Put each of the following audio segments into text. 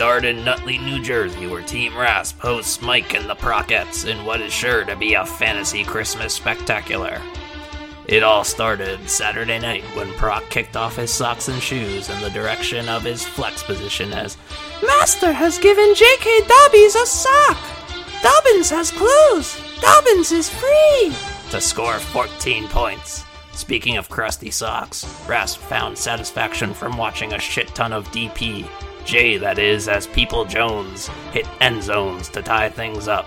Start in Nutley, New Jersey, where Team Rasp hosts Mike and the Prockets in what is sure to be a fantasy Christmas spectacular. It all started Saturday night when Proc kicked off his socks and shoes in the direction of his flex position as Master has given J.K. Dobbins a sock. Dobbins has clues. Dobbins is free. to score 14 points. Speaking of crusty socks, Rasp found satisfaction from watching a shit ton of DP. J, that is, as People Jones hit end zones to tie things up.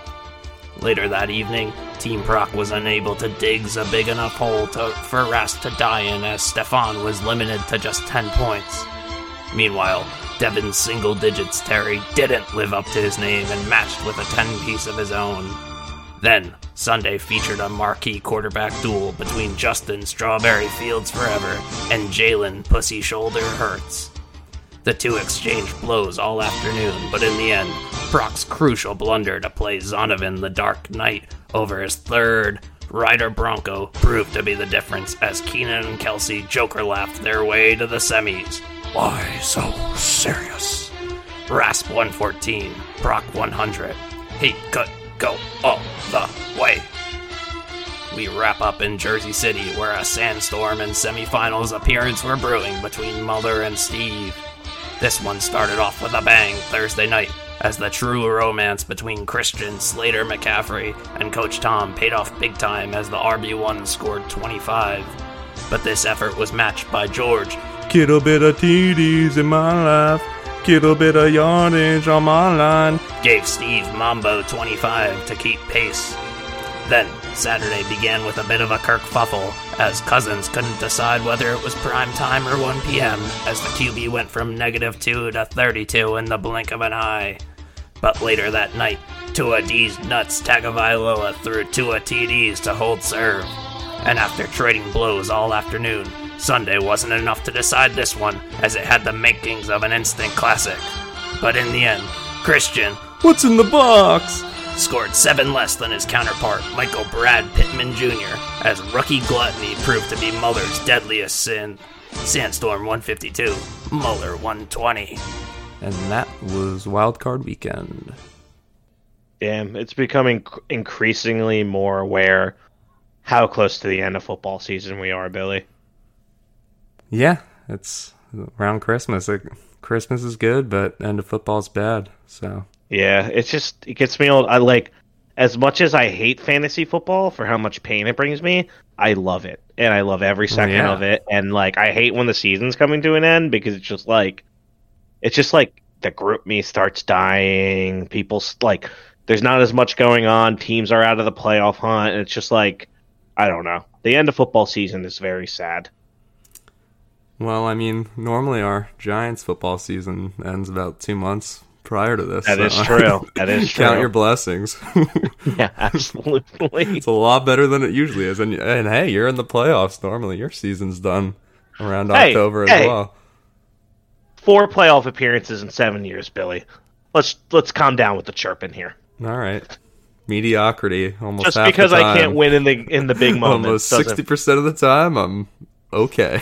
Later that evening, Team Proc was unable to dig a big enough hole to, for Rasp to die in as Stefon was limited to just 10 points. Meanwhile, Devin's single digits Terry didn't live up to his name and matched with a 10 piece of his own. Then, Sunday featured a marquee quarterback duel between Justin Strawberry Fields Forever and Jalen Pussy Shoulder Hurts. The two exchanged blows all afternoon, but in the end, Proc's crucial blunder to play Zonovan the Dark Knight over his third Ryder Bronco proved to be the difference as Keenan and Kelce Joker laughed their way to the semis. Why so serious? Rasp 114, Proc 100. He could go all the way. We wrap up in Jersey City, where a sandstorm and semifinals appearance were brewing between Muller and Steve. This one started off with a bang Thursday night, as the true romance between Christian Slater McCaffrey and Coach Tom paid off big time as the RB1 scored 25. But this effort was matched by George, a bit of TDs in my life. A bit of yardage on my line. gave Steve Mambo 25 to keep pace. Then, Saturday began with a bit of a kerfuffle, as Cousins couldn't decide whether it was prime time or 1 p.m., as the QB went from negative 2 to 32 in the blink of an eye. But later that night, Tua D's nuts Tagovailoa threw Tua TDs to hold serve. And after trading blows all afternoon, Sunday wasn't enough to decide this one, as it had the makings of an instant classic. But in the end, Christian What's in the box? Scored seven less than his counterpart, Michael Brad Pittman Jr., as rookie gluttony proved to be Muller's deadliest sin. Sandstorm 152, Muller 120. And that was Wild Card Weekend. Damn, it's becoming increasingly more aware how close to the end of football season we are, Billy. Yeah, it's around Christmas. Like, Christmas is good, but end of football is bad. So Yeah, it's just it gets me old. I like as much as I hate fantasy football for how much pain it brings me. I love it, and I love every oh, second yeah. of it. And like, I hate when the season's coming to an end because it's just like, it's just like the GroupMe starts dying. People's like, there's not as much going on. Teams are out of the playoff hunt. And it's just like, I don't know. The end of football season is very sad. Well, I mean, normally our Giants football season ends about two months prior to this. That so is true. That is true. Count your blessings. yeah, absolutely. it's a lot better than it usually is. And, and hey, you're in the playoffs. Normally, your season's done around Hey, October as well. Four playoff appearances in seven years, Billy. Let's let's calm down with the chirping here. All right. Mediocrity almost Just because I can't win in the in the big moments, almost sixty percent of the time, I'm okay.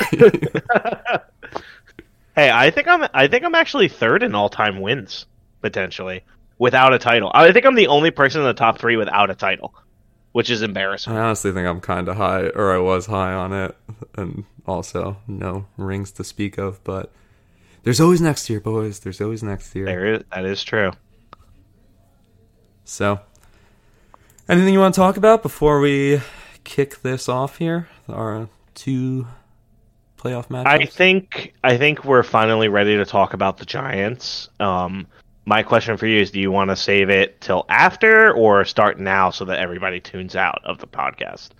Hey, I think I'm I think I'm actually third in all time wins potentially without a title. I think I'm the only person in the top three without a title, which is embarrassing. I honestly think I'm kind of high, or I was high on it, and also no rings to speak of. But there's always next year, boys. There's always next year. There is, that is true. So, anything you want to talk about before we kick this off here? Our two playoff matchups. I think I think we're finally ready to talk about the Giants. Um, my question for you is: Do you want to save it till after, or start now so that everybody tunes out of the podcast?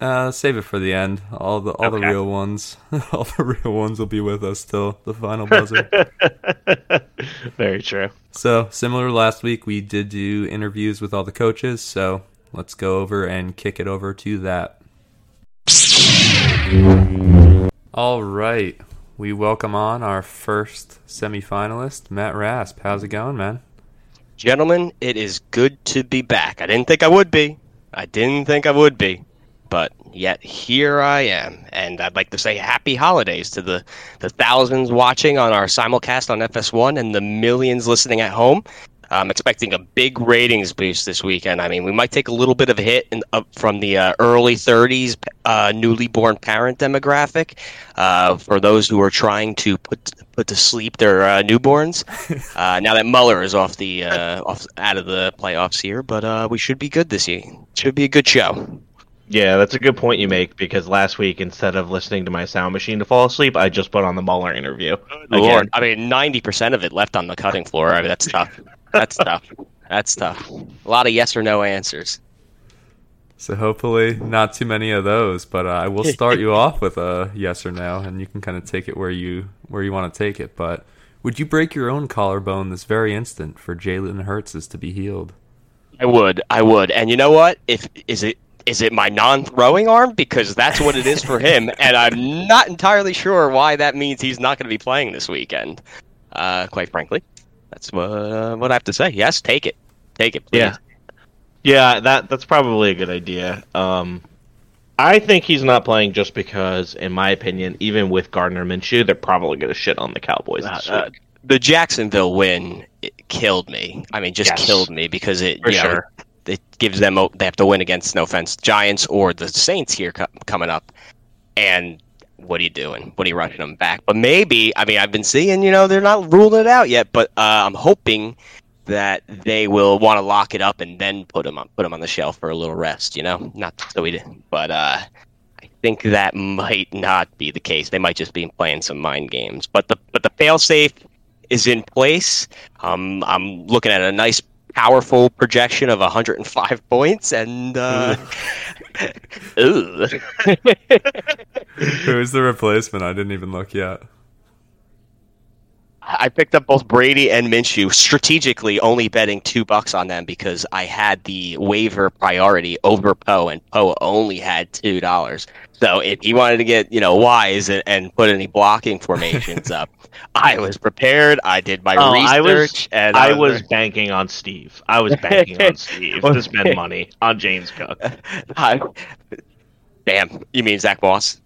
Uh, save it for the end. All the all the real ones, all the real ones will be with us till the final buzzer. Very true. so similar last week, we did do interviews with all the coaches. So let's go over and kick it over to that. All right, we welcome on our first semifinalist, Matt Rasp. How's it going, man? Gentlemen, it is good to be back. I didn't think I would be. I didn't think I would be. but yet here I am. And I'd like to say happy holidays to the, the thousands watching on our simulcast on FS1 and the millions listening at home. I'm expecting a big ratings boost this weekend. I mean, we might take a little bit of a hit in, uh, from the uh, early 30s uh, newly born parent demographic uh, for those who are trying to put put to sleep their uh, newborns. Uh, now that Muller is off the off out of the playoffs here, but we should be good this year. Should be a good show. Yeah, that's a good point you make because last week instead of listening to my sound machine to fall asleep, I just put on the Muller interview. Lord, I mean, ninety percent of it left on the cutting floor. I mean, that's tough. That's tough. That's tough. A lot of yes or no answers. So hopefully not too many of those, but uh, I will start you off with a yes or no, and you can kind of take it where you where you want to take it. But would you break your own collarbone this very instant for Jalen Hurts to be healed? I would, I would, and you know what? If is it is it my non-throwing arm because that's what it is for him, and I'm not entirely sure why that means he's not going to be playing this weekend. Uh, quite frankly. That's what uh, what I have to say. Yes, take it, take it. Please. Yeah, yeah. That that's probably a good idea. Um, I think he's not playing just because, in my opinion, even with Gardner Minshew, they're probably going to shit on the Cowboys this uh, the Jacksonville win killed me. I mean, just yes. killed me because it. For you know, sure. It gives them they have to win against no offense Giants or the Saints here co- coming up, and what are you doing? What are you rushing them back? But maybe, I mean, I've been seeing, you know, they're not ruling it out yet, but uh, I'm hoping that they will want to lock it up and then put them on, put them on the shelf for a little rest. You know, not so we did, but uh, I think that might not be the case. They might just be playing some mind games. But the but the failsafe is in place. Um, I'm looking at a nice powerful projection of 105 points and uh Who's the replacement? I didn't even look yet. I picked up both Brady and Minshew strategically, only betting two bucks on them because I had the waiver priority over Poe, and Poe only had two dollars. So if he wanted to get you know wise and, and put any blocking formations up, I was prepared. I did my oh, research, I was, and I, I was, was banking on Steve. I was banking on Steve to spend money on James Cook. I, damn, you mean Zach Moss?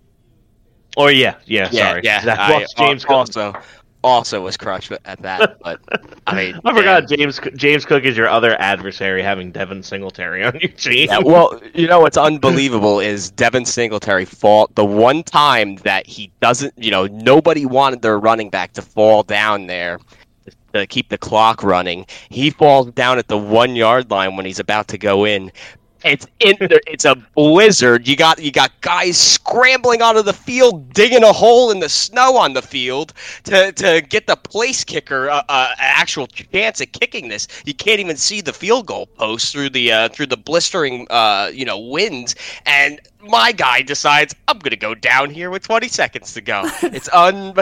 Or yeah, yeah, yeah, sorry, yeah. Zach Moss, James Cook. Also, also was crushed at that. But I mean, I forgot James James Cook is your other adversary, having Devin Singletary on your team. Yeah, well, you know what's unbelievable is Devin Singletary fall the one time that he doesn't. You know, nobody wanted their running back to fall down there to keep the clock running. He falls down at the one yard line when he's about to go in. It's in there. It's a blizzard. You got you got guys scrambling onto the field, digging a hole in the snow on the field to, to get the place kicker uh, uh, actual chance at kicking this. You can't even see the field goal post through the uh, through the blistering uh, you know winds, and my guy decides I'm gonna go down here with 20 seconds to go. It's un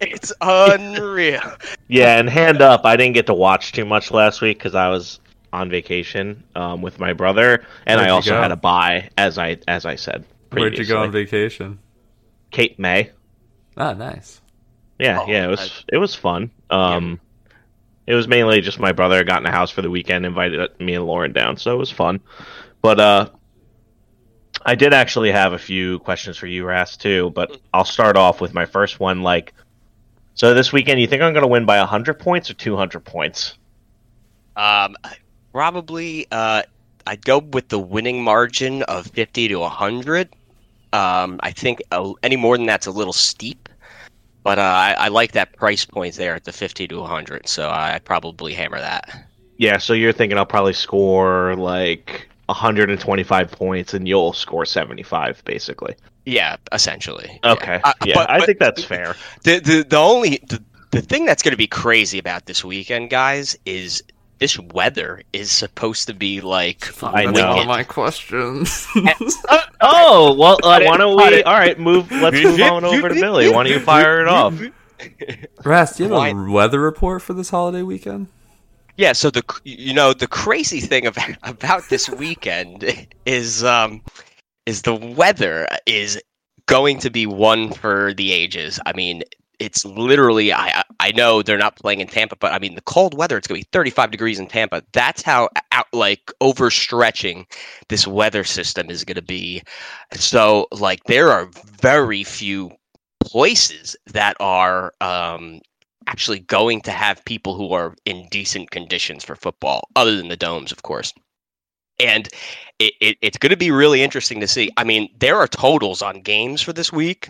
it's unreal. Yeah, and hand up, I didn't get to watch too much last week because I was on vacation um, with my brother, and Where'd I also had a buy, as I as I said. Previously. Where'd you go on vacation? Cape May. Ah, nice. Yeah, oh, yeah, it was I... it was fun. Um, yeah. it was mainly just my brother got in the house for the weekend, invited me and Lauren down, so it was fun. But uh, I did actually have a few questions for you, Ras, too. But I'll start off with my first one. Like, so this weekend, you think I'm going to win by 100 points or 200 points? Um, Probably, uh, I'd go with the winning margin of 50 to 100. Um, I think uh, any more than that's a little steep, but uh, I, I, like that price point there at the 50 to 100, so I'd probably hammer that. Yeah, so you're thinking I'll probably score like 125 points and you'll score 75, basically. Yeah, essentially. Okay. Yeah, uh, yeah but, I but think that's fair. The, the, the only. The, the thing that's going to be crazy about this weekend, guys, is this weather is supposed to be like I know all my questions. uh, oh well, uh, why don't we? All right, move. Let's move on over to Billy. Why don't you fire it off? Rast, do you have a weather report for this holiday weekend? Yeah. So the you know the crazy thing about about this weekend is um is the weather is going to be one for the ages. I mean, it's literally I I know they're not playing in Tampa, but I mean the cold weather. It's going to be 35 degrees in Tampa. That's how out, like overstretching this weather system is going to be. So like there are very few places that are um, actually going to have people who are in decent conditions for football, other than the domes, of course. And it, it, it's going to be really interesting to see. I mean, there are totals on games for this week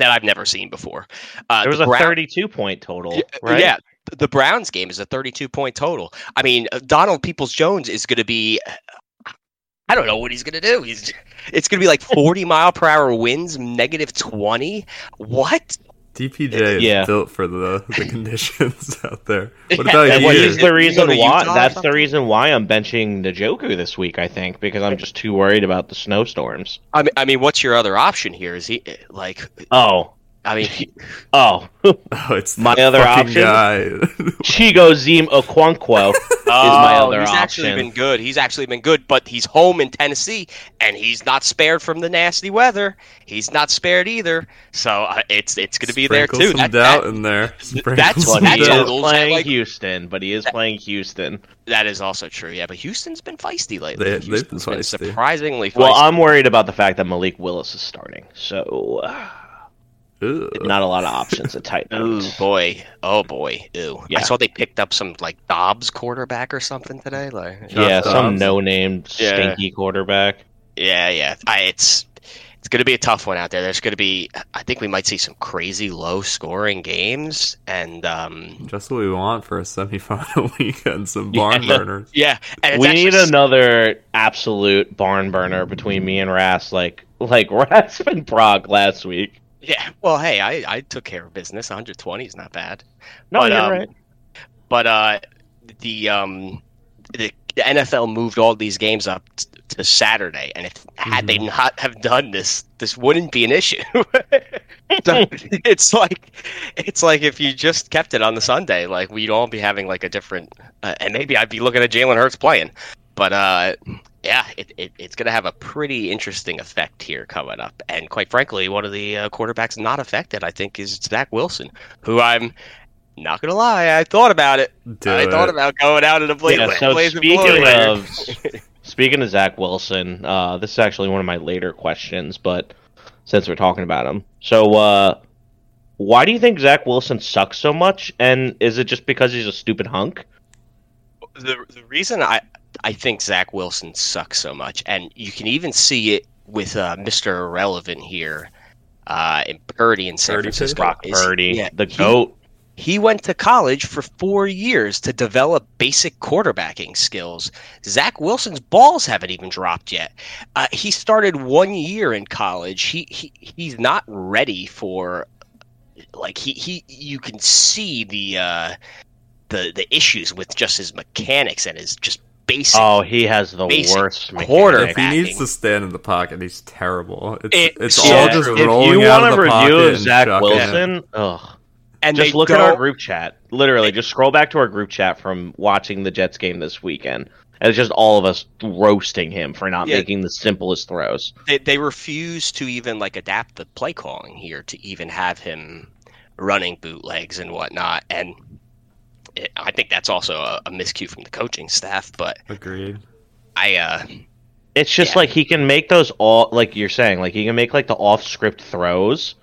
that I've never seen before. Uh, There was the a Brown- 32 point total, Yeah, right? Yeah, the Browns game is a 32 point total. I mean, uh, Donald Peoples Jones is going to be. I don't know what he's going to do. He's it's going to be like 40 mile per hour winds, negative 20. What? DPJ is Yeah. built for the, the conditions out there. What about And you? what he's the reason go why. That's the reason why I'm benching the Joker this week. I think because I'm just too worried about the snowstorms. I mean, I mean, what's your other option here? Is he like? Oh, I mean, oh, Oh, it's My that other option? guy. Chigoziem Okonkwo. my oh, other he's actually been good. He's actually been good, but he's home in Tennessee, and he's not spared from the nasty weather. He's not spared either. So uh, it's it's going to be there too. Some That- doubt that- in there. Sprinkle that's- some But he doubt. is playing like- Houston. But he is playing Houston. That is also true. Yeah, but Houston's been feisty lately. They- they've been Houston's been surprisingly feisty. Well, I'm worried about the fact that Malik Willis is starting. So uh, Ugh. not a lot of options at tight Ooh end. boy, oh boy, ooh! Yeah. I saw they picked up some like Dobbs quarterback or something today. Like, Yeah, Josh some no-name Yeah. stinky quarterback. yeah, yeah. I, it's it's going to be a tough one out there. There's going to be, I think we might see some crazy low scoring games, and um, Just what we want for a semifinal weekend. Some barn Yeah. burners. yeah, and we need s- another absolute barn burner between me and Ras, like like Rasp and Brock last week. Yeah, well, hey, I I took care of business. 120 is not bad. No, But, you're um, right. but uh, the um, the, the NFL moved all these games up t- to Saturday, and if had they not have done this, this wouldn't be an issue. It's like it's like if you just kept it on the Sunday, like we'd all be having like a different, uh, and maybe I'd be looking at Jalen Hurts playing, but uh, yeah, it, it, it's going to have a pretty interesting effect here coming up. And quite frankly, one of the uh, quarterbacks not affected, I think, is Zach Wilson, who I'm not going to lie, I thought about it. Do I it. thought about going out in a blaze, Yeah, so speaking of speaking of Zach Wilson, uh, this is actually one of my later questions, but since we're talking about him, so uh, why do you think Zach Wilson sucks so much? And is it just because he's a stupid hunk? the the reason I I think Zach Wilson sucks so much, and you can even see it with uh, Mr. Irrelevant here, uh, in Purdy in San Purdy Francisco. Brock Purdy, yeah, the he- goat. He went to college for four years to develop basic quarterbacking skills. Zach Wilson's balls haven't even dropped yet. Uh, he started one year in college. He, he he's not ready for like he, he you can see the uh, the the issues with just his mechanics and his just basic. Oh, he has the worst quarter- If he needs to stand in the pocket, he's terrible. It's, It- it's yeah, all just true. if rolling you out of the pocket review and Zach chucking it. Wilson, ugh, and just look at our group chat. Literally, just scroll back to our group chat from watching the Jets game this weekend. And it's just all of us roasting him for not Yeah. making the simplest throws. they, they refuse to even like adapt the play calling here to even have him running bootlegs and whatnot and it, i think that's also a, a miscue from the coaching staff but Agreed. i uh It's just Yeah. like he can make those all like you're saying, like he can make like the off script throws,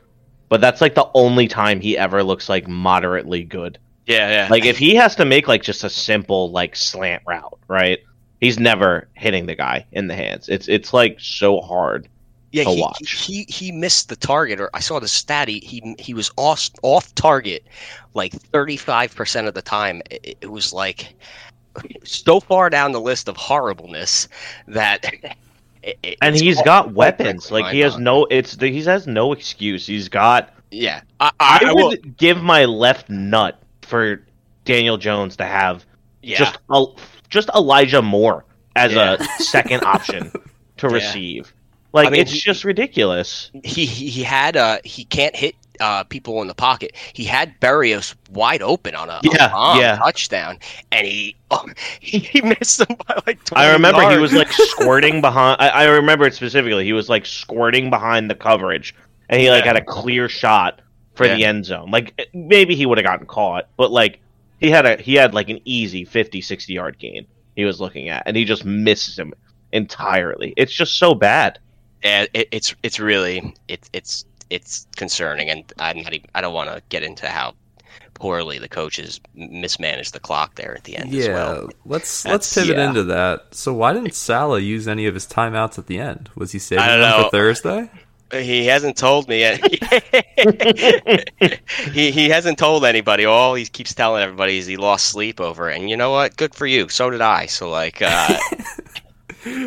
but that's like the only time he ever looks like moderately good. yeah yeah Like if he has to make like just a simple like slant route, right? He's never hitting the guy in the hands. It's it's like so hard. Yeah to he, watch. he he missed the target or i saw the stat he he, he was off off target like 35% of the time it, it was like so far down the list of horribleness that it, it- And he's got weapons. Like he has mind-boggling. no it's he has no excuse. He's got yeah i, I, I, would will, give my left nut for Daniel Jones to have yeah just a, just Elijah Moore as Yeah. a second option to Yeah. receive. Like I mean, it's he- just ridiculous. he he had uh he can't hit uh people in the pocket. He had Berrios wide open on a, Yeah, a yeah. touchdown, and he oh, he, he missed him by like. 20 I remember he was like squirting behind. I, I remember it specifically. He was like squirting behind the coverage, and he like Yeah. had a clear shot for Yeah. the end zone. Like maybe he would have gotten caught, but like he had a he had like an easy 50 60 yard gain he was looking at and he just misses him entirely. It's just so bad. It, it's it's really it, it's it's concerning, and I'm not even, I don't want to get into how poorly the coaches mismanaged the clock there at the end as Yeah, well. let's That's- let's pivot yeah. into that. So why didn't Saleh use any of his timeouts at the end? Was he saving them know. for Thursday? He hasn't told me yet. he he hasn't told anybody. All he keeps telling everybody is he lost sleep over it. And you know what? Good for you. So did I. So like, uh,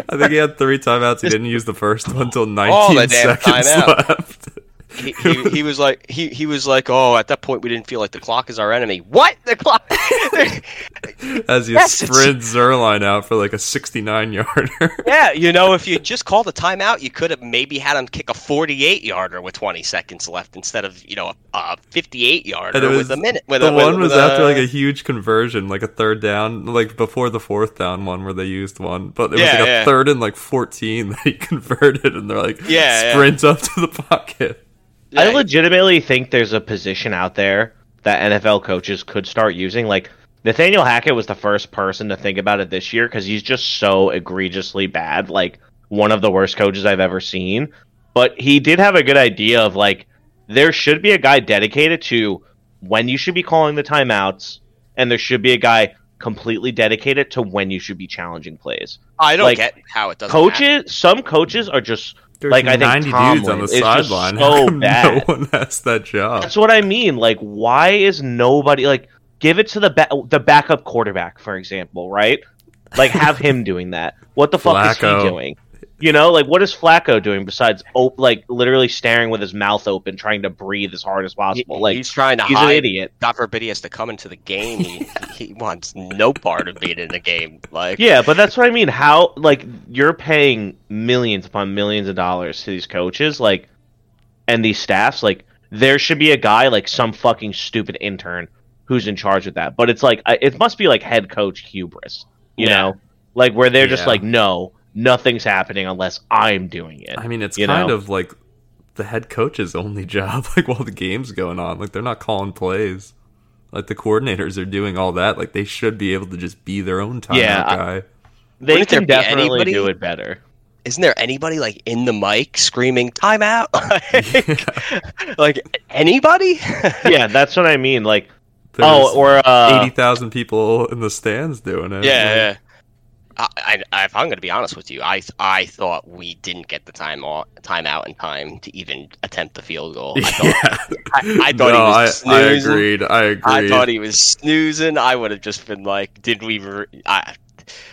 I think he had three timeouts. He didn't use the first one until 19 All the damn seconds left. He, he, he was like he, he was like, oh, at that point we didn't feel like the clock is our enemy. What the clock? As you Yes, it's- Zuerlein out for like a 69 yarder. yeah, you know, if you just called a timeout, you could have maybe had him kick a 48 yarder with 20 seconds left instead of you know a, a 58 yarder was- with a minute. With the a, with- one was with after a- like a huge conversion, like a third down, like before the fourth down one where they used one. But it was Yeah, like a yeah. third and like 14 that he converted, and they're like, Yeah, yeah. sprint up to the pocket. Yeah, I legitimately think there's a position out there that NFL coaches could start using. Like Nathaniel Hackett was the first person to think about it this year because he's just so egregiously bad. Like one of the worst coaches I've ever seen. But he did have a good idea of like there should be a guy dedicated to when you should be calling the timeouts, and there should be a guy completely dedicated to when you should be challenging plays. I don't like, get how it doesn't. happen. Coaches, some coaches are just There's Like, I think 90 Tomlin dudes on the sideline. so bad. No one has that job. That's what I mean. Like, why is nobody like give it to the ba- the backup quarterback, for example, right? Like, have him doing that. What the fuck is he doing? You know, like what is Flacco doing besides op- like literally staring with his mouth open, trying to breathe as hard as He- possible? Like he's trying to he's hide. an idiot. God forbid he has to come into the game. He, he wants no part of being in the game. Like, Yeah, but that's what I mean. How like you're paying millions upon millions of dollars to these coaches, like, and these staffs. Like, there should be a guy like some fucking stupid intern who's in charge of that. But it's like it must be like head coach hubris, you Yeah. know, like where they're just like, no, nothing's happening unless I'm doing it. I mean, it's kind know? of like the head coach's only job, like while the game's going on. Like they're not calling plays. Like the coordinators are doing all that. Like they should be able to just be their own timeout Yeah, I- guy. they Wouldn't there can definitely anybody- do it better. isn't there anybody like in the mic screaming timeout? like, like anybody? yeah, that's what I mean. Like, There's oh, or uh, eighty thousand people in the stands doing it. Yeah, Like, yeah. I, I, if I'm going to be honest with you, I I thought we didn't get the time off, time out in time to even attempt the field goal. I thought, Yeah. I- I thought he was I, I snoozing. agreed. I agreed. I thought he was snoozing. I would have just been like, did we? Re- I,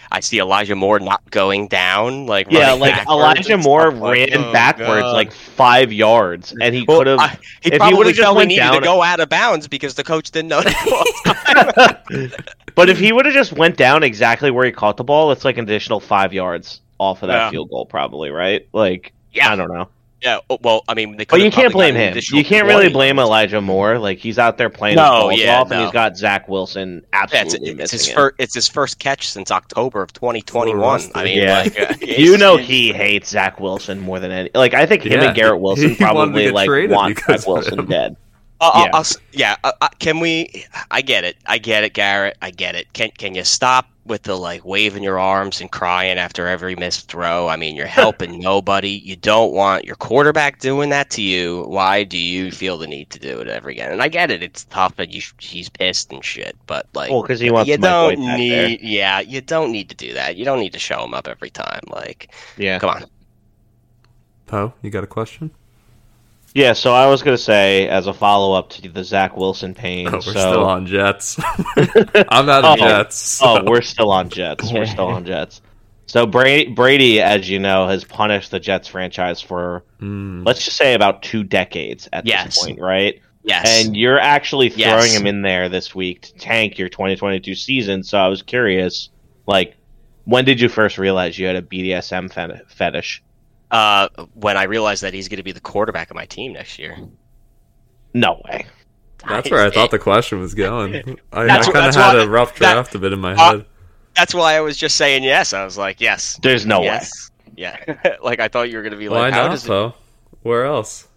I see Elijah Moore not going down. Like yeah, like backwards Elijah Moore like, ran oh, backwards God. like five yards, and he Well, could have. He if he probably would've just went needed to down- go out of bounds because the coach didn't know. to But if he would have just went down exactly where he caught the ball, it's like an additional five yards off of that Yeah. field goal, probably, right? Like, Yeah. I don't know. Yeah, oh, well, I mean, they But you can't blame him. You can't really blame. Elijah Moore. Like he's out there playing No, his balls yeah, off, and he's got Zach Wilson Yeah, it's, absolutely it's his missing him. first. It's his first catch since October of 2021. I mean, Yeah. like, uh, You know he hates Zach Wilson more than any. Like I think him Yeah, and Garrett Wilson he probably like want because Zach Wilson him. Uh, dead. I'll- Yeah. I'll yeah. Uh, uh, can we? I get it. I get it, Garrett. I get it. Can Can you stop with the like waving your arms and crying after every missed throw? I mean, you're helping nobody. You don't want your quarterback doing that to you. Why do you feel the need to do it ever again? And I get it. It's tough, and you, he's pissed and shit. But like, Well, because he wants you Mike don't White back there. need. Yeah, you don't need to do that. You don't need to show him up every time. Like, Yeah. come on. Poe, you got a question? Yeah, so I was gonna say as a follow up to the Zach Wilson pain. Oh, we're so, still on Jets. I'm out of Oh. Jets. so- Oh, we're still on Jets. We're still on Jets. So Brady, Brady, as you know, has punished the Jets franchise for Mm. let's just say about two decades at Yes. this point, right? Yes. And you're actually throwing Yes. him in there this week to tank your 2022 season. So I was curious, like, when did you first realize you had a BDSM fe- fetish? Uh, when I realized that he's going to be the quarterback of my team next year. No way. That's where I thought the question was going. I, I kind of had why- a rough that- draft of it in my uh, head. That's why I was just saying yes. I was like, yes, There's no way. yeah. like I thought you were going to be Why like, how not, does it? Poe? Where else?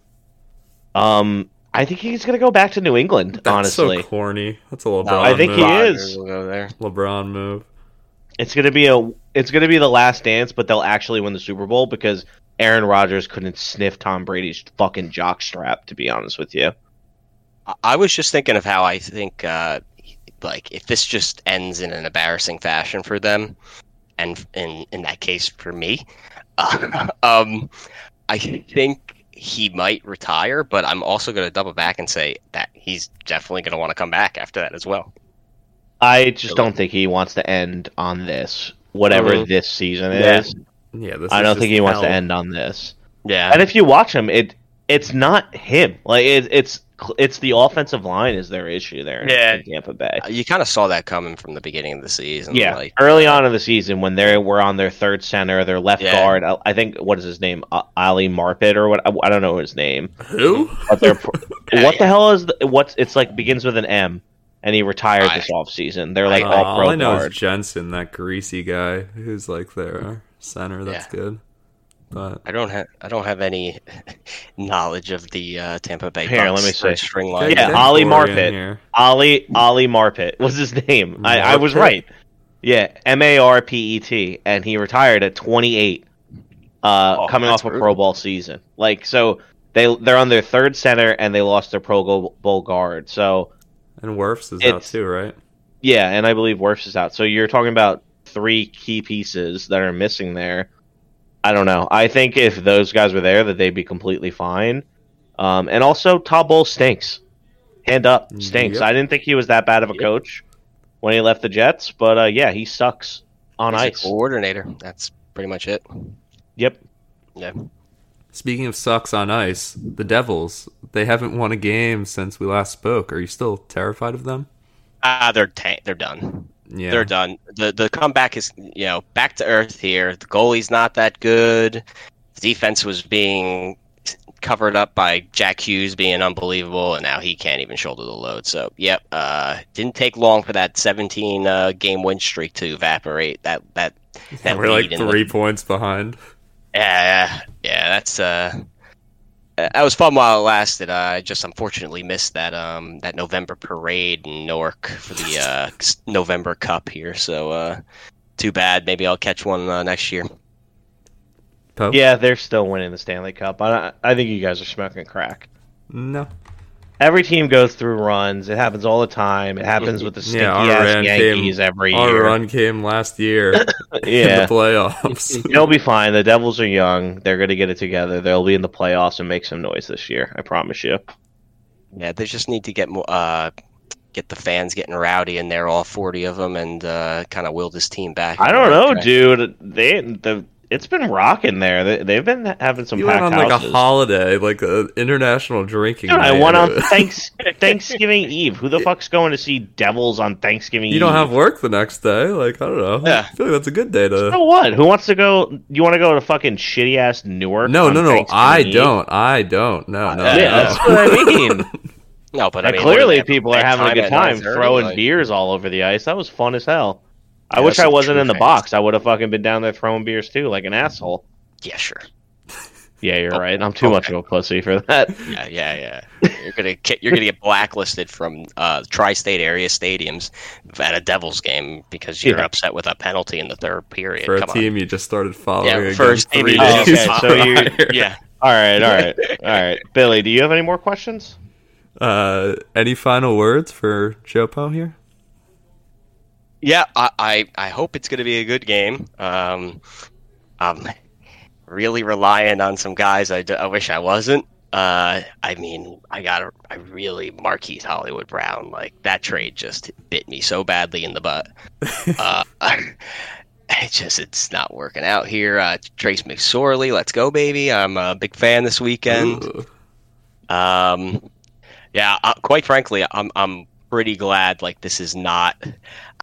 Um, I think he's gonna go back to New England. That's honestly, so corny. That's a LeBron. No, I think he move. Rodgers is. will go there. LeBron move. it's gonna be a it's gonna be the last dance, but they'll actually win the Super Bowl because Aaron Rodgers couldn't sniff Tom Brady's fucking jockstrap. To be honest with you, I- was just thinking of how I think, uh, like, if this just ends in an embarrassing fashion for them, and in in that case for me, uh, um, I think he might retire. But I'm also going to double back and say that he's definitely going to want to come back after that as well. I just don't think he wants to end on this, whatever Mhm. this season Yeah. is. Yeah, this I is don't think he wants to end on this. Yeah, And if you watch him, it it's not him. Like it, it's it's the offensive line is their issue there Yeah. in Tampa Bay. you kind of saw that coming from the beginning of the season. Yeah, like, early on in the season when they were on their third center, their left Yeah. guard. I- I think what is his name, uh, Ali Marpet or what? I, I don't know his name. Who? But they're Yeah, what the hell is the, what's it's like begins with an M, and he retired I- this offseason. They're like Uh, all all I know guard. is Jensen, that greasy guy who's like their center. That's Yeah. good. But I don't have I don't have any knowledge of the uh, Tampa Bay. Here, let me say. String line. Yeah, get Ollie Marpet. here. Ali Ali Marpet was his name. I, I was right. Yeah, M A R P E T, and he retired at 28, uh, Oh, coming off a brutal. Pro Bowl season. Like so, they they're on their third center and they lost their Pro Bowl guard. So And Wirfs is out too, right? yeah, and I believe Wirfs is out. So you're talking about three key pieces that are missing there. I don't know. I think if those guys were there, that they'd be completely fine. Um, and also, Todd Bowles stinks. Hand up, stinks. Yep. I didn't think he was that bad of a Yep. coach when he left the Jets, but uh, yeah, he sucks on He's a ice. coordinator. That's pretty much it. Yep. Yeah. Speaking of sucks on ice, the Devils, they haven't won a game since we last spoke. Are you still terrified of them? Ah, they're ta- they're done. Yeah. They're done. The the comeback is you know back to earth here. The goalie's not that good. The defense was being covered up by Jack Hughes being unbelievable, and now he can't even shoulder the load. So, yep, uh, didn't take long for that 17 uh, game win streak to evaporate. That that that We're like lead in the- three points behind. Yeah, Yeah, yeah, that's uh, that was fun while it lasted. Uh, I just unfortunately missed that um that November parade in Newark for the uh November Cup here. So uh, too bad. Maybe I'll catch one uh, next year. Pope? Yeah, they're still winning the Stanley Cup. I, I think you guys are smoking crack. No. Every team goes through runs. It happens all the time. It happens with the stinky Yeah, our ass Yankees came. every Our year. Our run came last year in the playoffs. They'll be fine. The Devils are young. They're going to get it together. They'll be in the playoffs and make some noise this year. I promise you. Yeah, they just need to get more. Uh, get the fans getting rowdy in there, all 40 of them, and uh, kind of will this team back. I don't know, direction. dude. They the it's been rocking there. They, they've been having some you went packed on like houses. a holiday, like an international drinking. Dude, I night. went on thanks Thanksgiving Eve. Who the fuck's going to see Devils on Thanksgiving You Eve? don't have work the next day. Like I don't know. Yeah. I feel like that's a good day to. So what? Who wants to go? You want to go to fucking shitty ass Newark? No, on no, no. I Eve? don't. I don't. No, no. Yeah, Yeah, no. that's what I mean. No, but I mean, clearly, people are having a good time throwing Like- beers all over the ice. That was fun as hell. I Yeah, wish I wasn't in the fans. box. I would have fucking been down there throwing beers too, like an asshole. Yeah, sure. Yeah, you're Oh, right. I'm too much of a pussy for that. Yeah, yeah, yeah. You're gonna get, you're gonna get blacklisted from uh, tri-state area stadiums at a Devils game because you're Yeah. upset with a penalty in the third period. For a Come team you just started following. Yeah, first team three days just- Okay, so you- Yeah. All right, all right, all right. Billy, do you have any more questions? Uh, any final words for Joe Jopo here? Yeah, I, I, I hope it's going to be a good game. Um, I'm really relying on some guys I, d- I wish I wasn't. Uh, I mean, I got I really Marquise Hollywood Brown like that trade just bit me so badly in the butt. uh, it just it's not working out here. Uh, Trace McSorley, let's go, baby! I'm a big fan this weekend. Ooh. Um, yeah, uh, quite frankly, I'm I'm pretty glad like this is not.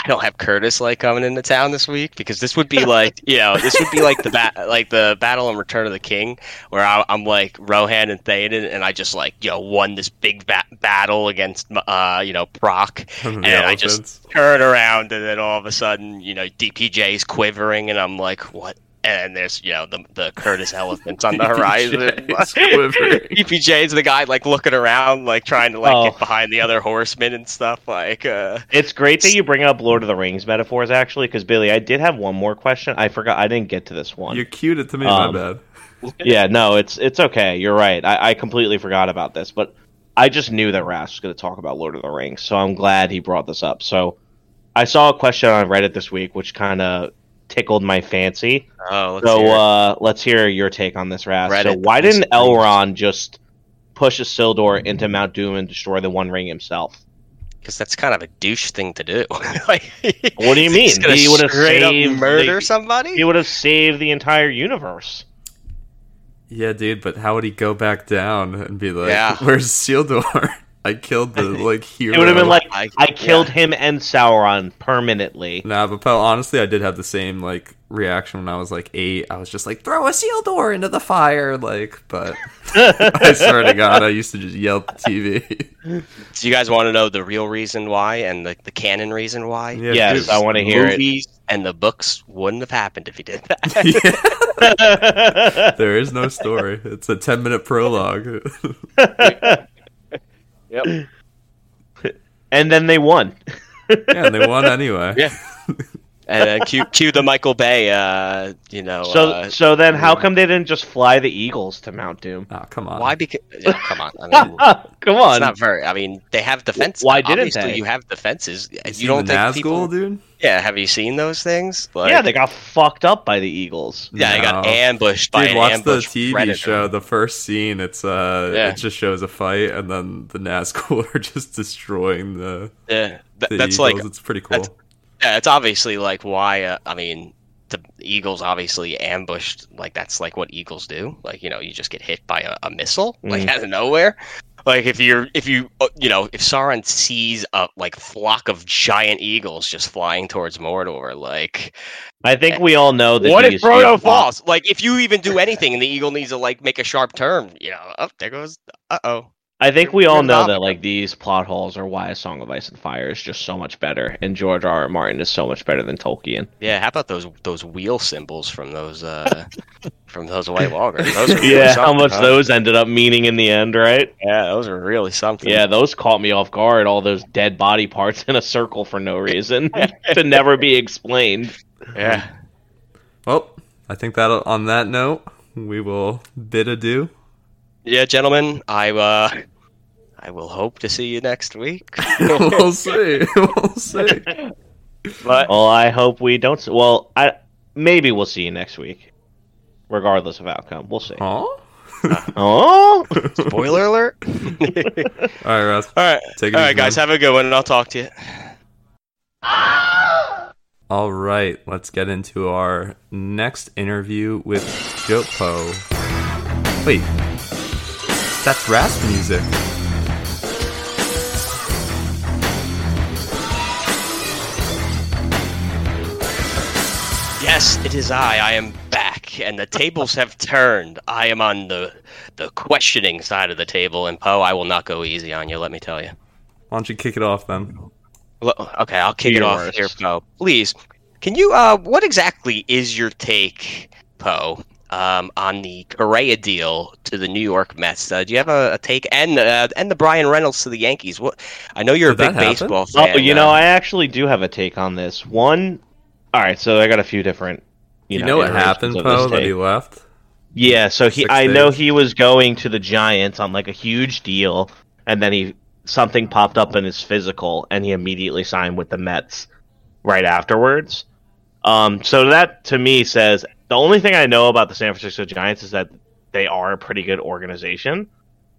I don't have Curtis like coming into town this week because this would be like you know this would be like the bat like the battle and Return of the King where I, I'm like Rohan and Théoden and I just like you know won this big ba- battle against uh you know Brock. And I just turn around and then all of a sudden you know DPJ's quivering and I'm like what and there's you know the the Curtis elephants on the horizon. EPJ's quivering. EPJ's the guy like looking around, like trying to like Oh. get behind the other horsemen and stuff. Like, uh, It's great that you bring up Lord of the Rings metaphors, actually, because Billy, I did have one more question. I forgot. I didn't get to this one. You cued it to me, Um, my bad. yeah, no, it's it's okay. You're right. I, I completely forgot about this, but I just knew that Ras was going to talk about Lord of the Rings, so I'm glad he brought this up. So I saw a question on Reddit this week, which kind of tickled my fancy. oh, let's so hear uh, let's hear your take on this, Ras. so why didn't Elrond just push Isildur into Mount Doom and destroy the One Ring himself? because that's kind of a douche thing to do. like, What do you mean? He would've saved murder the- somebody. He would have saved the entire universe. Yeah, dude, but how would he go back down and be like, Yeah. "Where's Sildor? I killed the like hero." It would have been like I- I, killed yeah. him and Sauron permanently. Nah, but Pel, honestly, I did have the same like reaction when I was like eight. I was just like, "Throw Isildur into the fire!" Like, but I swear to God, I used to just yell at the TV. Do you guys want to know the real reason why and the, the canon reason why? Yeah, yes. I want to hear it. And the books wouldn't have happened if you did that. There is no story. It's a ten minute prologue. Yep. and then they won. yeah, and they won anyway. Yeah. And then cue, cue the Michael Bay, uh, you know. So, uh, so then, how come they didn't just fly the Eagles to Mount Doom? Oh, come on. why? Because yeah, come on, I mean, Come it's on. not very. I mean, they have defenses. Why didn't Obviously, they? You have defenses. You, You, don't the think Nazgul, people? dude? Yeah. Have you seen those things? Like, yeah, they got fucked up by the Eagles. Yeah, they got No. ambushed by Dude, an watch the TV predator. show. The first scene, it's uh, Yeah. it just shows a fight, and then the Nazgul are just destroying the, Yeah, th- the that's Eagles. like it's pretty cool. Yeah, it's obviously like why. Uh, I mean, the Eagles obviously ambushed. Like that's like what Eagles do. Like you know, you just get hit by a, a missile like Mm. out of nowhere. Like if you're if you uh, you know if Sauron sees a like flock of giant eagles just flying towards Mordor, like I think we all know that what if Frodo falls? Like if you even do anything and the eagle needs to like make a sharp turn, you know, up there goes. Uh oh. I think we all know that like these plot holes are why A Song of Ice and Fire is just so much better, and George R. R. Martin is so much better than Tolkien. Yeah, how about those those wheel symbols from those uh from those White Walkers? Those really Yeah, how much huh? those ended up meaning in the end, right? Yeah, those are really something. Yeah, those caught me off guard. All those dead body parts in a circle for no reason to never be explained. yeah. Well, I think that on that note, we will bid adieu. Yeah, gentlemen, I uh I will hope to see you next week. we'll see. We'll see. but Well, I hope we don't. s- Well, I maybe we'll see you next week, regardless of outcome. We'll see. Aw. Oh, spoiler alert. All right, Russ. All right. Take it All easy, right, guys, man. have a good one and I'll talk to you. All right, let's get into our next interview with Jopo. Wait, that's Rasp music. Yes, it is I. I am back, and the tables have turned. I am on the the questioning side of the table, and Poe, I will not go easy on you. Let me tell you. Why don't you kick it off then? Well, Okay, I'll kick Be it off worst. here, Poe. Please, can you? Uh, what exactly is your take, Poe, um, on the Correa deal to the New York Mets? Uh, do you have a, a take, and uh, and the Bryan Reynolds to the Yankees? What? I know you're Did a big happen? baseball oh, fan. you know, uh, I actually do have a take on this. One, all right. So I got a few different. You, You, know, what happened, of Poe, that he left? Yeah, so he Six I know he was going to the Giants on like a huge deal and then he something popped up in his physical and he immediately signed with the Mets right afterwards. Um so that to me says the only thing I know about the San Francisco Giants is that they are a pretty good organization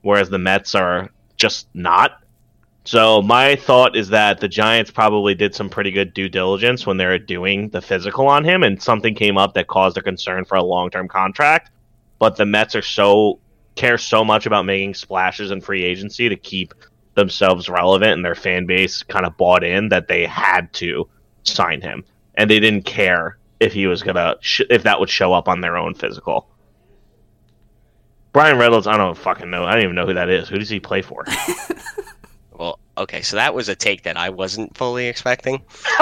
whereas the Mets are just not. So my thought is that the Giants probably did some pretty good due diligence when they were doing the physical on him, and something came up that caused a concern for a long-term contract. But the Mets are so care so much about making splashes in free agency to keep themselves relevant and their fan base kind of bought in that they had to sign him, and they didn't care if he was gonna sh- if that would show up on their own physical. Bryan Reynolds, I don't fucking know. I don't even know who that is. Who does he play for? Okay, so that was a take that I wasn't fully expecting.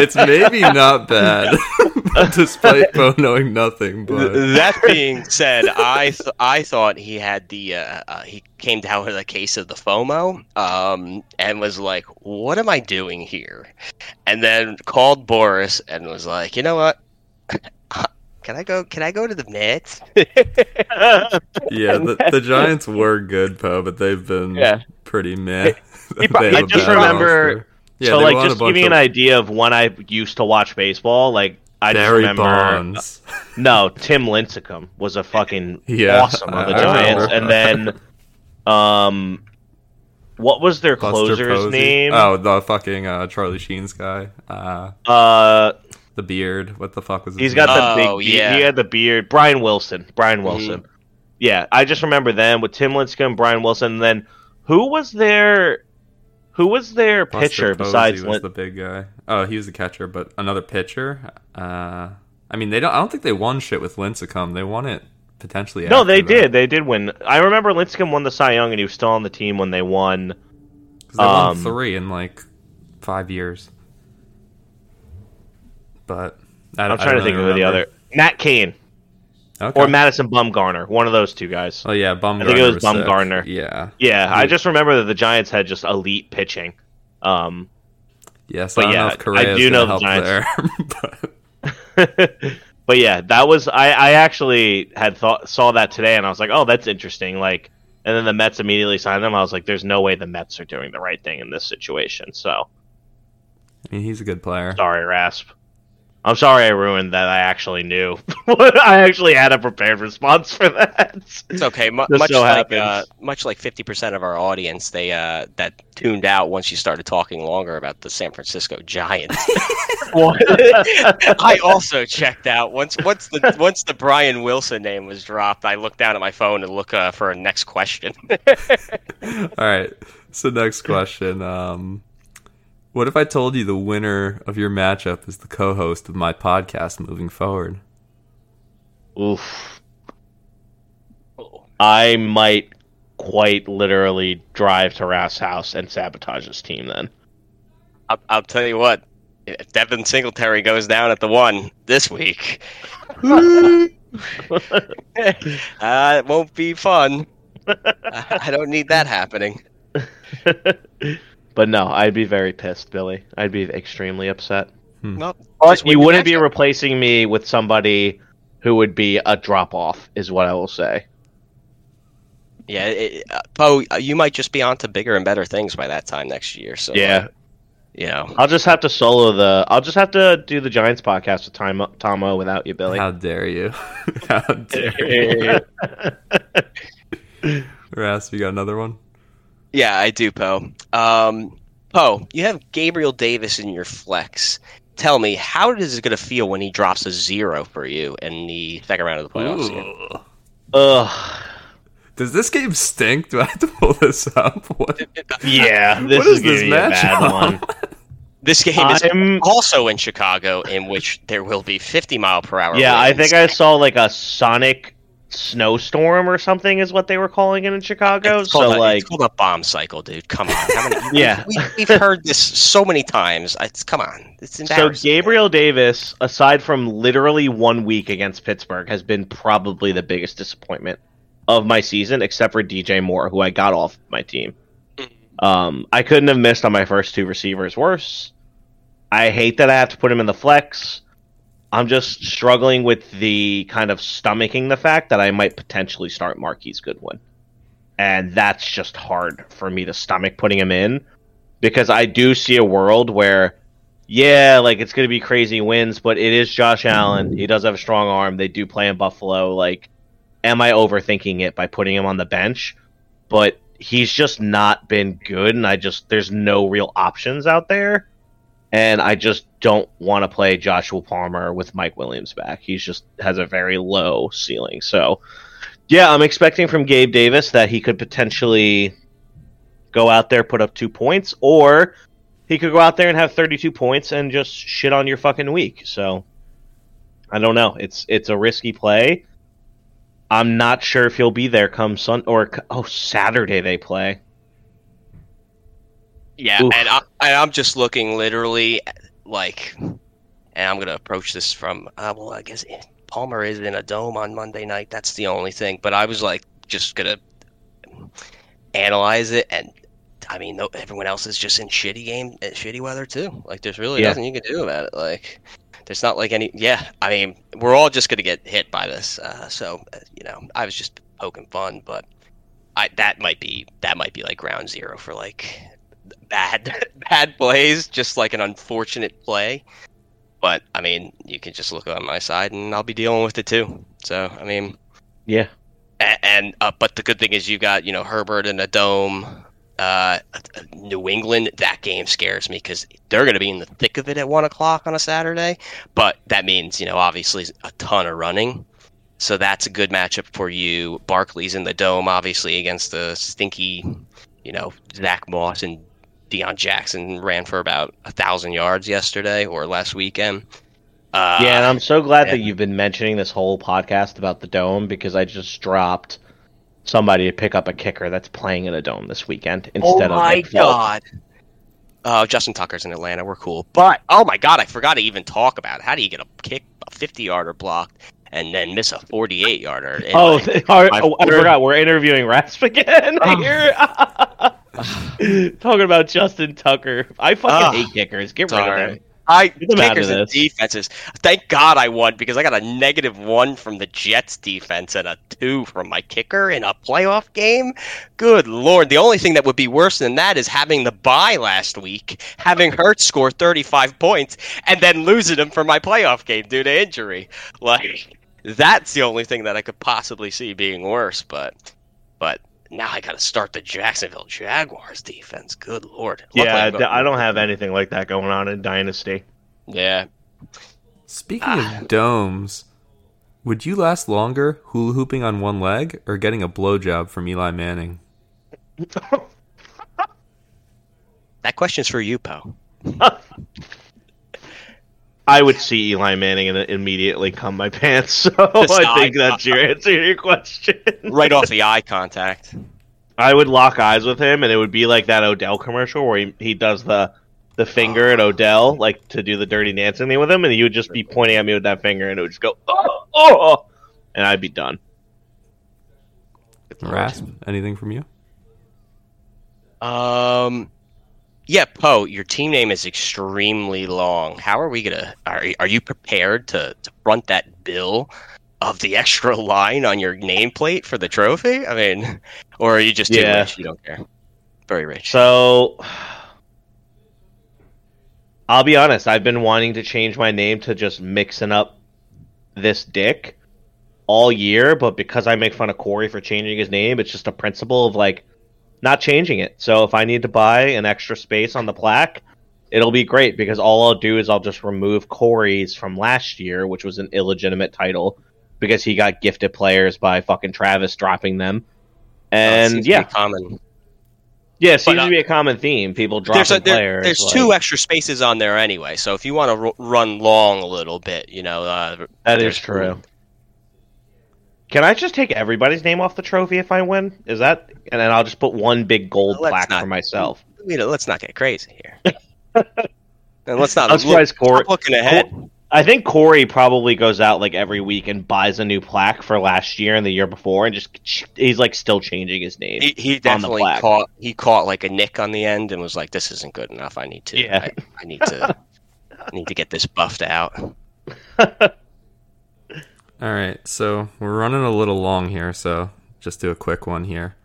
it's maybe not bad, despite Bo knowing nothing. But That being said, I th- I thought he had the uh, uh, he came down with a case of the FOMO, um, and was like, "What am I doing here?" And then called Boris and was like, "You know what? Can I go? Can I go to the Mets?" yeah, the, the Giants were good, Poe, but they've been Yeah. pretty meh. He They pro- have I a just remember- roster. Yeah, so like just bunch give me an idea of when I used to watch baseball. Like I just remember Bonds. no Tim Lincecum was a fucking Yeah, awesome of the I- I Giants, remember. and then um, what was their Buster closer's Posey. name? Oh, the fucking uh, Charlie Sheen's guy. Uh, Uh, the beard. What the fuck was his he's got the Oh, big. be- yeah. He had the beard. Brian Wilson. Brian Wilson. Yeah, I just remember them with Tim Lincecum, Brian Wilson, and then who was their who was their Buster pitcher Posey besides was Lin- the big guy. Oh, he was the catcher, but another pitcher. Uh, I mean, they don't. I don't think they won shit with Lincecum. They won it potentially. No, after they that. did. They did win. I remember Lincecum won the Cy Young, and he was still on the team when they won. 'Cause they won Um, three in like five years. But I, I'm trying to don't think of who the other Matt Cain Okay. or Madison Bumgarner, one of those two guys. Oh yeah, Bumgarner. I think it was sick. Bumgarner. Yeah. Yeah, I just remember that the Giants had just elite pitching. Um, Yes, But I don't yeah, I do know the Giants- there. but but yeah, that was I. I actually had thought saw that today, and I was like, oh, that's interesting. Like, and then the Mets immediately signed them. I was like, there's no way the Mets are doing the right thing in this situation. So I mean, he's a good player. sorry, Rasp. I'm sorry I ruined that. I actually knew. I actually had a prepared response for that. It's okay. Mu- Just much so like uh, much like fifty percent of our audience, they uh, that tuned out once you started talking longer about the San Francisco Giants. I also checked out once once the once the Brian Wilson name was dropped. I looked down at my phone and look uh, for a next question. All right. So next question. Um, what if I told you the winner of your matchup is the co-host of my podcast moving forward? Oof. I might quite literally drive to Raff's house and sabotage his team then. I'll, I'll tell you what. If Devin Singletary goes down at the one this week, uh, it won't be fun. I I don't need that happening. but no, I'd be very pissed, Billy. I'd be extremely upset. Well, But you wouldn't be replacing me with somebody who would be a drop off, is what I will say. Yeah, it, uh, Poe, uh, you might just be on to bigger and better things by that time next year. So, Yeah, uh, you know, I'll just have to solo the. I'll just have to do the Giants podcast with Tom, Tomo without you, Billy. How dare you? How dare you? Ras, you got another one? Yeah, I do, Poe. Um, Poe, you have Gabriel Davis in your flex. Tell me, how is it going to feel when he drops a zero for you in the second round of the playoffs? Ooh. Ugh. Does this game stink? Do I have to pull this up? What? Yeah, this What is, is this gonna be a bad matchup? one. This game is I'm- also in Chicago, in which there will be 50 mile per hour. Yeah, I think I saw like a sonic snowstorm or something is what they were calling it in Chicago. It's So a, like, it's called a bomb cycle, dude. Come on, how many? Yeah. we, we've heard this so many times. It's come on, it's so. Gabriel Davis, aside from literally one week against Pittsburgh, has been probably the biggest disappointment of my season, except for DJ Moore, who I got off my team. Um, I couldn't have missed on my first two receivers worse. I hate that I have to put him in the flex. I'm just struggling with the kind of stomaching the fact that I might potentially start Marquise Goodwin. And that's just hard for me to stomach putting him in because I do see a world where, yeah, like it's going to be crazy wins, but it is Josh Allen. He does have a strong arm. They do play in Buffalo. Like, am I overthinking it by putting him on the bench? But he's just not been good, and I just, there's no real options out there and I just don't want to play Joshua Palmer with Mike Williams back. He's just has a very low ceiling. So, yeah, I'm expecting from Gabe Davis that he could potentially go out there, put up two points, or he could go out there and have 32 points and just shit on your fucking week. So, I don't know. It's it's a risky play. I'm not sure if he'll be there come Sun or oh Saturday they play. Yeah, Oof. and, I, I'm just looking literally like, and I'm gonna approach this from. Uh, well, I guess Palmer is in a dome on Monday night. That's the only thing. But I was like, just gonna analyze it, and I mean, everyone else is just in shitty game, uh, shitty weather too. Like, there's really Yeah. nothing you can do about it. Like, there's not like any. Yeah, I mean, we're all just gonna get hit by this. Uh, so, uh, you know, I was just poking fun, but I that might be that might be like ground zero for like bad bad plays, just like an unfortunate play. But I mean, you can just look on my side, and I'll be dealing with it too. So I mean, Yeah. a- and uh, but the good thing is you got you know Herbert in a dome. Uh, New England, that game scares me because they're going to be in the thick of it at one o'clock on a Saturday. But that means you know obviously a ton of running, so that's a good matchup for you. Barkley's in the dome, obviously against the stinky, you know Zach Moss and Deon Jackson ran for about a thousand yards yesterday or last weekend. Uh, Yeah, and I'm so glad that you've been mentioning this whole podcast about the dome because I just dropped somebody to pick up a kicker that's playing in a dome this weekend Oh instead my of Nick Folk. god. Uh, Justin Tucker's in Atlanta. We're cool. But oh my god, I forgot to even talk about it. how do you get a kick a 50 yarder blocked and then miss a 48 yarder? Oh, our- my oh, I forgot. We're interviewing Rasp again here. Talking about Justin Tucker. I fucking Ah, hate kickers. Get rid of them. I Get them out of kickers and defenses. Thank God I won because I got a negative one from the Jets defense and a two from my kicker in a playoff game. Good lord! The only thing that would be worse than that is having the bye last week, having Hurts score 35 points, and then losing him for my playoff game due to injury. Like that's the only thing that I could possibly see being worse. But but now I got to start the Jacksonville Jaguars defense. Good lord! Luckily Yeah, I'm d- going- I don't have anything like that going on in Dynasty. Yeah, Speaking Ah. of domes, would you last longer hula hooping on one leg or getting a blowjob from Eli Manning? that question's for you, Poe. I would see Eli Manning and immediately cum my pants. So Just I think that's your answer to your question. right off the eye contact. I would lock eyes with him, and it would be like that Odell commercial where he, he does the the finger at Odell, like to do the dirty dancing thing with him, and he would just be pointing at me with that finger, and it would just go oh oh, and I'd be done. Rasp, anything from you? Um, yeah, Poe, your team name is extremely long. How are we gonna? Are are you prepared to, to front that bill of the extra line on your nameplate for the trophy? I mean, or are you just too Yeah. rich? You don't care. Very rich. So I'll be honest, I've been wanting to change my name to just mixing up this dick all year, but because I make fun of Corey for changing his name, it's just a principle of like not changing it. So if I need to buy an extra space on the plaque, it'll be great because all I'll do is I'll just remove Corey's from last year, which was an illegitimate title because he got gifted players by fucking Travis dropping them. Uh, And be yeah, common. yeah, it seems uh, to be a common theme. People dropping There's a, there- players. there's like- two extra spaces on there anyway. So if you want to r- run long a little bit, you know, uh, That is true. Can I just take everybody's name off the trophy if I win? Is that and then I'll just put one big gold Let's plaque not- for myself? You know, let's not get crazy here. and let's not I'm look, Corey. looking ahead. I think Corey probably goes out like every week and buys a new plaque for last year and the year before, and just he's like still changing his name. He, he definitely caught he caught like a nick on the end and was like, "This isn't good enough. I need to. Yeah. I, I need to. I need to get this buffed out." All right, so we're running a little long here, so just do a quick one here.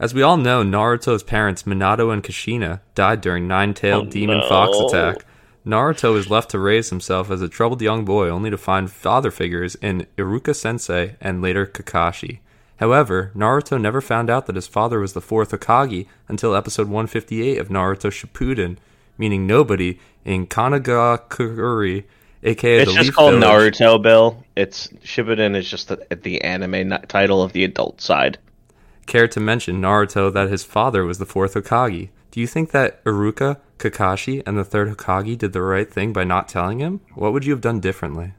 As we all know, Naruto's parents, Minato and Kushina, died during Nine-Tailed Oh, Demon no. Fox attack. Naruto is left to raise himself as a troubled young boy, only to find father figures in Iruka Sensei and later Kakashi. However, Naruto never found out that his father was the fourth Hokage until episode 158 of Naruto Shippuden, meaning nobody in Kanagakure, aka it's the just Leaf called Village, Naruto. Bill. It's Shippuden is just the, the anime n- title of the adult side. Care to mention Naruto that his father was the fourth Hokage. Do you think that Iruka, Kakashi, and the third Hokage did the right thing by not telling him? What would you have done differently?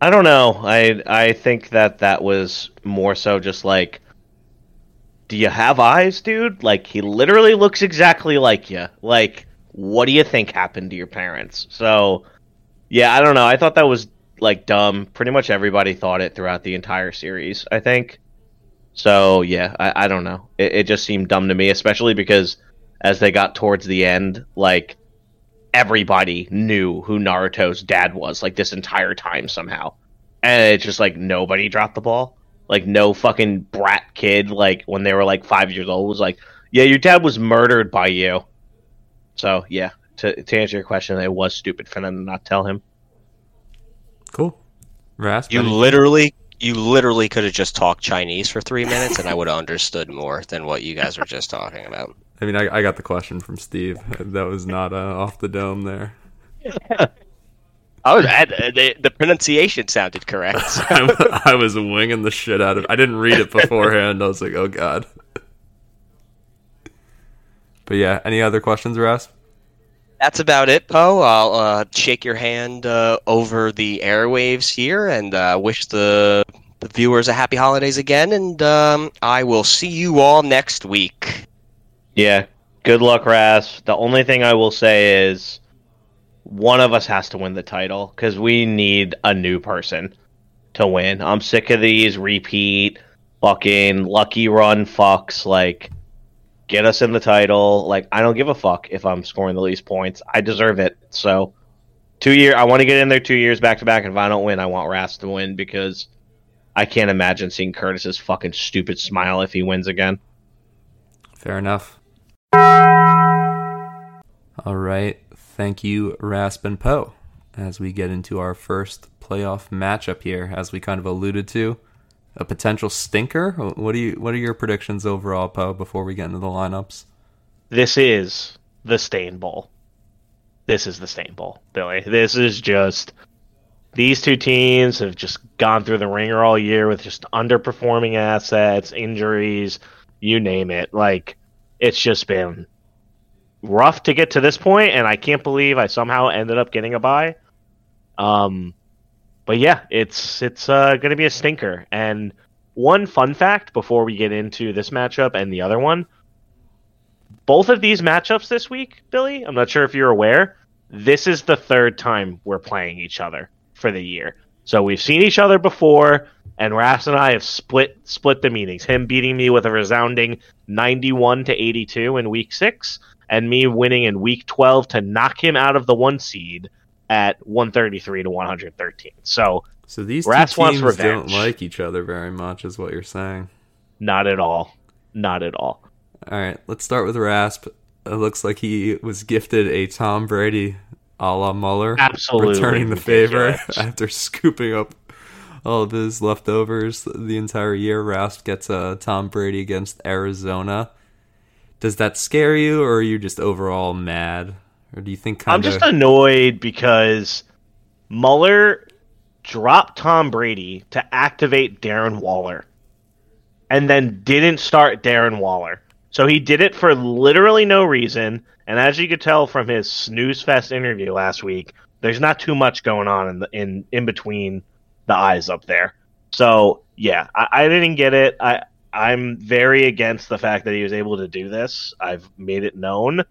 I don't know. I I think that that was more so just like do you have eyes, dude? Like he literally looks exactly like you. Like what do you think happened to your parents? So yeah, I don't know. I thought that was like dumb. Pretty much everybody thought it throughout the entire series, I think. So yeah, I, I don't know. It, it just seemed dumb to me, especially because as they got towards the end, like everybody knew who Naruto's dad was, like this entire time somehow. And it's just like nobody dropped the ball. Like no fucking brat kid, like when they were like five years old, was like, "Yeah, your dad was murdered by you." So yeah, to to answer your question, it was stupid for them to not tell him. Cool. Rasp, You literally, you literally could have just talked Chinese for three minutes, and I would have understood more than what you guys were just talking about. I mean, I, I got the question from Steve. That was not uh, off the dome there. Oh, that, the, the pronunciation sounded correct. I, I was winging the shit out of. I didn't read it beforehand. I was like, oh god. But yeah, any other questions, Rasp? That's about it, Poe. I'll uh, shake your hand uh, over the airwaves here and uh, wish the, the viewers a happy holidays again. And um, I will see you all next week. Yeah, good luck, Ras. The only thing I will say is one of us has to win the title because we need a new person to win. I'm sick of these repeat fucking lucky run fucks. Like, get us in the title. Like, I don't give a fuck if I'm scoring the least points. I deserve it. So, two year. I want to get in there two years back to back. And if I don't win, I want Ras to win because I can't imagine seeing Curtis's fucking stupid smile if he wins again. Fair enough. All right. Thank you, Rasp and Poe. As we get into our first playoff matchup here, as we kind of alluded to, a potential stinker. What do you? What are your predictions overall, Poe? Before we get into the lineups. this is the Stain Bowl. This is the Stain Bowl, Billy. This is just these two teams have just gone through the ringer all year with just underperforming assets, injuries, you name it. Like it's just been rough to get to this point, and I can't believe I somehow ended up getting a buy. Um, but yeah, it's it's uh, going to be a stinker. And one fun fact before we get into this matchup and the other one both of these matchups this week, Billy, I'm not sure if you're aware, this is the third time we're playing each other for the year. So we've seen each other before, and Ras and I have split split the meetings. Him beating me with a resounding 91 to 82 in week six, and me winning in week 12 to knock him out of the one seed at 133 to 113. So So these two Ras wants teams don't like each other very much, is what you're saying. not at all, not at all. All right, let's start with Rasp. It looks like he was gifted a Tom Brady a la Muller, Absolutely returning the favor ridiculous. after scooping up all of his leftovers the entire year. Rasp gets a Tom Brady against Arizona. Does that scare you, or are you just overall mad, or do you think kind I'm just annoyed because Muller dropped Tom Brady to activate Darren Waller and then didn't start Darren Waller. So he did it for literally no reason. And as you could tell from his snooze fest interview last week, there's not too much going on in the, in in between the eyes up there. So yeah, I, I didn't get it. I I'm very against the fact that he was able to do this. I've made it known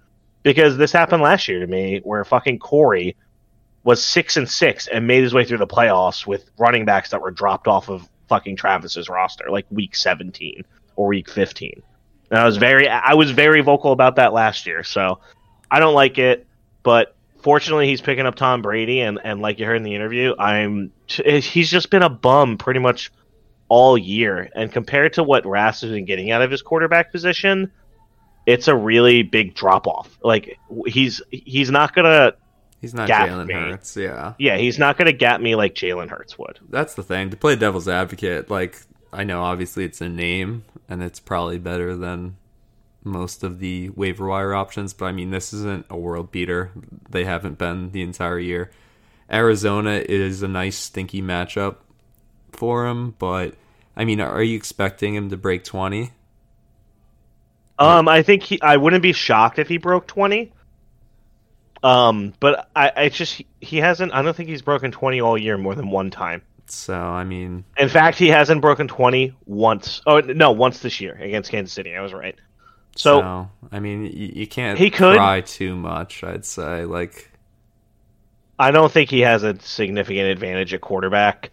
because this happened last year to me, where fucking Corey was six and six and made his way through the playoffs with running backs that were dropped off of fucking Travis's roster, like week seventeen or week fifteen. And I was very, I was very vocal about that last year. So I don't like it, but fortunately, he's picking up Tom Brady, and and like you heard in the interview, I'm he's just been a bum pretty much all year. And compared to what Rass has been getting out of his quarterback position, it's a really big drop off. Like he's he's not gonna He's not Jalen. Hurts, yeah. yeah he's not gonna gap me like Jalen Hurts would. That's the thing. To play devil's advocate, like I know obviously it's a name and it's probably better than most of the waiver wire options, but I mean this isn't a world beater. They haven't been the entire year. Arizona is a nice stinky matchup for him, but I mean, are you expecting him to break 20? Um, I think he. I wouldn't be shocked if he broke twenty. Um, but I, I just he hasn't. I don't think he's broken twenty all year more than one time. So I mean, In fact, he hasn't broken 20 once. Oh, no, once this year against Kansas City. I was right. So, so, I mean, you, you can't He could- cry too much. I'd say like I don't think he has a significant advantage at quarterback.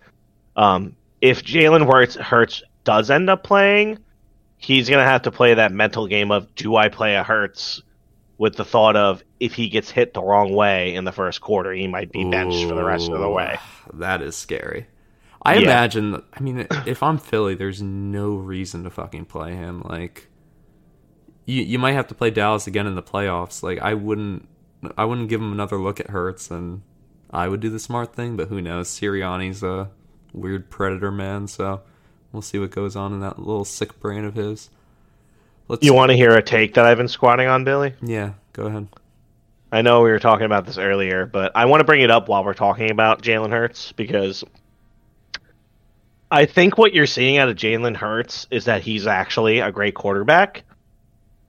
Um, if Jalen Hurts, Hurts does end up playing, he's going to have to play that mental game of do I play a Hurts with the thought of if he gets hit the wrong way in the first quarter, he might be benched for the rest of the way. That is scary. I Yeah. imagine. I mean, if I'm Philly, there's no reason to fucking play him. Like, you you might have to play Dallas again in the playoffs. Like, I wouldn't. I wouldn't give him another look at Hurts, and I would do the smart thing. But who knows? Sirianni's a weird predator man, so we'll see what goes on in that little sick brain of his. Let's. You want to hear a take that I've been squatting on, Billy? Yeah, go ahead. I know we were talking about this earlier, but I want to bring it up while we're talking about Jalen Hurts because I think what you're seeing out of Jalen Hurts is that he's actually a great quarterback.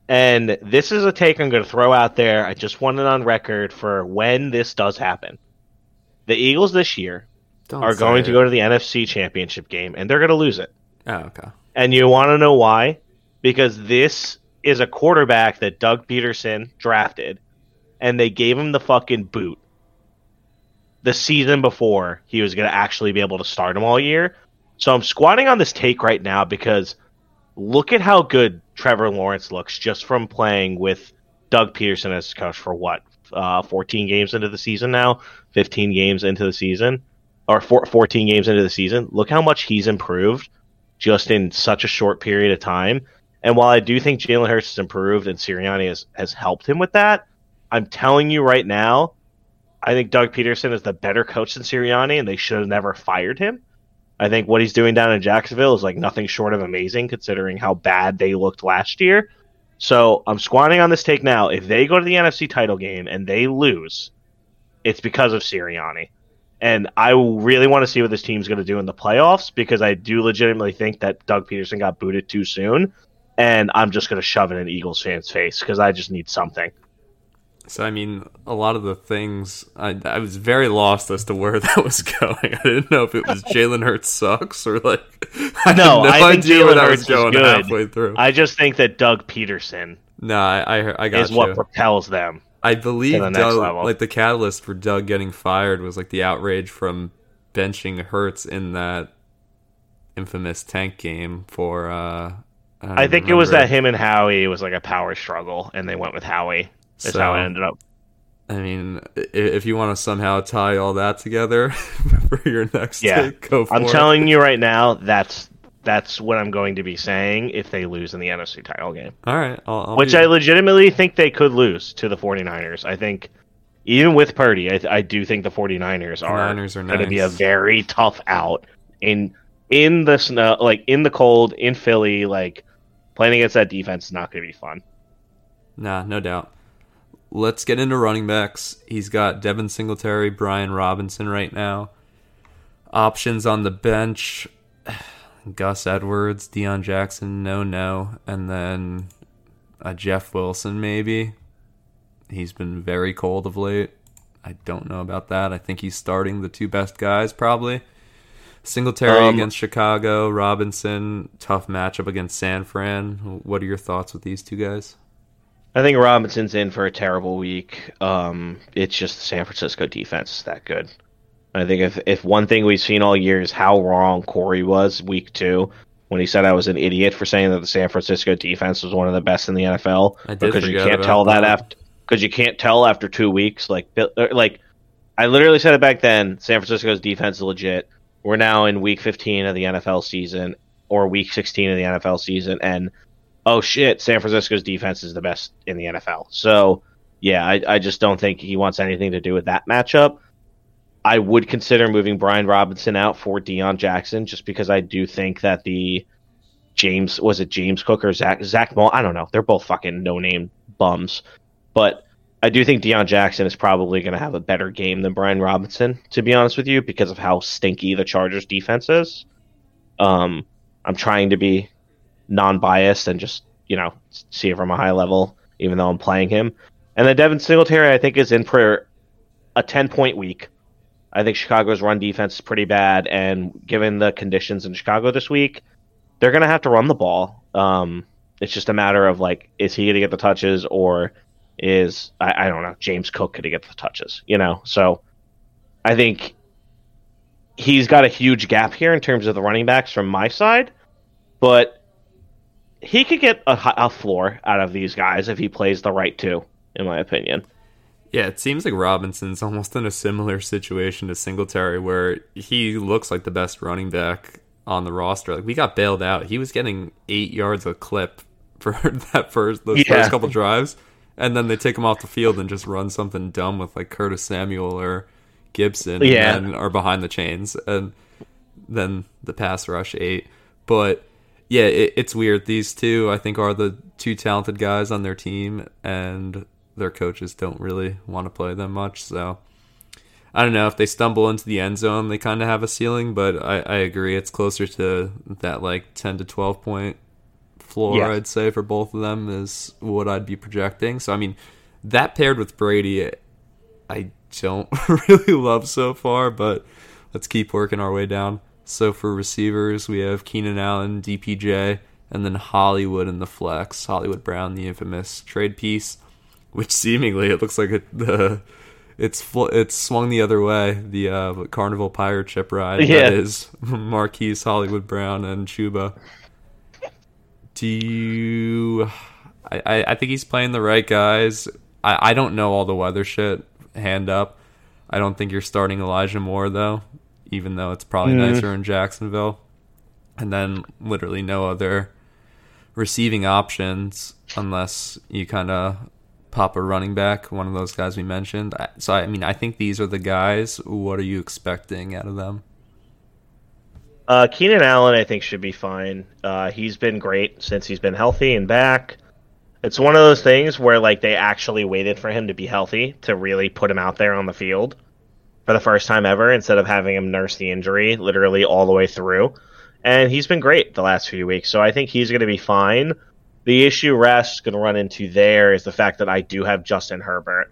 And this is a take I'm going to throw out there. I just want it on record for when this does happen. The Eagles this year Don't are going it. to go to the NFC Championship game, and they're going to lose it. Oh, okay. And you want to know why? Because this is a quarterback that Doug Pederson drafted, and they gave him the fucking boot the season before he was going to actually be able to start him all year. So I'm squatting on this take right now because look at how good Trevor Lawrence looks just from playing with Doug Pederson as coach for what? Uh, 14 games into the season now, 15 games into the season, or four, 14 games into the season. Look how much he's improved just in such a short period of time. And while I do think Jalen Hurts has improved and Sirianni has, has helped him with that, I'm telling you right now, I think Doug Pederson is the better coach than Sirianni, and they should have never fired him. I think what he's doing down in Jacksonville is like nothing short of amazing, considering how bad they looked last year. So I'm squatting on this take now. If they go to the NFC title game and they lose, it's because of Sirianni. And I really want to see what this team's going to do in the playoffs because I do legitimately think that Doug Pederson got booted too soon. And I'm just going to shove it in Eagles fans' face because I just need something. So I mean, a lot of the things I, I was very lost as to where that was going. I didn't know if it was Jalen Hurts sucks or like I No, no I think Jalen Hurts was is going good. halfway through. I just think that Doug Pederson no, I I, I got is you. what propels them. I believe the Doug, like the catalyst for Doug getting fired was like the outrage from benching Hurts in that infamous tank game for. uh I, I think it was that him and Howie was like a power struggle, and they went with Howie. That's So- how it ended up. I mean, if you want to somehow tie all that together for your next Yeah. take, go for I'm it. telling you right now, that's that's what I'm going to be saying if they lose in the NFC title game. All right, I'll, I'll Which be- I legitimately think they could lose to the 49ers. I think even with Purdy, I, I do think the 49ers are, are going to be a very tough out in in the snow, like in the cold in Philly. Like playing against that defense is not going to be fun. Nah, no doubt. Let's get into running backs. He's got Devin Singletary, Brian Robinson right now. Options on the bench Gus Edwards, Deon Jackson, no, no. And then a Jeff Wilson, maybe. He's been very cold of late. I don't know about that. I think he's starting the two best guys, probably. Singletary Um, against Chicago, Robinson, tough matchup against San Fran. What are your thoughts with these two guys? I think Robinson's in for a terrible week. Um, it's just the San Francisco defense is that good. I think if if one thing we've seen all year is how wrong Corey was week two when he said I was an idiot for saying that the San Francisco defense was one of the best in the NFL because you can't tell that, that. after because you can't tell after two weeks. Like er, like I literally said it back then. San Francisco's defense is legit. We're now in week 15 of the NFL season or week 16 of the NFL season, and oh shit, San Francisco's defense is the best in the NFL. So yeah, I, I just don't think he wants anything to do with that matchup. I would consider moving Brian Robinson out for Deon Jackson just because I do think that the James was it James Cook or Zach Zach Moll? I don't know. They're both fucking no name bums, but I do think Deon Jackson is probably going to have a better game than Brian Robinson, to be honest with you, because of how stinky the Chargers defense is. Um, I'm trying to be non-biased and just you know see it from a high level, even though I'm playing him. And then Devin Singletary, I think, is in for a 10 point week. I think Chicago's run defense is pretty bad, and given the conditions in Chicago this week, they're going to have to run the ball. Um, it's just a matter of like, is he going to get the touches, or is I, I don't know James Cook going to get the touches? You know, so I think he's got a huge gap here in terms of the running backs from my side, but he could get a, a floor out of these guys if he plays the right two, in my opinion. Yeah, it seems like Robinson's almost in a similar situation to Singletary, where he looks like the best running back on the roster. Like we got bailed out. He was getting eight yards a clip for that first those Yeah. first couple drives, and then they take him off the field and just run something dumb with like Curtis Samuel or Gibson, Yeah. and are behind the chains, and then the pass rush eight. But yeah, it, it's weird. These two, I think, are the two talented guys on their team, and their coaches don't really want to play them much. So I don't know if they stumble into the end zone, they kind of have a ceiling. But I, I agree, it's closer to that like ten to twelve point floor. Yeah. I'd say for both of them is what I'd be projecting. So I mean, that paired with Brady, I don't really love so far, but let's keep working our way down. So for receivers, we have Keenan Allen, DPJ, and then Hollywood in the flex. Hollywood Brown, the infamous trade piece, which seemingly it looks like it, the it's fl- it's swung the other way. The uh, Carnival Pirate ship ride Yeah. that is Marquise Hollywood Brown and Chuba. Do you? I, I I think he's playing the right guys. I I don't know all the weather shit. Hand up. I don't think you're starting Elijah Moore though, even though it's probably nicer in Jacksonville. And then literally no other receiving options unless you kind of pop a running back, one of those guys we mentioned. So I mean, I think these are the guys. What are you expecting out of them? Uh, Keenan Allen, I think, should be fine. Uh, he's been great since he's been healthy and back. It's one of those things where like they actually waited for him to be healthy to really put him out there on the field for the first time ever instead of having him nurse the injury literally all the way through. And he's been great the last few weeks, so I think he's going to be fine. The issue Rest is going to run into there is the fact that I do have Justin Herbert.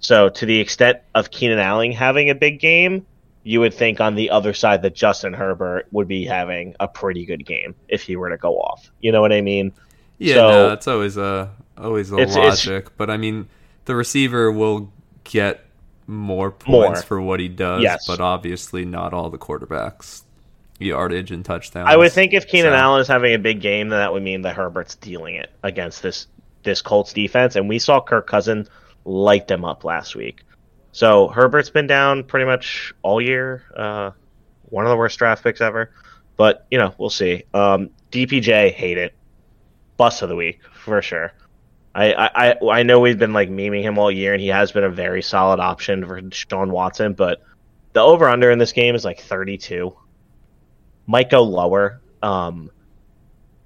So to the extent of Keenan Allen having a big game, you would think on the other side that Justin Herbert would be having a pretty good game if he were to go off. You know what I mean? Yeah, So- no, it's always a always a It's- it's- logic. but I mean, the receiver will get more points More. for what he does. Yes. but obviously not all the quarterbacks yardage and touchdowns. I would think if Keenan So- Allen is having a big game, then that would mean that Herbert's dealing it against this this Colts defense, and we saw Kirk Cousin light them up last week. So Herbert's been down pretty much all year. Uh, one of the worst draft picks ever, but you know we'll see. Um, DPJ hate it. Bust of the week for sure. I, I, I- know we've been like memeing him all year, and he has been a very solid option for Sean Watson, but the over under in this game is like 32 might go lower. Um,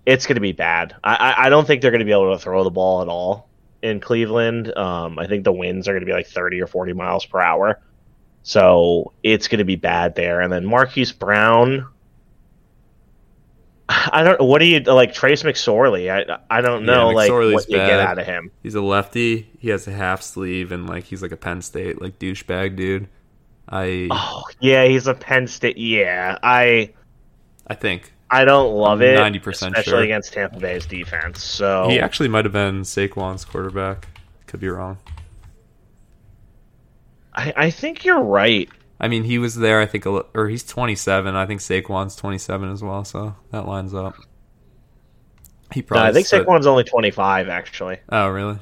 it's going to be bad. I, I, don't think they're going to be able to throw the ball at all in Cleveland. Um, I think the winds are going to be like 30 or 40 miles per hour. So it's going to be bad there. And then Marquise Brown. I don't. What do you like? Trace McSorley. I I don't know. like McSorley's what you get out of him. He's a lefty. He has a half sleeve, and like he's like a Penn State like douchebag dude. I Oh yeah, he's a Penn State. Yeah, I I think I don't love it. 90% especially sure. against Tampa Bay's defense. So he actually might have been Saquon's quarterback. Could be wrong. I, I think you're right. I mean, he was there. I think, or he's 27. I think Saquon's 27 as well. So that lines up. He No, probably. I think stood- Saquon's only 25 actually. Oh, really?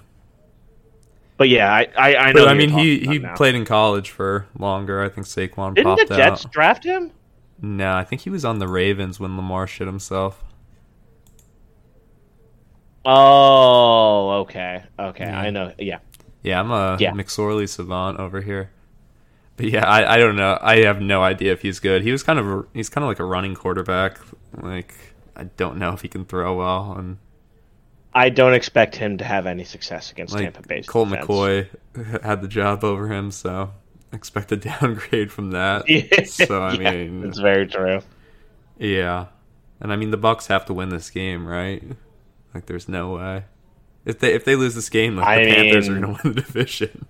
But yeah, I I, I know. But I mean, he he now. played in college for longer. I think Saquon Didn't popped the Jets out. draft him? No, I think he was on the Ravens when Lamar shit himself. Oh, okay, okay. Yeah. I know. Yeah, Yeah, I'm a Yeah. McSorley savant over here. But yeah, I, I don't know. I have no idea if he's good. He was kind of a, he's kind of like a running quarterback. Like I don't know if he can throw well. And I don't expect him to have any success against like Tampa Bay. Colt defense. McCoy had the job over him, so expect a downgrade from that. Yeah, So I yeah, mean, it's very true. yeah, and I mean the Bucs have to win this game, right? Like there's no way. If they if they lose this game, like I the Panthers are going to win the division.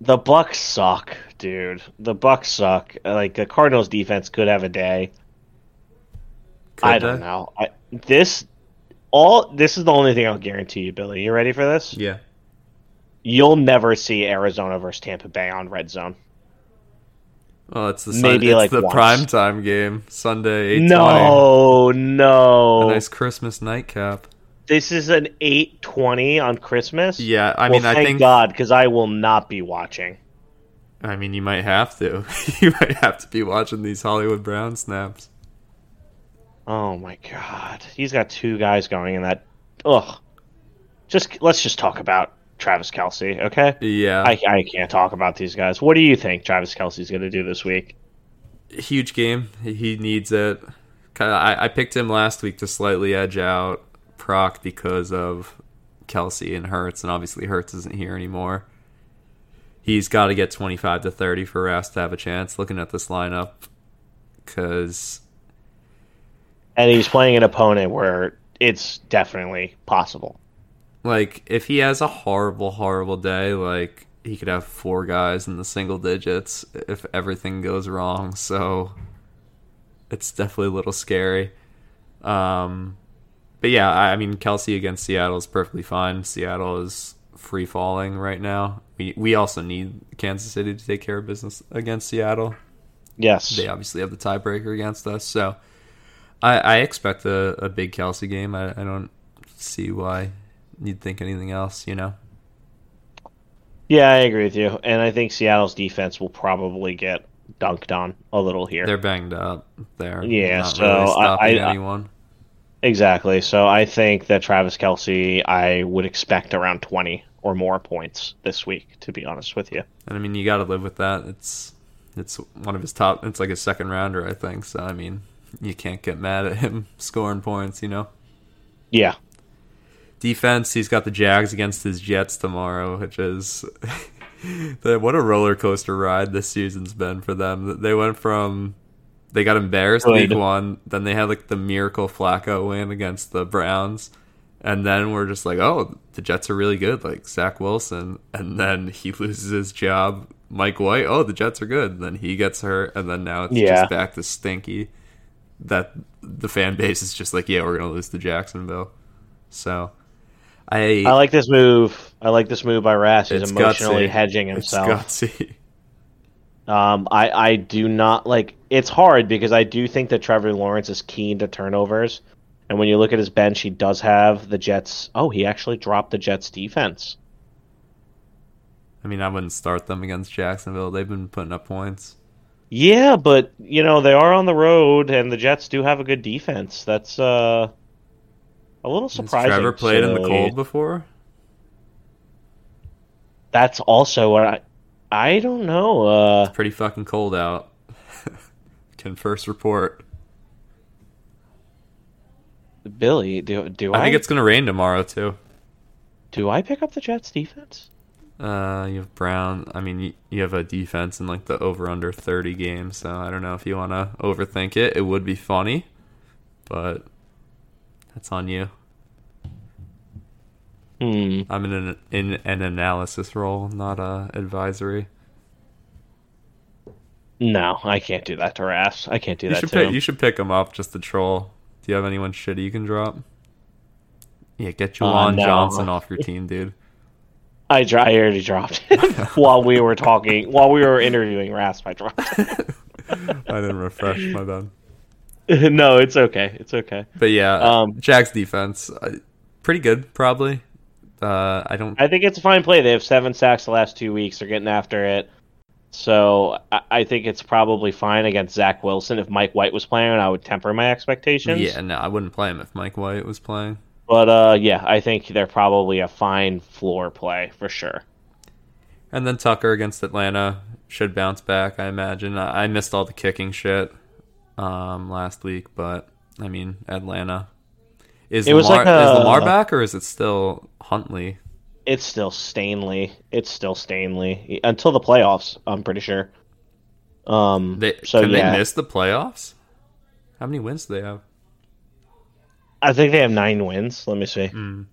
The Bucs suck. dude. The Bucs suck. Like the Cardinals defense could have a day. Could I don't they? know. I, this all this is the only thing I'll guarantee you, Billy. You ready for this? Yeah. You'll never see Arizona versus Tampa Bay on red zone. Well, it's the sun, Maybe, it's like, the once. prime time game Sunday. 8:20. No, no. a nice Christmas nightcap. This is an eight twenty on Christmas. Yeah, I Well, mean, I thank think. God, because I will not be watching. I mean, you might have to. you might have to be watching these Hollywood Brown snaps. Oh my God, he's got two guys going in that. Ugh. Just let's just talk about Travis Kelce, okay? Yeah, I, I can't talk about these guys. What do you think Travis Kelce's going to do this week? huge game. He- needs it. I, I picked him last week to slightly edge out Proc because of Kelce and Hurts, and obviously Hurts isn't here anymore. He's got to get 25 to 30 for Rast to have a chance looking at this lineup because And he's playing an opponent where it's definitely possible. Like if he has a horrible horrible day like he could have four guys in the single digits if everything goes wrong. So it's definitely a little scary. Um but yeah i mean kelce against seattle is perfectly fine. Seattle is free falling right now. We we also need kansas city to take care of business against seattle. Yes. they obviously have the tiebreaker against us. So i i expect a, a big kelce game. I, I don't see why you'd think anything else you know Yeah, I agree with you. And I think Seattle's defense will probably get dunked on a little here. They're banged up. They're Yeah, so really I- I- anyone. Exactly. So I think that Travis Kelce, I would expect around 20 or more points this week, to be honest with you. and I mean, you got to live with that. It's it's one of his top. It's like a second rounder, I think. So I mean, you can't get mad at him scoring points. You know, Yeah. Defense. He's got the Jags against his Jets tomorrow, which is the, what a roller coaster ride this season's been for them. They went from they got embarrassed Good. week one, then they had like the miracle Flacco win against the Browns, and then we're just like, oh, the Jets are really good, like Zach Wilson, and then he loses his job. Mike White, oh, the Jets are good. then he gets hurt, and then now it's Yeah. just back to stinky. That the fan base is just like, yeah, we're gonna lose to Jacksonville. So, I I like this move. I like this move by Rass. He's emotionally gutsy. hedging it's himself. gutsy. Um, I, I do not like. It's hard because I do think that Trevor Lawrence is keen to turnovers, and when you look at his bench, he does have the Jets. Oh, he actually dropped the Jets defense. I mean, I wouldn't start them against Jacksonville. They've been putting up points. Yeah, but you know they are on the road, and the Jets do have a good defense. That's uh, a little Has surprising. Trevor played in the cold before? That's also what I. I don't know. Uh, Pretty fucking cold out. Can first report. Billy, do do I, I think it's gonna rain tomorrow too. do I pick up the Jets defense? Uh, you have Brown. I mean, you, you have a defense in like the over under thirty games. So I don't know if you want to overthink it. It would be funny, but that's on you. Hmm. I'm in an in an analysis role, not a advisory. No, I can't do that to Rass. I can't do You that should to pick. him. You should pick him up just to troll. Do you have anyone shitty you can drop? Yeah, get Uh, no. Johnson off your team, dude. I, dro- I already dropped it while we were talking, while we were interviewing Rasp. I dropped. I didn't refresh my bad. no, it's okay. It's okay. But yeah, Um, Jags defense, uh, pretty good probably. Uh, I don't. I think it's a fine play. They have seven sacks the last two weeks. They're getting after it. So I, I think it's probably fine against Zach Wilson. If Mike White was playing, I would temper my expectations. Yeah, no, I wouldn't play him if Mike White was playing. But uh, yeah, I think they're probably a fine floor play for sure. And then Tucker against Atlanta should bounce back. I imagine. I I missed all the kicking shit um, last week, but I mean Atlanta. Is It was Lamar, like a- is Lamar back or is it still Huntley? It's still Stanley. It's still Stanley until the playoffs. I'm pretty sure. Um, They, so can yeah, they miss the playoffs? How many wins do they have? I think they have nine wins. Let me see. Mm.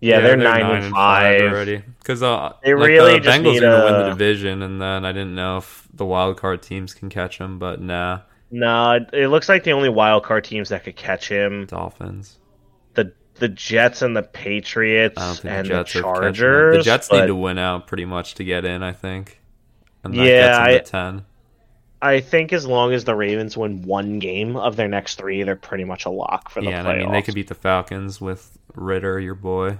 Yeah, they're, nine, and five. already. Because uh, They like, really the just Bengals need are gonna win the division, and then I didn't know if the wild card teams can catch them, but nah, No, it- it looks like the only wild card teams that could catch him Dolphins. the the Jets and the Patriots I don't think and the the are catching them. Chargers. The Jets but need to win out pretty much to get in. I think. And that Yeah, gets I- ten. I think as long as the Ravens win one game of their next three, they're pretty much a lock for the Yeah, playoffs. I mean they could beat the Falcons with Ridder, your boy.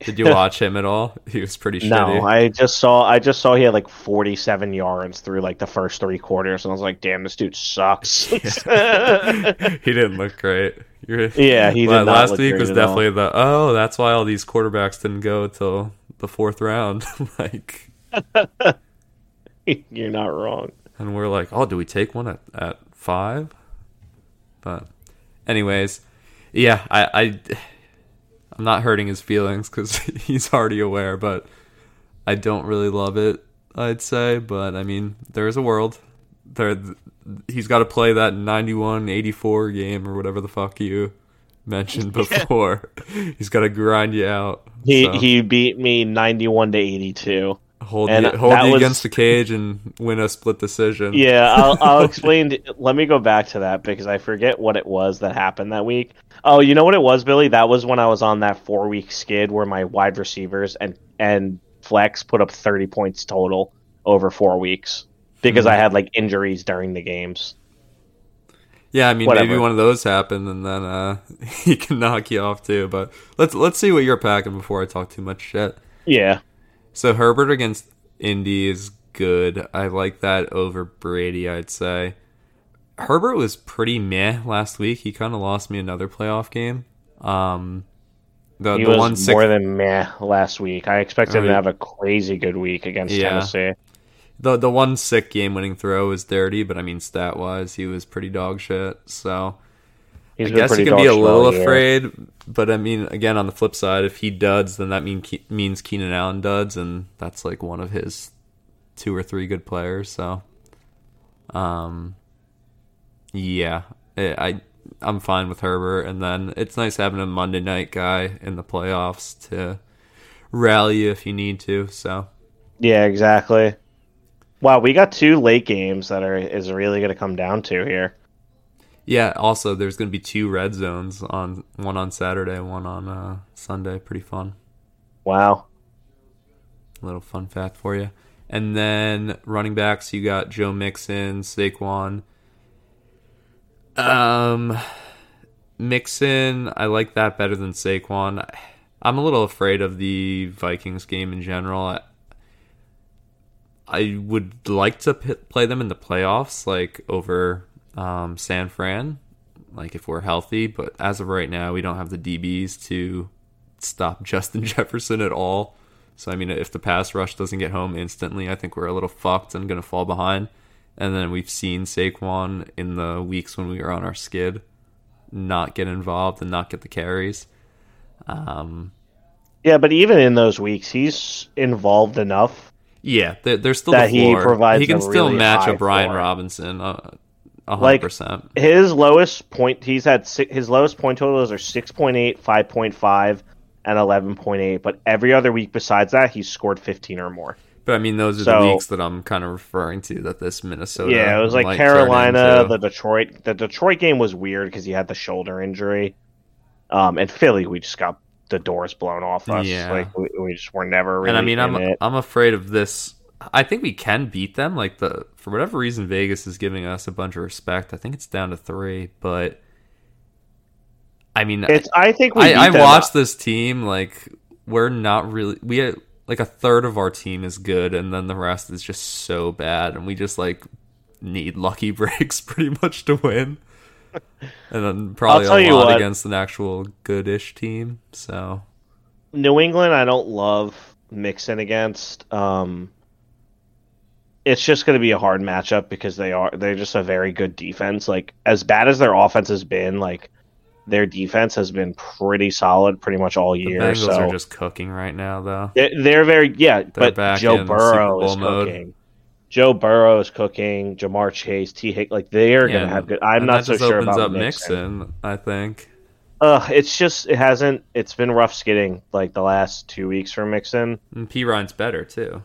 Did you watch him at all? He was pretty shitty. No, I just saw I just saw he had like 47 yards through like the first three quarters, and I was like, "Damn, this dude sucks." he didn't look great. You're, Yeah, he did last look week great was at all. definitely the oh, that's why all these quarterbacks didn't go till the fourth round. like, You're not wrong. and we're like, oh, do we take one at at five? But, anyways, yeah, I, I I'm not hurting his feelings because he's already aware, but I don't really love it. I'd say, but I mean, there's a world. There, he's got to play that 91-84 game or whatever the fuck you mentioned before. he's got to grind you out. He So, he beat me 91 to 82. hold and you, hold you was- against the cage and win a split decision. Yeah, I'll, I'll explain. Let me go back to that because I forget what it was that happened that week. Oh, you know what it was, Billy? That was when I was on that four week skid where my wide receivers and and flex put up 30 points total over four weeks because Hmm. I had like injuries during the games. Yeah, I mean maybe one of those happened and then uh, he can knock you off too. But let's let's see what you're packing before I talk too much shit. Yeah, So Herbert against Indy is good. I like that over Brady. I'd say Herbert was pretty meh last week. He kind of lost me another playoff game. Um, the he the was one sick more than meh last week. I expected him Oh, to have a crazy good week against Yeah. Tennessee. the the one sick game winning throw was dirty, but I mean stat wise he was pretty dog shit. So He's I guess you pretty can be a little afraid, but I mean, again, on the flip side, if he duds, then that mean Ke- means Keenan Allen duds, and that's like one of his two or three good players. So, um, yeah, I, I I'm fine with Herbert, and then it's nice having a Monday night guy in the playoffs to rally you if you need to. So, Yeah, exactly. Wow, we got two late games that are is really going to come down to here. yeah. Also, there's going to be two red zones on one on Saturday, one on uh, Sunday. Pretty fun. Wow. little fun fact for you. And then running backs, you got Joe Mixon, Saquon. Um, Mixon, I like that better than Saquon. I'm a little afraid of the Vikings game in general. I, I would like to p- play them in the playoffs, like over um, San Fran, like if we're healthy. But as of right now, we don't have the DBs to stop Justin Jefferson at all. So I mean, if the pass rush doesn't get home instantly, I think we're a little fucked and gonna fall behind. And then we've seen Saquon in the weeks when we were on our skid not get involved and not get the carries. Um, Yeah, but even in those weeks, he's involved enough. yeah, there, there's still That the he provides he can still really match a Brian floor. Robinson, uh, a hundred Like. His lowest point, he's had si- his lowest point totals are 6.8, 5.5, and 11.8. But every other week besides that, he's scored 15 or more. But I mean, those are So- the weeks that I'm kind of referring to. That this Minnesota, yeah, it was like Carolina, the Detroit. The Detroit game was weird because he had the shoulder injury. Um, and Philly, we just got the doors blown off us. Yeah. Like we, we just were never really. and I mean, I'm it. I'm afraid of this. I think we can beat them. Like the for whatever reason, Vegas is giving us a bunch of respect. I think it's down to three, but I mean, It's. I think we. I, I watched this team. Like we're not really. We like a third of our team is good, and then the rest is just so bad, and we just like need lucky breaks pretty much to win. And then probably a lot against an actual goodish team. So New England, I don't love mixing against. Um, it's just going to be a hard matchup because they are they're just a very good defense. Like as bad as their offense has been, like their defense has been pretty solid pretty much all the year. Bengals so are just cooking right now, though. they're, they're very yeah, but back Joe Burrow is mode. cooking. Joe Burrow is cooking. Ja'Marr Chase, T. Hick, like they are going to have good. I'm not so sure about up Mixon. Mixon. I think. Uh, it's just it hasn't. It's been rough skidding like the last two weeks for Mixon. And Perine's better too.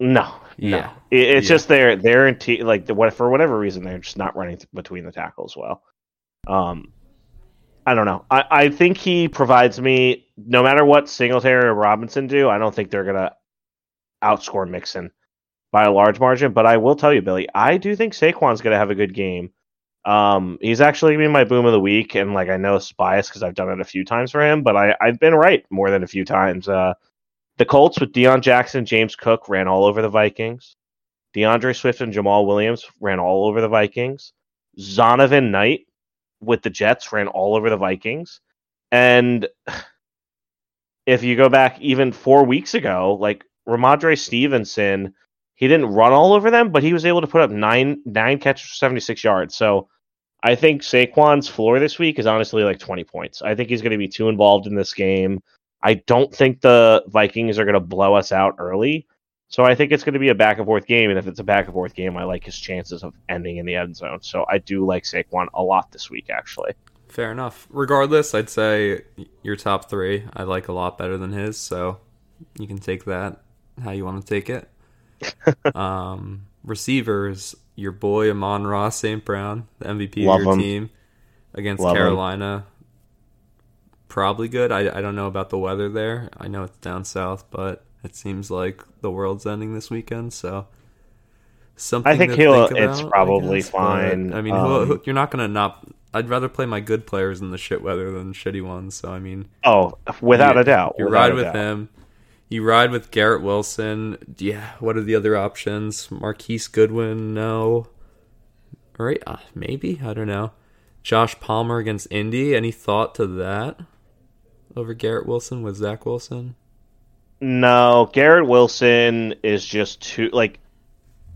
No, Yeah. no. It, it's Yeah. just they're they're in t- like the, what for whatever reason they're just not running th- between the tackles well. Um, I don't know. I, I think he provides me no matter what Singletary or Robinson do. I don't think they're gonna outscore Mixon by a large margin. But I will tell you, Billy, I do think Saquon's gonna have a good game. Um, he's actually gonna be my boom of the week, and like I know it's biased because I've done it a few times for him, but I I've been right more than a few times. Uh, the Colts with Deon Jackson, James Cook ran all over the Vikings. DeAndre Swift and Jamaal Williams ran all over the Vikings. Zonovan Knight with the Jets ran all over the Vikings. And if you go back even four weeks ago, like Rhamondre Stevenson, he didn't run all over them, but he was able to put up nine nine catches for 76 yards. So I think Saquon's floor this week is honestly like 20 points. I think he's going to be too involved in this game. I don't think the Vikings are going to blow us out early. So I think it's going to be a back and forth game, and if it's a back and forth game, I like his chances of ending in the end zone. So I do like Saquon a lot this week, actually. Fair enough. Regardless, I'd say your top three I like a lot better than his, so you can take that how you want to take it. um, receivers, your boy Amon-Ra St. Brown, the MVP Love of your him. team against Love him. Carolina. Probably good. I, I don't know about the weather there. I know it's down south, but it seems like the world's ending this weekend, so something. I think he'll- think it's about, I probably guess, but, fine. I mean, Um, you're not gonna not. I'd rather play my good players in the shit weather than shitty ones. So I mean, Oh, without you, a doubt. you ride with doubt. him. You ride with Garrett Wilson. Yeah. What are the other options? Marquise Goodwin? No. Right? Uh, maybe. I don't know. Josh Palmer against Indy. Any thought to that over Garrett Wilson with Zach Wilson? No, Garrett Wilson is just too like.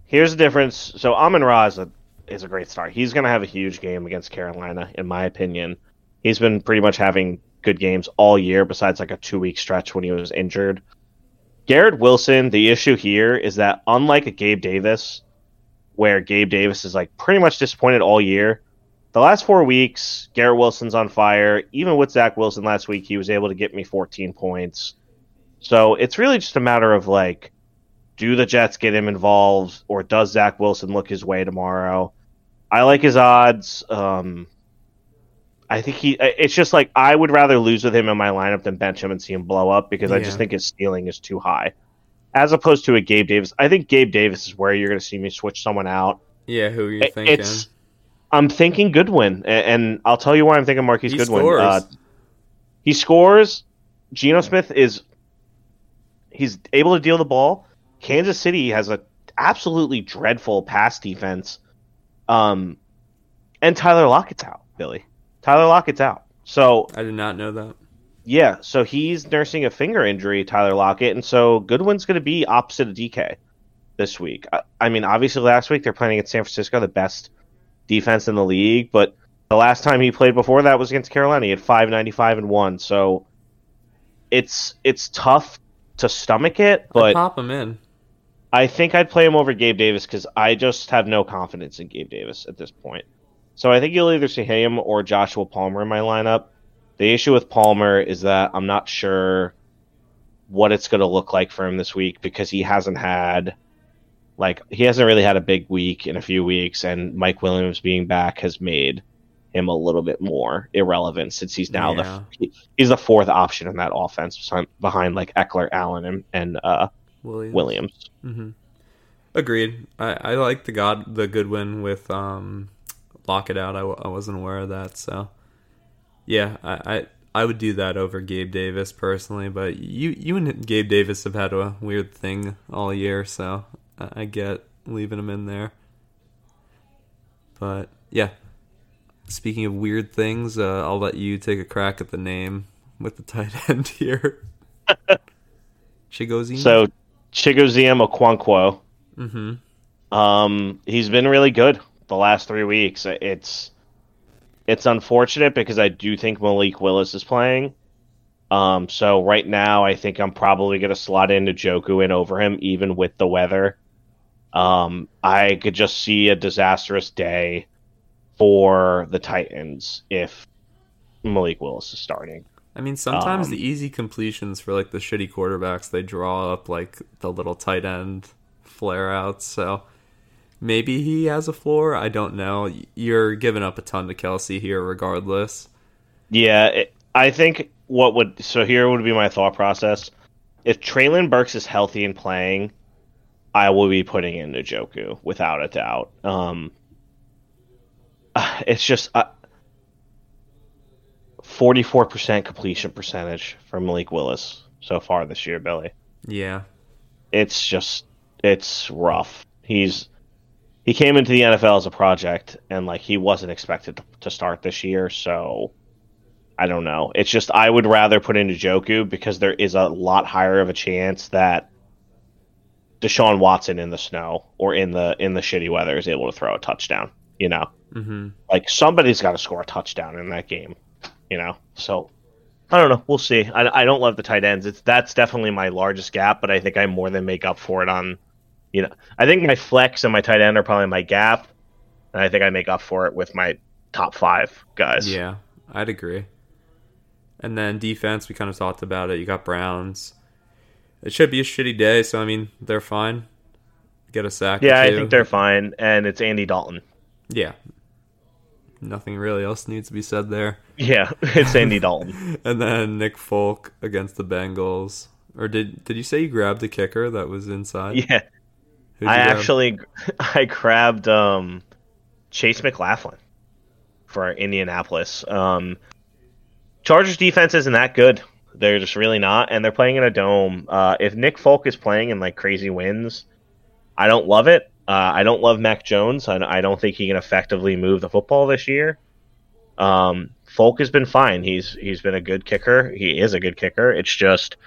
Here's the difference. So Amon-Ra is a, is a great start. He's going to have a huge game against Carolina, in my opinion. He's been pretty much having good games all year, besides like a two week stretch when he was injured. Garrett Wilson, the issue here is that unlike a Gabe Davis, where Gabe Davis is like pretty much disappointed all year, the last four weeks, Garrett Wilson's on fire. Even with Zach Wilson last week, he was able to get me 14 points. So it's really just a matter of like, do the Jets get him involved, or does Zach Wilson look his way tomorrow? I like his odds. Um, I think he. It's just like I would rather lose with him in my lineup than bench him and see him blow up because I just think his ceiling is too high, as opposed to a Gabe Davis. I think Gabe Davis is where you're going to see me switch someone out. Yeah. Who are you It- thinking? It's. I'm thinking Goodwin, and I'll tell you why I'm thinking Marquise he Goodwin. scores. Uh, he scores. Geno Smith is he's able to deal the ball. Kansas City has a absolutely dreadful pass defense. Um, and Tyler Lockett's out, Billy. Tyler Lockett's out. So I did not know that. yeah, so he's nursing a finger injury, Tyler Lockett, and so Goodwin's going to be opposite of DK this week. I, I mean, obviously last week they're playing against San Francisco, the best defense in the league, but the last time he played before that was against Carolina. He had 595 and 1. So it's it's tough to stomach it, I'd but pop him in. I think I'd play him over Gabe Davis because I just have no confidence in Gabe Davis at this point. So I think you'll either see him or Joshua Palmer in my lineup. The issue with Palmer is that I'm not sure what it's going to look like for him this week because he hasn't had like he hasn't really had a big week in a few weeks and Mike Williams being back has made him a little bit more irrelevant since he's now Yeah. the he's the fourth option in that offense behind- like Ekeler, Allen and, and uh, Williams. Williams. hmm Agreed. I, I like the god the Goodwin with um Lockett out. I, w- I wasn't aware of that, so yeah, I, I I would do that over Gabe Davis personally. But you you and Gabe Davis have had a weird thing all year, so I get leaving him in there. But yeah, speaking of weird things, uh, I'll let you take a crack at the name with the tight end here. Chigozine. So Chigoziem Okonkwo, mm-hmm. um, he's been really good the last three weeks. It's it's unfortunate because I do think Malik Willis is playing. Um, so right now I think I'm probably gonna slot into Njoku in over him, even with the weather. Um, I could just see a disastrous day for the Titans if Malik Willis is starting. I mean, sometimes Um, the easy completions for like the shitty quarterbacks, they draw up like the little tight end flare outs. So maybe he has a floor. I don't know. You're giving up a ton to Kelce here, regardless. Yeah, it, I think what would so here would be my thought process. If Treylon Burks is healthy and playing, I will be putting in Njoku without a doubt. Um, it's just uh, forty-four percent completion percentage for Malik Willis so far this year, Billy. Yeah, It's just it's rough. He's he came into the NFL as a project, and like he wasn't expected to, to start this year, so. I don't know. It's just I would rather put in Njoku because there is a lot higher of a chance that Deshaun Watson in the snow or in the in the shitty weather is able to throw a touchdown. You know, hmm like somebody's got to score a touchdown in that game. You know, so I don't know. We'll see. I, I don't love the tight ends. It's that's definitely my largest gap, but I think I more than make up for it on. You know, I think my flex and my tight end are probably my gap, and I think I make up for it with my top five guys. yeah, I'd agree. And then defense, we kind of talked about it. You got Browns. It should be a shitty day, so I mean they're fine. Get a sack. or Yeah, I think they're fine, and it's Andy Dalton. Yeah. Nothing really else needs to be said there. Yeah, it's Andy Dalton. And then Nick Folk against the Bengals. Or did did you say you grabbed the kicker that was inside? Yeah, I grab? actually I grabbed um, Chase McLaughlin for Indianapolis. Um, Chargers defense isn't that good. They're just really not, and they're playing in a dome. Uh, if Nick Folk is playing in like crazy wins, I don't love it. Uh, I don't love Mac Jones. I, I don't think he can effectively move the football this year. Um, Folk has been fine. He's he's been a good kicker. He is a good kicker. It's just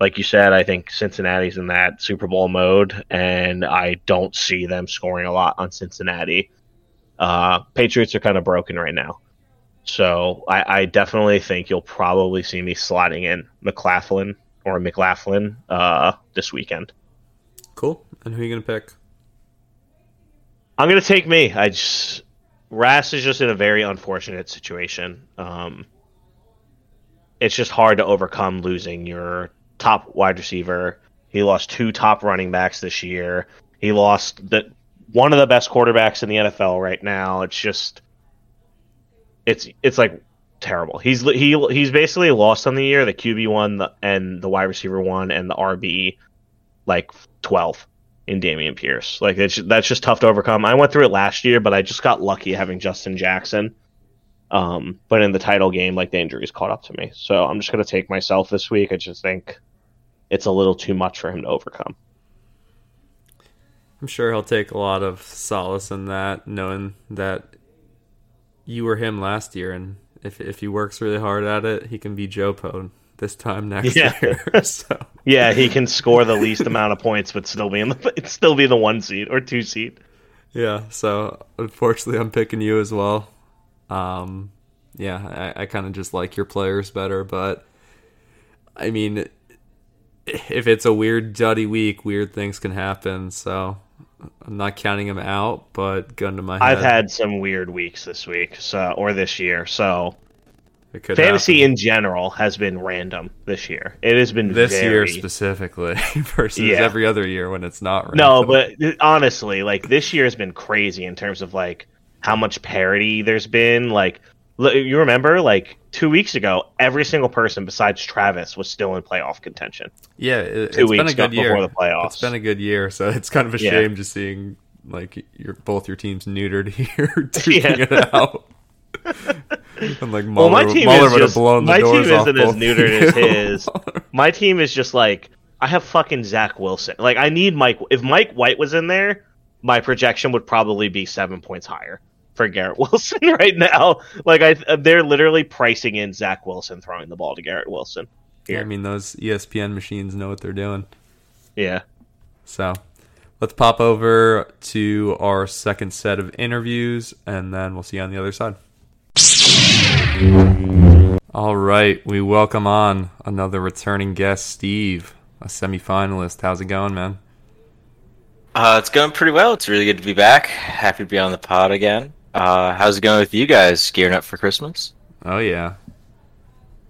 like you said. I think Cincinnati's in that Super Bowl mode, and I don't see them scoring a lot on Cincinnati. Uh, Patriots are kind of broken right now, so I, I definitely think you'll probably see me sliding in McLaughlin or McLaughlin uh, this weekend. Cool. And who are you gonna pick? I'm gonna take me. I just Ras is just in a very unfortunate situation. Um, it's just hard to overcome losing your top wide receiver. He lost two top running backs this year. He lost the one of the best quarterbacks in the NFL right now. It's just it's it's like terrible. He's he he's basically lost on the year the QB one the, and the wide receiver one and the RB like twelve in Dameon Pierce. Like it's that's just tough to overcome. I went through it last year, but I just got lucky having Justin Jackson. Um, but in the title game, like the injuries caught up to me, so I'm just gonna take myself this week. I just think it's a little too much for him to overcome. I'm sure he'll take a lot of solace in that, knowing that you were him last year, and if if he works really hard at it, he can be Joe Pone this time next Yeah. year. so Yeah, he can score the least amount of points, but still be in the still be the one seed or two seed. yeah, so unfortunately, I'm picking you as well. Um, yeah, I, I kind of just like your players better, but I mean, if it's a weird duddy week, weird things can happen. So I'm not counting him out, but gun to my head, I've had some weird weeks this week, so or this year. So fantasy happen. in general has been random this year. It has been this year very- specifically versus Yeah. every other year when it's not. Random. No, but uh, honestly, like this year has been crazy in terms of like how much parity there's been. Like you remember, like two weeks ago, every single person besides Travis was still in playoff contention. yeah, it, two it's been weeks a good before year. the playoffs. It's been a good year, so it's kind of a Yeah. shame just seeing like your both your teams neutered here, duking Yeah. it out. And like Well, my team Muller is would have just blown the my team doors off isn't as neutered as his. My team is just like I have fucking Zach Wilson. Like I need Mike. If Mike White was in there, my projection would probably be seven points higher for Garrett Wilson right now. Like I, they're literally pricing in Zach Wilson throwing the ball to Garrett Wilson. Yeah, I mean those ESPN machines know what they're doing. Yeah. So let's pop over to our second set of interviews, and then we'll see you on the other side. All right, we welcome on another returning guest, Steve, a semifinalist. How's it going, man? Uh, it's going pretty well. It's really good to be back. Happy to be on the pod again. Uh, how's it going with you guys? Gearing up for Christmas? Oh yeah,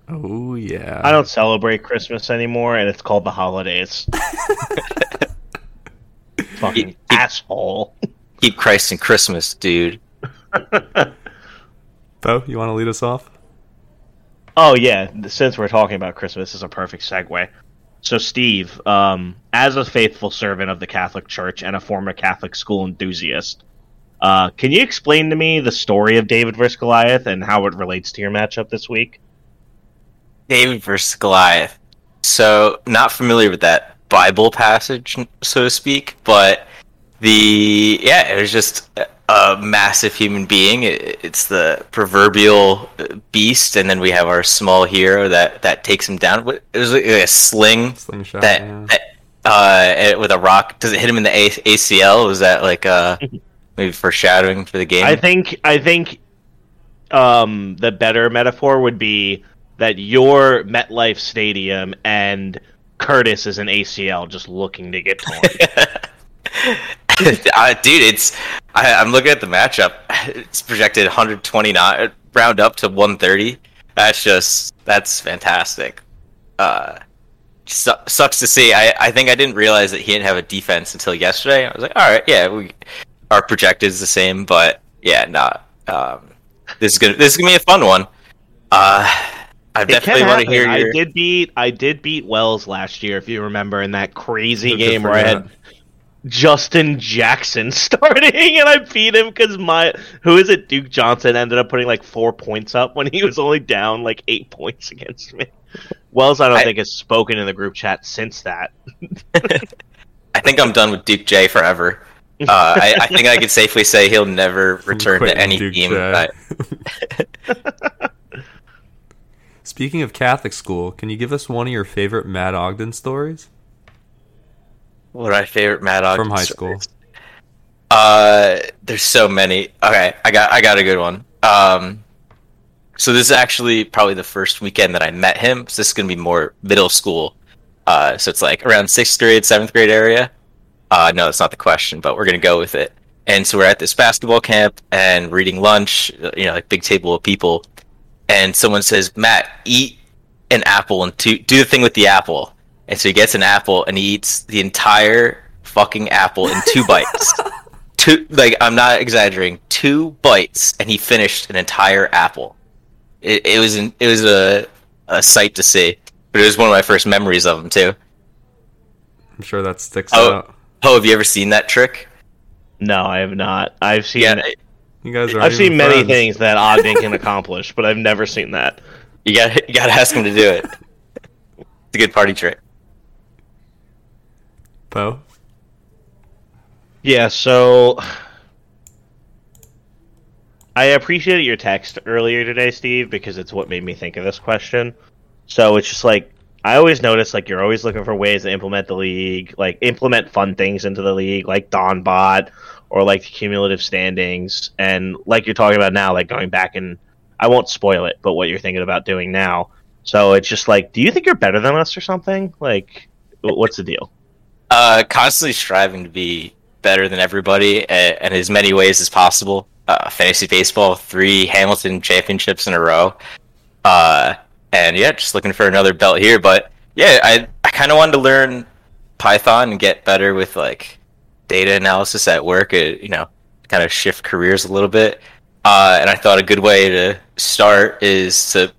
Oh yeah. I don't celebrate Christmas anymore, and it's called the holidays. Fucking asshole. Keep Christ in Christmas, dude. Bo, you want to lead us off? Oh yeah, since we're talking about Christmas, this is a perfect segue. So, Steve, um, as a faithful servant of the Catholic Church and a former Catholic school enthusiast, uh, can you explain to me the story of David versus Goliath and how it relates to your matchup this week? David versus Goliath. So, not familiar with that Bible passage, so to speak, but the yeah, it was just a massive human being. It's the proverbial beast, and then we have our small hero that that takes him down. It was like a sling Slingshot. that, yeah. that uh with a rock. Does it hit him in the A- ACL? Was that like uh maybe foreshadowing for the game? I think I think um, the better metaphor would be that your MetLife Stadium and Curtis is an ACL just looking to get torn. uh, dude, it's I, I'm looking at the matchup. It's projected 129, round up to 130. That's just that's fantastic. Uh, su- sucks to see. I, I think I didn't realize that he didn't have a defense until yesterday. I was like, all right, yeah, we our projected is the same, but yeah, not. Um, this is gonna this is gonna be a fun one. Uh, I It definitely want to hear your. I did beat I did beat Wells last year, if you remember, in that crazy game where I had. Justin Jackson starting, and I beat him because my who is it? Duke Johnson ended up putting like four points up when he was only down like eight points against me. Wells, I don't I- think has spoken in the group chat since that. I think I'm done with Duke J forever. Uh, I, I think I could safely say he'll never return to any Duke team. J. I- Speaking of Catholic school, can you give us one of your favorite Matt Ogden stories What are my favorite Mad from high stories? school? Uh, there's so many. Okay, I got I got a good one. Um, so this is actually probably the first weekend that I met him. So this is gonna be more middle school. Uh, so it's like around sixth grade, seventh grade area. Uh, no, that's not the question, but we're gonna go with it. And so we're at this basketball camp and we're eating lunch. You know, like big table of people, and someone says, "Matt, eat an apple and two, do the thing with the apple." And so he gets an apple and he eats the entire fucking apple in two bites. Two, like I'm not exaggerating, two bites, and he finished an entire apple. It, it was an, it was a a sight to see, but it was one of my first memories of him too. I'm sure that sticks Oh. out. Oh, have you ever seen that trick? No, I have not. I've seen Yeah, You guys are. I've seen many things that Ogden can accomplish, but I've never seen that. you got you got to ask him to do it. It's a good party trick. Yeah, so I appreciated your text earlier today, Steve, because it's what made me think of this question. So it's just like I always notice like you're always looking for ways to implement the league, like implement fun things into the league, like Donbot or like the cumulative standings, and like you're talking about now, like going back and I won't spoil it, but what you're thinking about doing now. So it's just like, do you think you're better than us or something? Like, what's the deal? Uh, constantly striving to be better than everybody a- in as many ways as possible. Uh, fantasy baseball, three Hamilton championships in a row. Uh, and yeah, just looking for another belt here. But yeah, I I kind of wanted to learn Python and get better with like data analysis at work. It, you know, kind of shift careers a little bit. Uh, and I thought a good way to start is to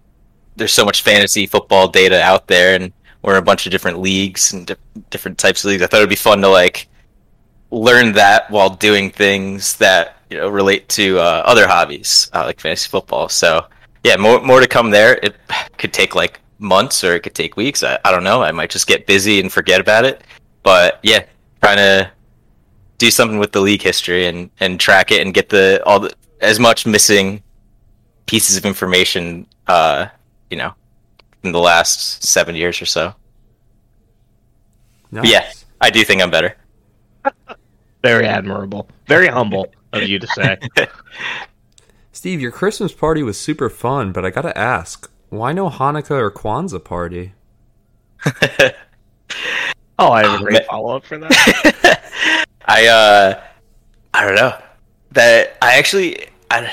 there's so much fantasy football data out there, and in a bunch of different leagues and di- different types of leagues. I thought it'd be fun to like learn that while doing things that you know relate to uh, other hobbies uh, like fantasy football. So yeah, more more to come there. It could take like months or it could take weeks. I, I don't know. I might just get busy and forget about it. But yeah, trying to do something with the league history and and track it and get the all the as much missing pieces of information. Uh, you know, in the last seven years or so. But yeah, I do think I'm better. Very admirable, very humble of you to say. Steve, your Christmas party was super fun, but I gotta ask, why no Hanukkah or Kwanzaa party? Oh, I have a great man. follow up for that. I uh I don't know. That I actually I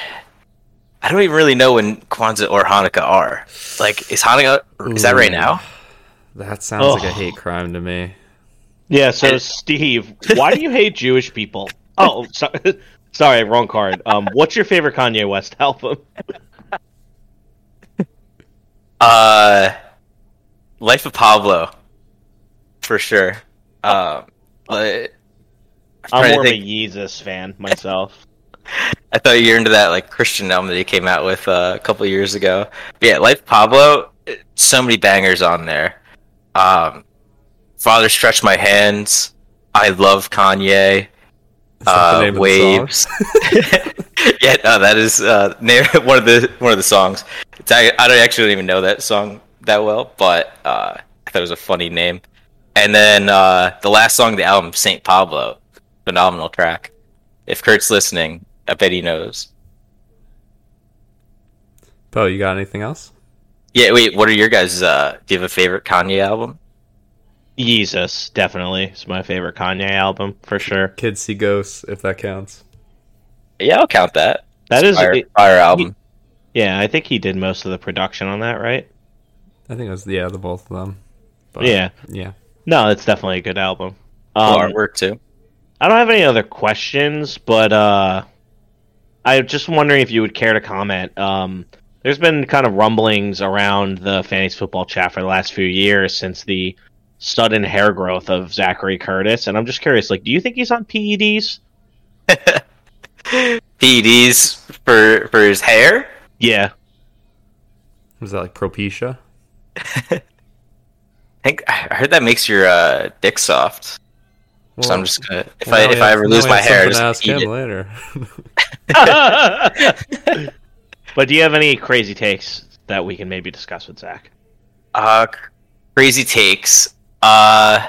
I I don't even really know when Kwanzaa or Hanukkah are. Like, is Hanukkah is that right now? That sounds like a Oh. hate crime to me. Yeah, so Steve, why do you hate Jewish people? Oh, so, sorry, wrong card. Um, what's your favorite Kanye West album? Uh, Life of Pablo, for sure. Um, but I'm I'm trying to more of a think- Yeezus fan myself. I thought you were into that like Christian album that he came out with uh, a couple years ago. But yeah, Life Pablo, so many bangers on there. Um, Father Stretch My Hands. I love Kanye. Is that the Uh, name of the waves. yeah, no, that is uh, name one of the one of the songs. It's I, I don't actually don't even know that song that well, but uh, I thought it was a funny name. And then uh, the last song of the album, Saint Pablo, phenomenal track. If Kurt's listening, I bet he knows. Po, you got anything else? Yeah, wait, what are your guys? Uh, do you have a favorite Kanye album? Jesus, definitely. It's my favorite Kanye album for sure. Kids See Ghosts, if that counts. Yeah, I'll count that. That is, fire, fire album. yeah. I think he did most of the production on that, right? I think it was yeah, the both of them. But, Yeah. yeah. No, it's definitely a good album. Cool Um, artwork too. I don't have any other questions, but uh, I'm just wondering if you would care to comment. Um, there's been kind of rumblings around the fantasy football chat for the last few years since the sudden hair growth of Zachary Curtis, and I'm just curious, like, do you think he's on PEDs? PEDs for for his hair. Yeah, Was that like Propecia? I think I heard that makes your uh, dick soft. so I'm just gonna if I if I ever lose my hair, just ask eat him it. later. but do you have any crazy takes that we can maybe discuss with Zach? Uh, crazy takes. Uh,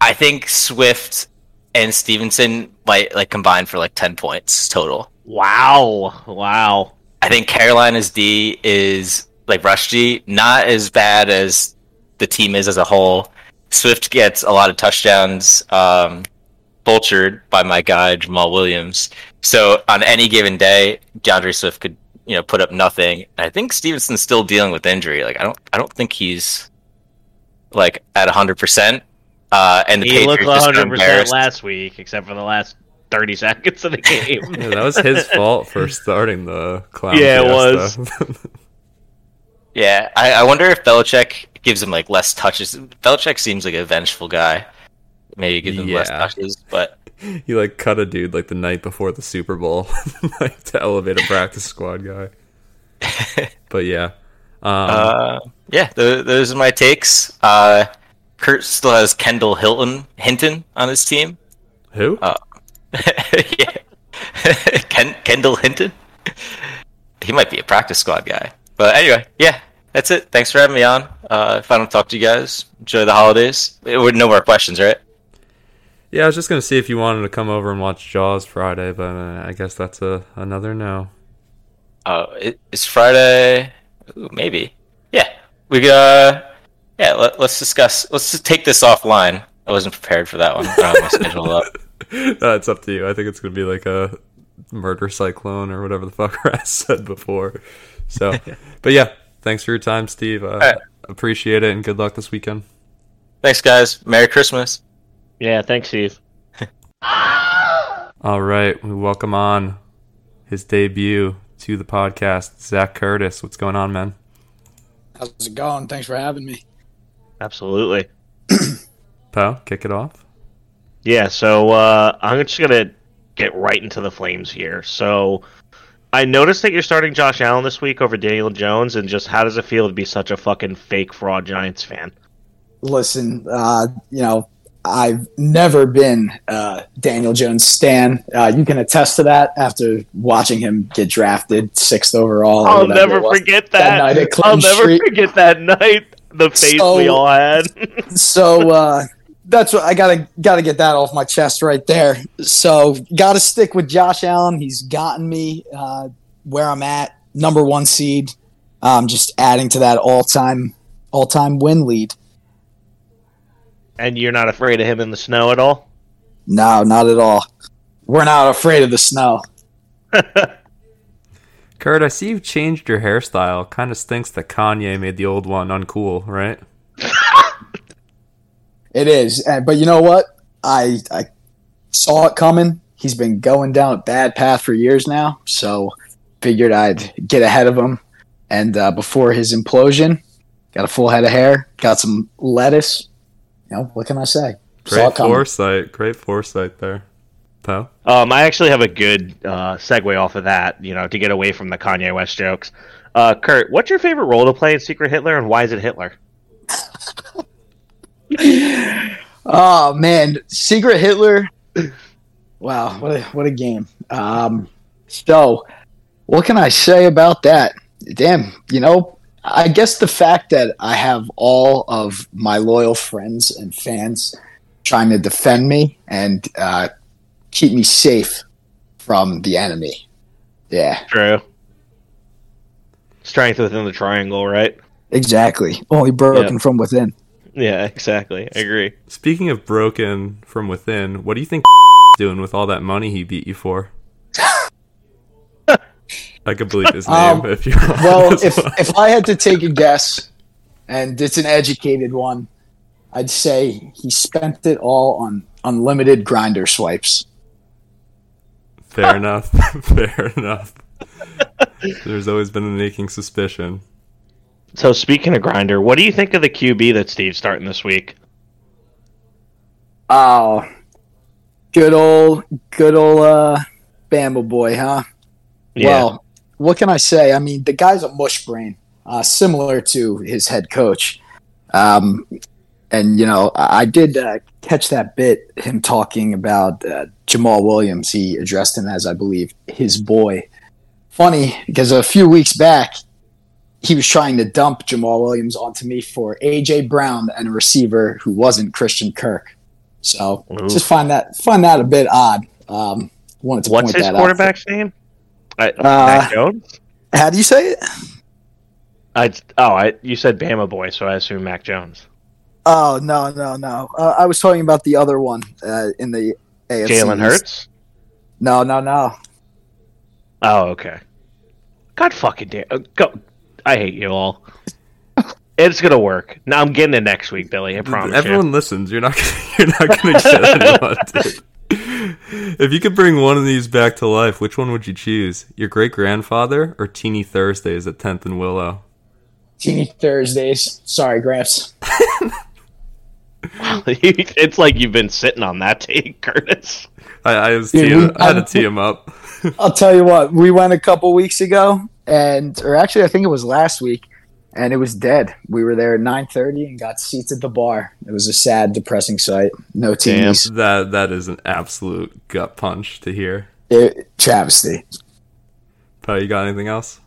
I think Swift and Stevenson might like combine for like ten points total. Wow, wow. I think Carolina's D is like rush D, not as bad as the team is as a whole. Swift gets a lot of touchdowns, um, vultured by my guy Jamaal Williams. So on any given day, DeAndre Swift could you know put up nothing. And I think Stevenson's still dealing with injury. Like I don't I don't think he's like at hundred percent. Uh, and the He looked Patriots just got 100 percent last week, except for the last 30 seconds of the game. Yeah, that was his fault for starting the clown. Yeah, it was. Yeah, I, I wonder if Belichick gives him like less touches. Belichick seems like a vengeful guy. Maybe give less Yeah. touches, but he like cut a dude like the night before the Super Bowl, like to elevate a practice squad guy. But yeah, um, uh, yeah, th- those are my takes. Uh, Kurt still has Kendall Hilton Hinton on his team. who? uh, yeah, Ken- Kendall Hinton. He might be a practice squad guy. But anyway, yeah, that's it. Thanks for having me on. Uh, if I don't talk to you guys, enjoy the holidays. There were no more questions, right? Yeah, I was just gonna see if you wanted to come over and watch Jaws Friday, but uh, I guess that's a another no. Oh, it, it's Friday. Ooh, maybe. Yeah, we uh, yeah. Let, let's discuss. Let's just take this offline. I wasn't prepared for that one. I my schedule up. no, it's up to you. I think it's gonna be like a murder cyclone or whatever the fuck I said before. So, but yeah, thanks for your time, Steve. Uh, right. Appreciate it, and good luck this weekend. Thanks, guys. Merry Christmas. Yeah, thanks, Steve. All right, we welcome on his debut to the podcast, Zach Curtis. What's going on, man? How's it going? Thanks for having me. Absolutely. Poe, kick it off. Yeah, so uh, I'm just gonna get right into the flames here. So I noticed that you're starting Josh Allen this week over Daniel Jones, and just how does it feel to be such a fucking fake fraud Giants fan? Listen, uh, you know, I've never been uh, Daniel Jones stan. Uh, you can attest to that after watching him get drafted sixth overall. I'll never forget that that. I'll never Street. forget that night. The face So- we all had. so uh, that's what I gotta gotta get that off my chest right there. So gotta stick with Josh Allen. He's gotten me uh, where I'm at, number one seed. Um, just adding to that all time all time win lead. And you're not afraid of him in the snow at all? No, not at all. We're not afraid of the snow. Kurt, I see you've changed your hairstyle. Kind of stinks that Kanye made the old one uncool, right? It is, but you know what? I I saw it coming. He's been going down a bad path for years now, so figured I'd get ahead of him. And uh, before his implosion, got a full head of hair, got some lettuce. You know, what can I say? Great foresight. Great foresight there. Poe? Um, I actually have a good uh, segue off of that. You know, to get away from the Kanye West jokes. Uh, Kurt, what's your favorite role to play in Secret Hitler, and why is it Hitler? Oh man, Secret Hitler. Wow, what a what a game. Um, so, what can I say about that? Damn, you know, I guess the fact that I have all of my loyal friends and fans trying to defend me and uh, keep me safe from the enemy. Yeah, True. Strength within the triangle, right? exactly. Only broken Yeah. from within. Yeah, exactly. I agree. Speaking of broken from within, what do you think he's doing with all that money he beat you for? I could believe his name Um, if you Well, if if I had to take a guess, and it's an educated one, I'd say he spent it all on unlimited Grindr swipes. fair enough, fair enough. There's always been a making suspicion. So speaking of Grindr, what do you think of the QB that Steve's starting this week? Oh, good old, good old uh, Bama boy, huh? Well, what can I say? I mean, the guy's a mush brain, uh, similar to his head coach. Um, and you know, I did uh, catch that bit him talking about uh, Jamaal Williams. He addressed him as, I believe, his boy. Funny because a few weeks back, he was trying to dump Jamaal Williams onto me for AJ Brown and a receiver who wasn't Christian Kirk. So Ooh. just find that find that a bit odd. Um, wanted to What's point his that quarterback's name? I, Uh, Mac Jones. How do you say it? I oh, I you said Bama boy, so I assume Mac Jones. Oh no no no! Uh, I was talking about the other one uh, in the AFC. Jalen Hurts. No no no. Oh, okay. God fucking damn. uh, Go. I hate you all. It's gonna work. Now I'm getting it next week, Billy. I promise Everyone listens. You're not. You're not going to get anyone. Dude. If you could bring one of these back to life, which one would you choose? Your great grandfather or Teeny Thursdays at Tenth and Willow? Teeny Thursdays. Sorry, Gramps. it's like you've been sitting on that take, Curtis. I, I was Yeah, teeing, we- I had to tee him up. I'll tell you what. We went a couple weeks ago, and or actually, I think it was last week, and it was dead. We were there at nine thirty and got seats at the bar. It was a sad, depressing sight. No Damn. teams. That that is an absolute gut punch to hear. It, travesty. Poe, you got anything else?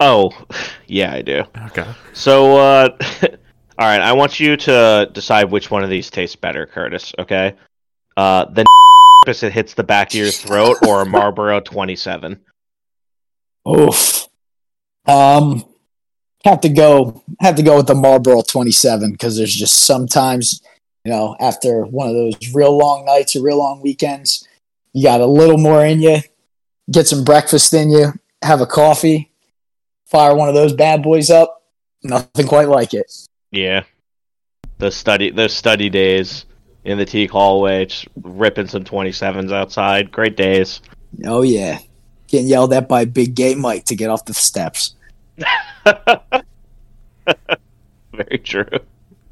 Oh, yeah, I do. Okay. So, uh, all right, I want you to decide which one of these tastes better, Curtis. Okay, uh, the as it hits the back of your throat, or a Marlboro Twenty Seven. Oof. Um, have to go. Have to go with the Marlboro Twenty Seven because there's just sometimes, you know, after one of those real long nights or real long weekends, you got a little more in you. Get some breakfast in you. Have a coffee. Fire one of those bad boys up. Nothing quite like it. Yeah, the study, those study days in the teak hallway, just ripping some Twenty Sevens outside. Great days. Oh yeah, getting yelled at by Big Gay Mike to get off the steps. Very true.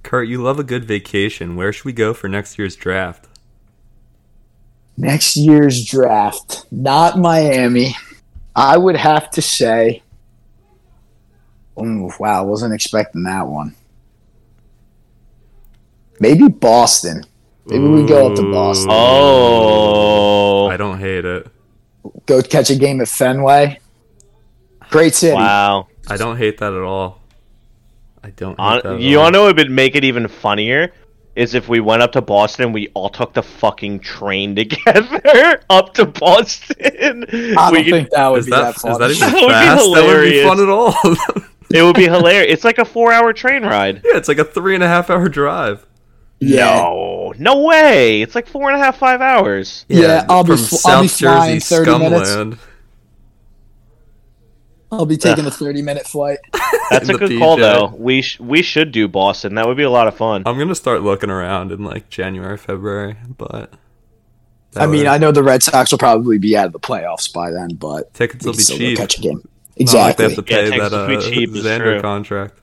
Kurt, you love a good vacation. Where should we go for next year's draft? Next year's draft, not Miami. I would have to say, Ooh, wow, wasn't expecting that one. Maybe Boston. Maybe we go up to Boston. Oh, I don't hate it. Go catch a game at Fenway. Great city. wow. I don't hate that at all. I don't. Hate On, that at you want to know what would make it even funnier? Is if we went up to Boston, and we all took the fucking train together up to Boston. I we don't could- think that would be that, that, is fun. that even That would be fast? That would be fun at all. it would be hilarious. It's like a four-hour train ride. yeah, it's like a three and a half hour drive. yeah. No, no way. It's like four and a half, five hours. Yeah, I'll be from fl- I'll be South flying Jersey, 30 minutes. Scumland. I'll be taking a 30 minute flight. That's a the good call, though. We sh- we should do Boston. That would be a lot of fun. I'm gonna start looking around in like January, February, but that I mean, way- I know the Red Sox will probably be out of the playoffs by then, but tickets will we be can still cheap. catch a game. It's not like Exactly. they have to Yeah, pay tickets that will be uh, cheap, Xander true. contract.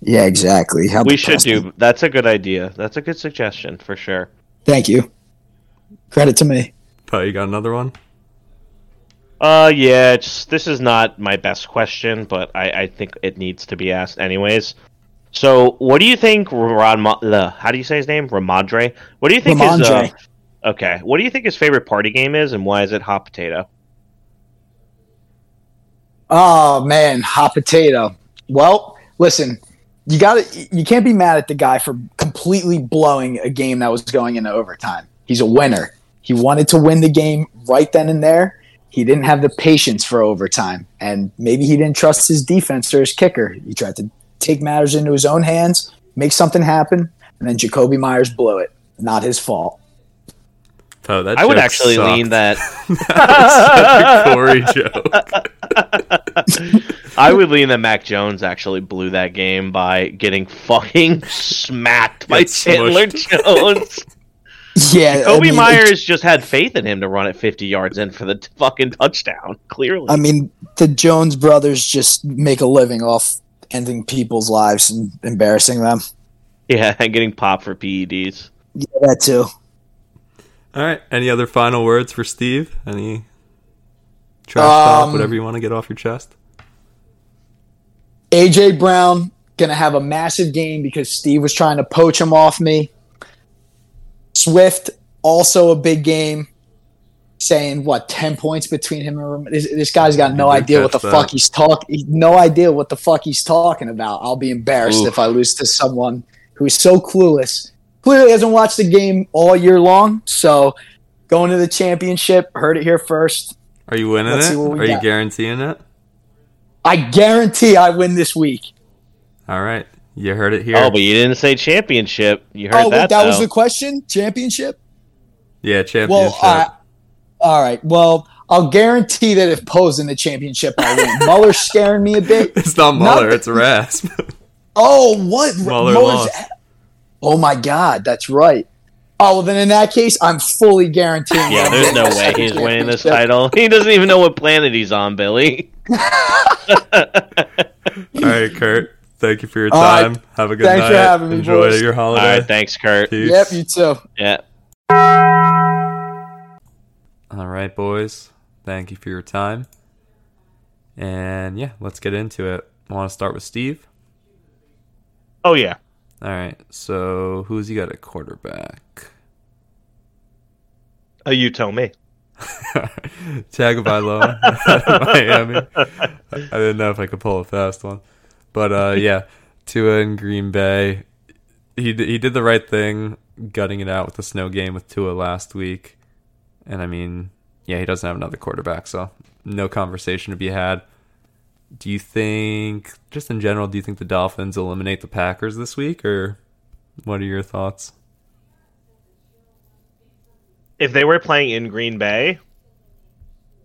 yeah, exactly. How We should depressing. do. That's a good idea. That's a good suggestion for sure. Thank you. Credit to me. But you got another one? Uh, yeah. It's this is not my best question, but I, I think it needs to be asked anyways. So, what do you think? Ron, uh, how do you say his name? Ramadre. What do you think is? Uh, Ramondre. okay. What do you think his favorite party game is, and why is it hot potato? Oh man, hot potato. Well, listen, you got to You can't be mad at the guy for completely blowing a game that was going into overtime. He's a winner. He wanted to win the game right then and there. He didn't have the patience for overtime, and maybe he didn't trust his defense or his kicker. He tried to take matters into his own hands, make something happen, and then Jakobi Meyers blew it. Not his fault. Oh, that I would actually sucked. lean that. Such a Corey joke. I would lean that Mac Jones actually blew that game by getting fucking smacked by Get Chandler smushed. Jones. Yeah, Kobe I mean, Meyers just had faith in him to run it 50 yards in for the t- fucking touchdown. Clearly, I mean, the Jones brothers just make a living off ending people's lives and embarrassing them. yeah, and getting popped for PEDs. Yeah, that too. All right. Any other final words for Steve? Any trash talk, Um, whatever you want to get off your chest? AJ Brown gonna have a massive game because Steve was trying to poach him off me. Swift also a big game, saying what ten points between him and this, this guy's got no idea what the that. fuck he's talking. No idea what the fuck he's talking about. I'll be embarrassed Oof. if I lose to someone who's so clueless. Clearly hasn't watched the game all year long. So going to the championship, heard it here first. Are you winning let's it? see what we Are you guaranteeing it? I guarantee I win this week. All right. You heard it here. Oh, but you didn't say championship. You heard oh, that? wait, that was the question. Championship. yeah, championship. Well, uh, all right. Well, I'll guarantee that if Poe's in the championship, I win. Muller's scaring me a bit. it's not not Muller, the- it's Rasp. Oh, what? Muller Muller's- lost. Oh my God, that's right. Oh, well, then in that case, I'm fully guaranteeing. Yeah, there's no way he's winning this title. He doesn't even know what planet he's on, Billy. All right, Kurt. Thank you for your All right. time. Have a good Thanks night. for having me, Enjoy boys. your holiday. right, thanks, Kurt. Peace. Yep, you too. Yeah. All right, boys. Thank you for your time. And yeah, let's get into it. I want to start with Steve. Oh yeah. All right. So, who's he got at quarterback? Oh, you tell me. Tagovailoa, Miami. I didn't know if I could pull a fast one, but uh, yeah, Tua in Green Bay. He d- he did the right thing, gutting it out with the snow game with Tua last week, and I mean, yeah, he doesn't have another quarterback, so no conversation to be had. Do you think, just in general, do you think the Dolphins eliminate the Packers this week, or what are your thoughts? If they were playing in Green Bay,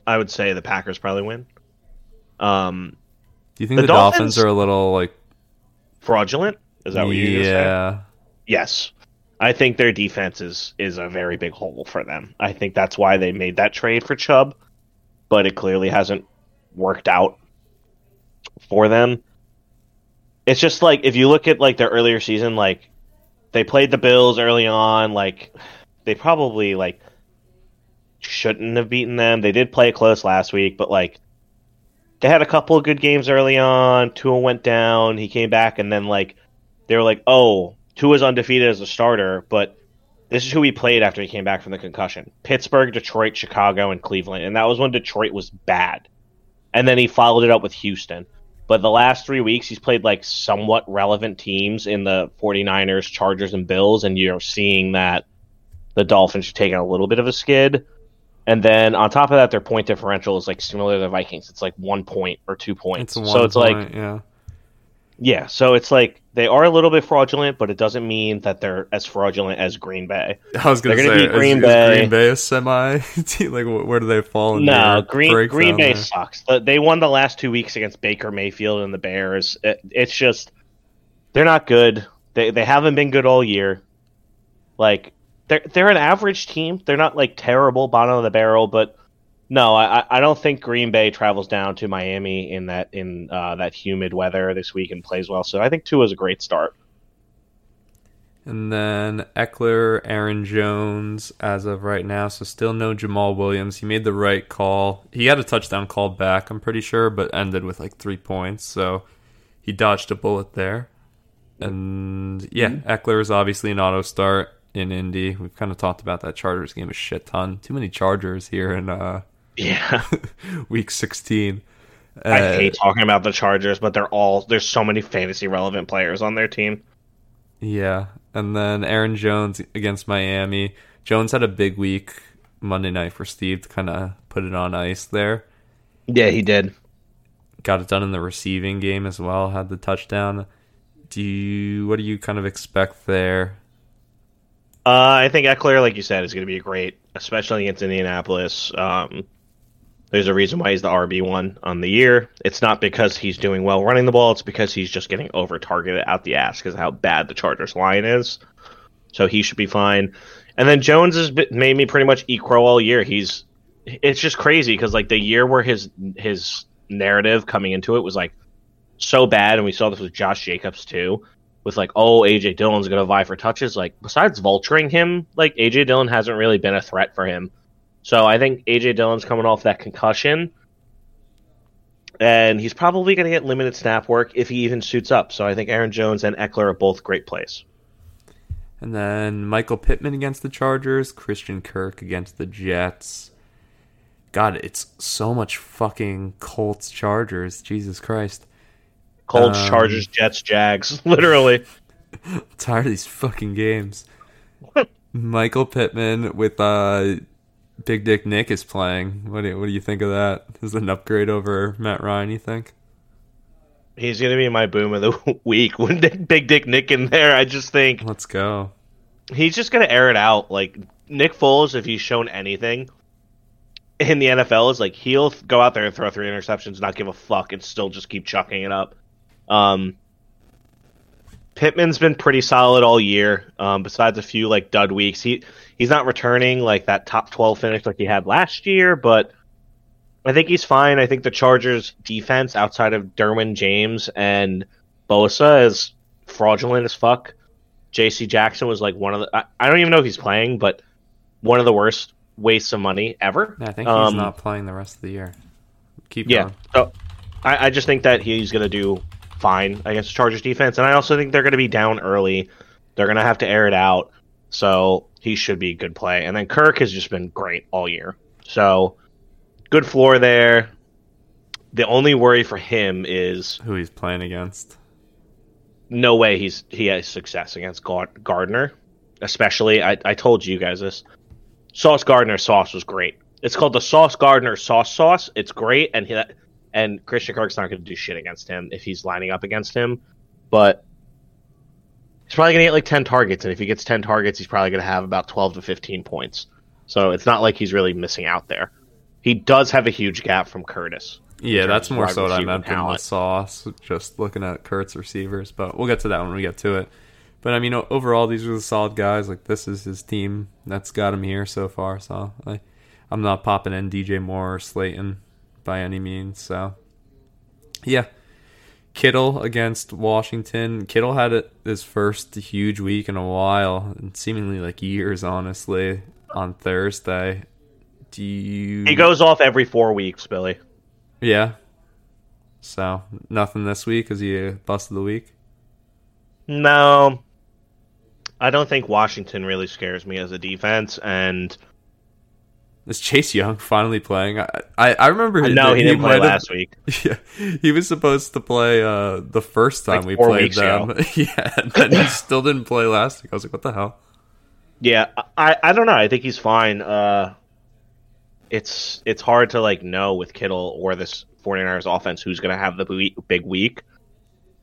I would say the Packers probably win. Um, Do you think The the, Dolphins, Dolphins- are a little like, fraudulent? Is that what say? yeah? Yes. I think their defense is is a very big hole for them. I think that's why they made that trade for Chubb, but it clearly hasn't worked out for them. It's just like if you look at like their earlier season, like they played the Bills early on, like they probably like shouldn't have beaten them. They did play close last week, but like they had a couple of good games early on. Tua went down, he came back, and then like they were like, "Oh, Tua's undefeated as a starter," but this is who he played after he came back from the concussion: Pittsburgh, Detroit, Chicago, and Cleveland, and that was when Detroit was bad. And then he followed it up with Houston. But the last three weeks, he's played like somewhat relevant teams in the 49ers, Chargers, and Bills, and you're seeing that the Dolphins are taking a little bit of a skid. And then on top of that, their point differential is like similar to the Vikings. It's like one point or two points. It's one so it's like point, yeah. Yeah, so it's like they are a little bit fraudulent, but it doesn't mean that they're as fraudulent as Green Bay. I was going to say, is- Green is Bay. Green Bay a semi? Like, where do they fall? In No, Green Green Bay there? sucks. The- They won the last two weeks against Baker Mayfield and the Bears. It, it's just they're not good. They they haven't been good all year. Like they're they're an average team. They're not like terrible, bottom of the barrel, but no, I I- I don't think Green Bay travels down to Miami in that in uh, that humid weather this week and plays well. So I think Tua is a great start. And then Ekeler, Aaron Jones, as of right now. So still no Jamaal Williams. He made the right call. He had a touchdown call back, I'm pretty sure, but ended with like three points. So he dodged a bullet there. And yeah, Ekeler is obviously an auto start in Indy. We've kind of talked about that Chargers game a shit ton. Too many Chargers here in uh, Yeah, week 16. I Uh, hate talking about the Chargers, but they're all there's so many fantasy relevant players on their team. Yeah, and then Aaron Jones against Miami. Jones had a big week Monday night for Steve to kind of put it on ice there. Yeah, he did. Got it done in the receiving game as well. Had the touchdown. Do you? What do you kind of expect there? Uh, I think Ekeler, like you said, is going to be great, especially against Indianapolis. Um, there's a reason why he's the RB one on the year. It's not because he's doing well running the ball; it's because he's just getting over targeted out the ass because how bad the Chargers line is. So he should be fine. And then Jones has made me pretty much crow all year. He's it's just crazy because like the year where his his narrative coming into it was like so bad, and we saw this with Josh Jacobs too with like, oh, AJ Dillon's gonna vie for touches. Like, besides vulturing him, like AJ Dillon hasn't really been a threat for him. So I think AJ Dillon's coming off that concussion, and he's probably gonna get limited snap work if he even suits up. So I think Aaron Jones and Ekeler are both great plays. And then Michael Pittman against the Chargers. Christian Kirk against the Jets. God, it's so much fucking Colts Chargers. Jesus Christ. Colts, Um, Chargers, Jets, Jags, literally. I'm tired of these fucking games. Michael Pittman with uh, Big Dick Nick is playing. What do you, what do you think of that? Is it an upgrade over Matt Ryan? You think? He's gonna be my boom of the week. When Big Dick Nick in there, I just think Let's go. he's just gonna air it out. Like Nick Foles, if he's shown anything in the NFL, is like he'll go out there and throw three interceptions, not give a fuck, and still just keep chucking it up. Um, Pittman's been pretty solid all year. Um, besides a few like dud weeks, he he's not returning like that top twelve finish like he had last year, but I think he's fine. I think the Chargers defense outside of Derwin James and Bosa is fraudulent as fuck. J.C. Jackson was like one of the. I, I don't even know if he's playing, but one of the worst wastes of money ever. I think he's Um, not playing the rest of the year. Keep Yeah. going. So I, I just think that he's going to do fine against the Chargers defense, and I also think they're going to be down early. They're going to have to air it out, so he should be a good play. And then Kirk has just been great all year, so good floor there. The only worry for him is Who he's playing against? no way he's he has success against Gardner. Especially, I, I told you guys this. Sauce Gardner sauce was great. It's called the Sauce Gardner sauce sauce. It's great, and he, and Christian Kirk's not going to do shit against him if he's lining up against him. But he's probably going to get like ten targets, and if he gets ten targets, he's probably going to have about twelve to fifteen points. So it's not like he's really missing out there. He does have a huge gap from Curtis. Yeah, that's more so what I meant than the sauce. Just looking at Kurt's receivers, but we'll get to that when we get to it. But I mean, overall, these are the solid guys. Like this is his team that's got him here so far. So I, I'm not popping in DJ Moore or Slayton by any means. So yeah, Kittle against Washington. Kittle had it his first huge week in a while, and seemingly like years, honestly. On Thursday, do you? He goes off every four weeks, Billy. Yeah. So nothing this week. Is he a bust of the week? No, I don't think Washington really scares me as a defense, and Is Chase Young finally playing? I I, I remember. no, that he didn't play might have- last week. Yeah, he was supposed to play uh, the first time Like we played them. ago. yeah, and then he still didn't play last week. I was like, what the hell? Yeah, I I don't know. I think he's fine. Uh, it's it's hard to like know with Kittle or this 49ers offense who's going to have the big big week.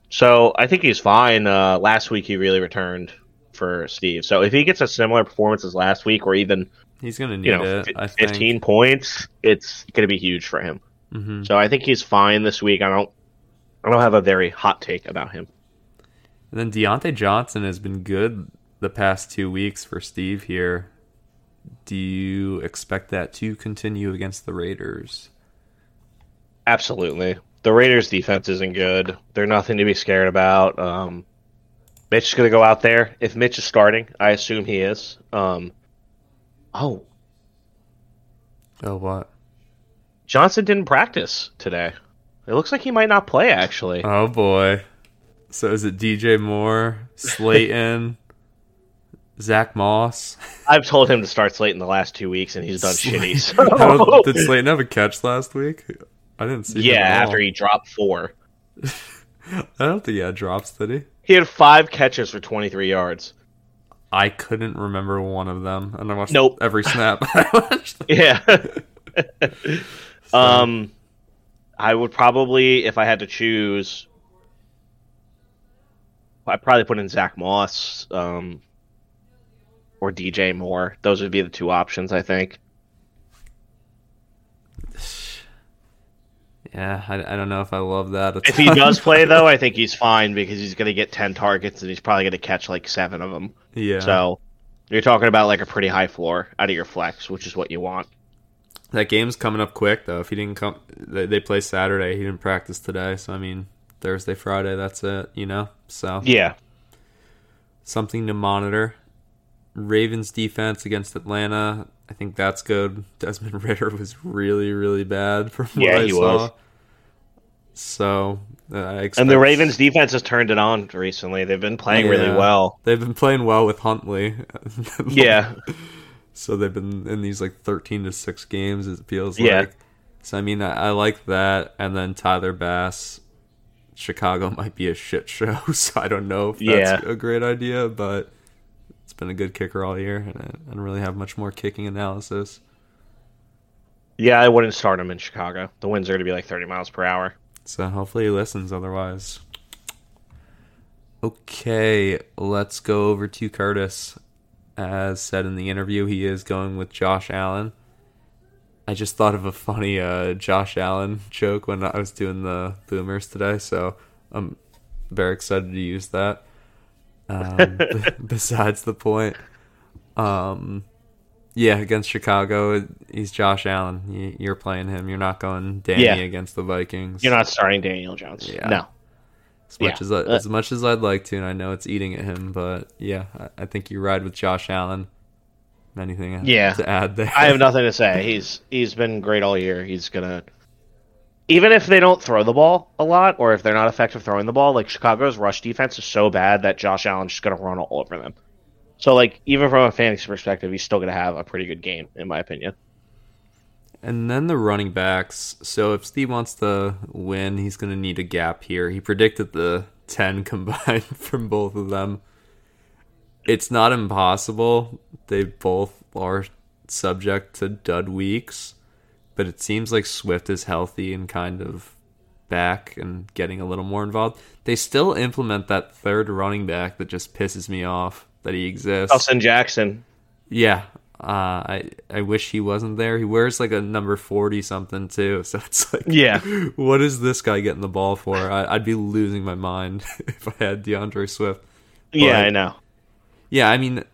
So I think he's fine. Uh, last week he really returned for Steve. So if he gets a similar performance as last week, or even He's gonna need you know it. fi- I think. 15 points, it's going to be huge for him. hmm So I think he's fine this week. I don't. I don't have a very hot take about him. And then Diontae Johnson has been good the past two weeks for Steve here. Do you expect that to continue against the Raiders? Absolutely. The Raiders' defense isn't good. They're nothing to be scared about. Um, Mitch is going to go out there. If Mitch is starting, I assume he is. Um, oh, Oh, what? Johnson didn't practice today. It looks like he might not play, actually. Oh boy. So is it DJ Moore, Slayton, Zack Moss? I've told him to start Slayton the last two weeks, and he's done shitty. I don't- So. Did Slayton have a catch last week? I didn't see. yeah, after he dropped four. I don't think he had drops, did he? He had five catches for 23 yards. I couldn't remember one of them, and I watched Nope. every snap. I watched. Yeah. um, I would probably, if I had to choose, I'd probably put in Zack Moss, um, or DJ Moore. Those would be the two options, I think. Yeah, I, I don't know if I love that. If he does play, though, I think he's fine because he's going to get 10 targets and he's probably going to catch like seven of them. Yeah. So you're talking about like a pretty high floor out of your flex, which is what you want. That game's coming up quick though. If he didn't come, they, they play Saturday. He didn't practice today, so I mean Thursday, Friday. That's it. You know, so Yeah. something to monitor. Ravens defense against Atlanta. I think that's good. Desmond Ridder was really, really bad from what Yeah, I he saw. was. So uh, I expect, And the Ravens defense has turned it on recently. They've been playing really well. They've been playing well with Huntley. Yeah. So they've been in these like thirteen to six games. It feels Yeah. like. So I mean, I, I like that. And then Tyler Bass, Chicago might be a shit show. So I don't know if that's Yeah. a great idea, but it's been a good kicker all year, and I, I don't really have much more kicking analysis. Yeah, I wouldn't start him in Chicago. The winds are going to be like 30 miles per hour. So hopefully he listens. Otherwise, okay. Let's go over to Curtis. As said in the interview, he is going with Josh Allen. I just thought of a funny uh, Josh Allen joke when I was doing the Boomers today, so I'm very excited to use that. Um, besides the point, um, yeah, against Chicago, he's Josh Allen. You- You're playing him. You're not going Danny Yeah. against the Vikings. You're not starting Daniel Jones. Yeah. No. as much yeah. as I, Uh, as much as I'd like to, and I know it's eating at him, but yeah, I, I think you ride with Josh Allen. Anything Yeah. to add there? I have nothing to say. He's he's been great all year. He's gonna even if they don't throw the ball a lot, or if they're not effective throwing the ball, like Chicago's rush defense is so bad that Josh Allen's just gonna run all over them. So like even from a fantasy perspective, he's still gonna have a pretty good game, in my opinion. And then the running backs. So if Steve wants to win, he's going to need a gap here. He predicted the 10 combined from both of them. It's not impossible. They both are subject to dud weeks, but it seems like Swift is healthy and kind of back and getting a little more involved. They still implement that third running back that just pisses me off that he exists. Nelson Jackson. Yeah. Uh, I I wish he wasn't there. He wears like a number forty something too, so it's like, Yeah. what is this guy getting the ball for? I, I'd be losing my mind if I had D'Andre Swift. Yeah, I know. Yeah, I mean,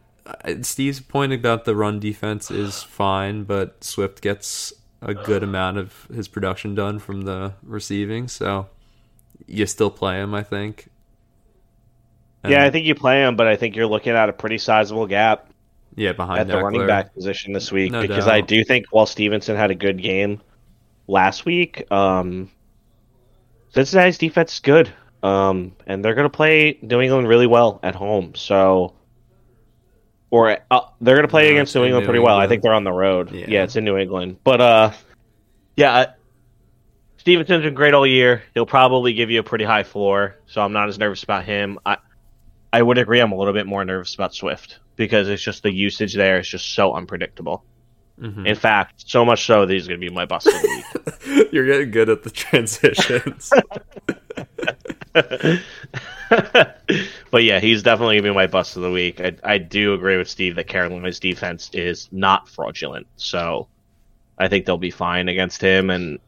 Steve's point about the run defense is fine, but Swift gets a good amount of his production done from the receiving, so you still play him, I think. And- Yeah, I think you play him, but I think you're looking at a pretty sizable gap yeah behind at the running back position this week No because I do think while Stevenson had a good game last week, um, Cincinnati's defense is good, um, and they're going to play New England really well at home. So, or uh, they're going to play against New England New pretty well. I think they're on the road. Yeah. Yeah. it's in New England, but uh, yeah. I- Stevenson's been great all year. He'll probably give you a pretty high floor, so I'm not as nervous about him. I I would agree. I'm a little bit more nervous about Swift because it's just the usage there is just so unpredictable. Mhm. In fact, so much so that he's going to be my bust of the week. You're getting good at the transitions. but yeah, he's definitely gonna be my bust of the week. I, I do agree with Steve that Carolina's defense is not fraudulent, so I think they'll be fine against him. And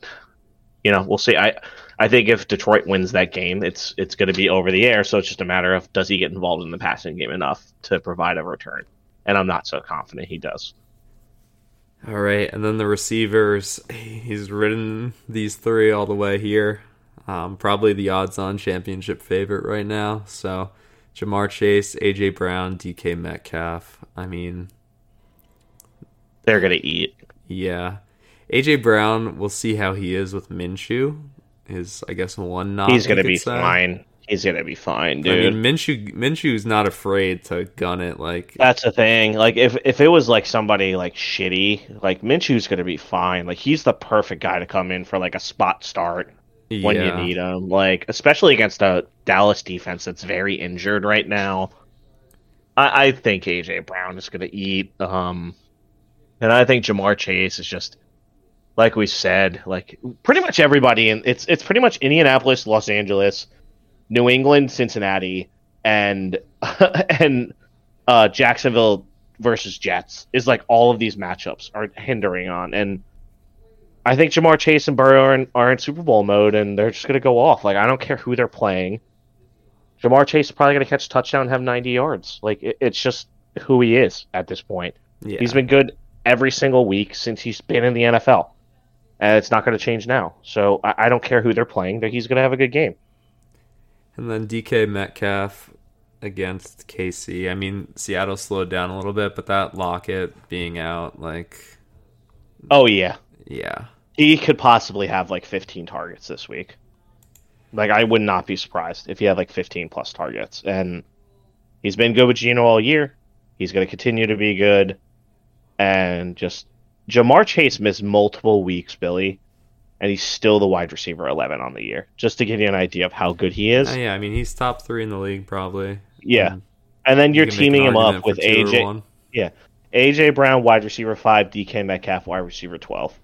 you know, we'll see. I I think if Detroit wins that game, it's it's going to be over the air. So it's just a matter of does he get involved in the passing game enough to provide a return. And I'm not so confident he does. All right, and then the receivers. He's ridden these three all the way here. Um, probably the odds-on championship favorite right now. So, Ja'Marr Chase, AJ Brown, DK Metcalf. I mean, They're going to eat. yeah, AJ Brown. We'll see how he is with Minshew. Is I guess one knock. He's going to be say. fine. He's going to be fine, dude. I mean, Minshew. Minshew's not afraid to gun it. Like, That's the thing. Like if if it was like somebody like shitty, like Minshew's gonna be fine. Like he's the perfect guy to come in for like a spot start when you need him. Like especially against a Dallas defense that's very injured right now. I, I think AJ Brown is gonna eat. Um, and I think Ja'Marr Chase is just like we said. Like pretty much everybody in it's it's pretty much Indianapolis, Los Angeles, New England, Cincinnati, and and uh, Jacksonville versus Jets is like all of these matchups are hindering on, and I think Ja'Marr Chase and Burrow are in, are in Super Bowl mode, and they're just gonna go off. Like I don't care who they're playing. Ja'Marr Chase is probably gonna catch a touchdown and have 90 yards. Like it, it's just who he is at this point. Yeah. He's been good every single week since he's been in the NFL, and it's not going to change now. So I, I don't care who they're playing; that he's going to have a good game. And then DK Metcalf against KC. I mean, Seattle slowed down a little bit, but that Lockett being out, like, Oh yeah, yeah. he could possibly have like 15 targets this week. Like I would not be surprised if he had like 15 plus targets. And he's been good with Gino all year. He's going to continue to be good. And just Ja'Marr Chase missed multiple weeks, Billy, and he's still the wide receiver 11 on the year. Just to give you an idea of how good he is. Uh, yeah, I mean, he's top three in the league, probably. Yeah. And And then you're you teaming him up with AJ one. AJ Brown wide receiver 5, DK Metcalf wide receiver 12.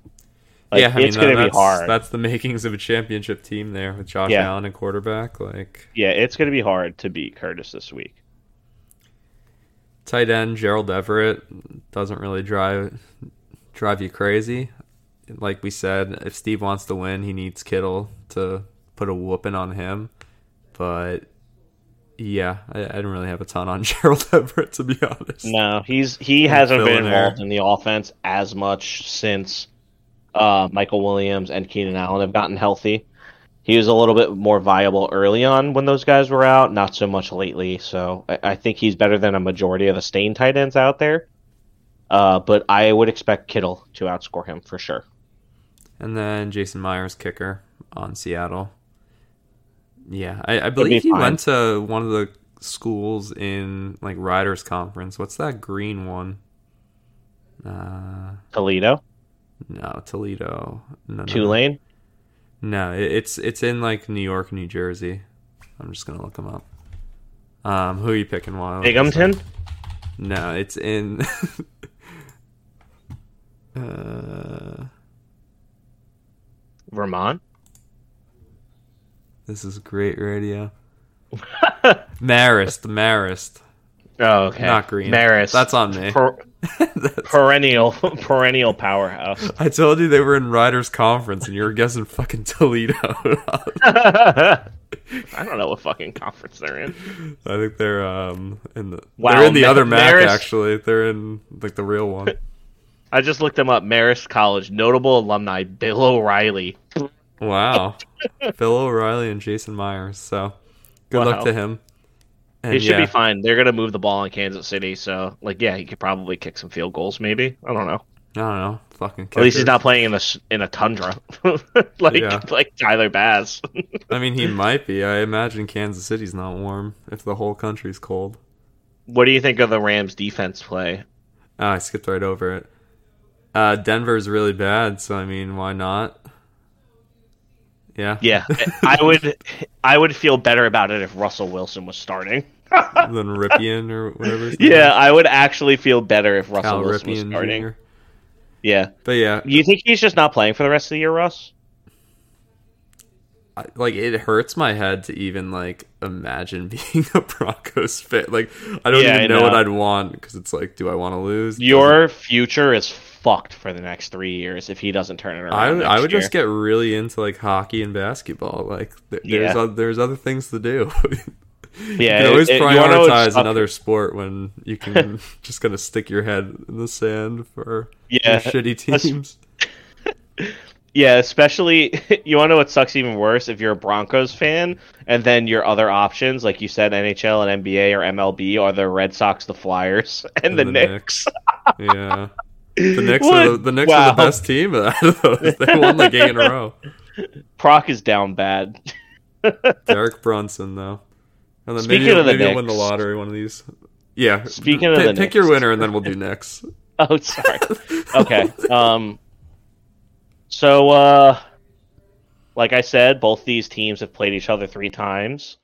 Like, yeah, I mean, it's going to be that's- hard. That's the makings of a championship team there with Josh Yeah. Allen and quarterback. Like, Yeah, it's going to be hard to beat Curtis this week. tight end Gerald Everett doesn't really drive drive you crazy. Like we said, if Steve wants to win, he needs Kittle to put a whooping on him. But yeah, I, I didn't really have a ton on Gerald Everett to be honest. No, he's he hasn't been fill in there. involved in the offense as much since uh, Michael Williams and Keenan Allen have gotten healthy. He was a little bit more viable early on when those guys were out, not so much lately. So I, I think he's better than a majority of the stain tight ends out there. Uh, but I would expect Kittle to outscore him for sure. And then Jason Myers kicker on Seattle. Yeah, I, I believe be he fine. went to one of the schools in like Riders Conference. What's that green one? Uh, Toledo, no, Toledo. No, no, no. Tulane, No, it, it's it's in like New York, New Jersey. I'm just gonna look them up. Um, who are you picking? While Binghamton, No, it's in. uh, Vermont. this is great radio. Marist, Marist, Oh, okay. not Green. Marist. That's on me. Per- perennial, perennial powerhouse. I told you they were in Riders Conference, and you were guessing fucking Toledo. I don't know what fucking conference they're in. I think they're um in the Wow, they're in the Ma- other MAC Marist- actually. They're in like the real one. I just looked them up. Marist College, notable alumni Bill O'Reilly. Wow, Phil O'Reilly and Jason Myers. So good Wow. luck to him. And He should yeah, be fine. They're gonna move the ball in Kansas City, so like, yeah, he could probably kick some field goals. Maybe I don't know. I don't know. Fucking. At least he's not playing in a in a tundra like Yeah. like Tyler Bass. I mean, he might be. I imagine Kansas City's not warm if the whole country's cold. what do you think of the Rams' defense play? Ah, I skipped right over it. Uh, Denver's really bad, so I mean, why not? Yeah. Yeah, I would I would feel better about it if Russell Wilson was starting. Than Rypien or whatever. Yeah. I would actually feel better if Russell Cal Wilson was starting. Jr. Yeah, But yeah, you think he's just not playing for the rest of the year, Russ? I, like it hurts my head to even like imagine being a Broncos fit. Like I don't Yeah, even I know, what. I'd want because it's like, do I want to lose? Your future is fucked for the next three years if he doesn't turn it around. I I would year. just get really into like hockey and basketball. Like th- there's Yeah. oth- there's other things to do. Yeah, you always it- it- you wanna know what's prioritize up- another sport when you can just gonna stick your head in the sand for Yeah, shitty teams. Yeah, especially you want to know what sucks even worse if you're a Broncos fan and then your other options, like you said, NHL and NBA or MLB, are the Red Sox, the Flyers, and, the, Knicks. yeah. The Knicks, What? are the, the Knicks are the best team out of those. They won like eight in a row. Proc is down bad. Derek Brunson, though. And then Speaking maybe, of the maybe I'll win the lottery one of these. Yeah. Speaking of pick, the pick your winner, and then we'll do Knicks. Oh, sorry. okay. Um. So, uh, like I said, both these teams have played each other three times.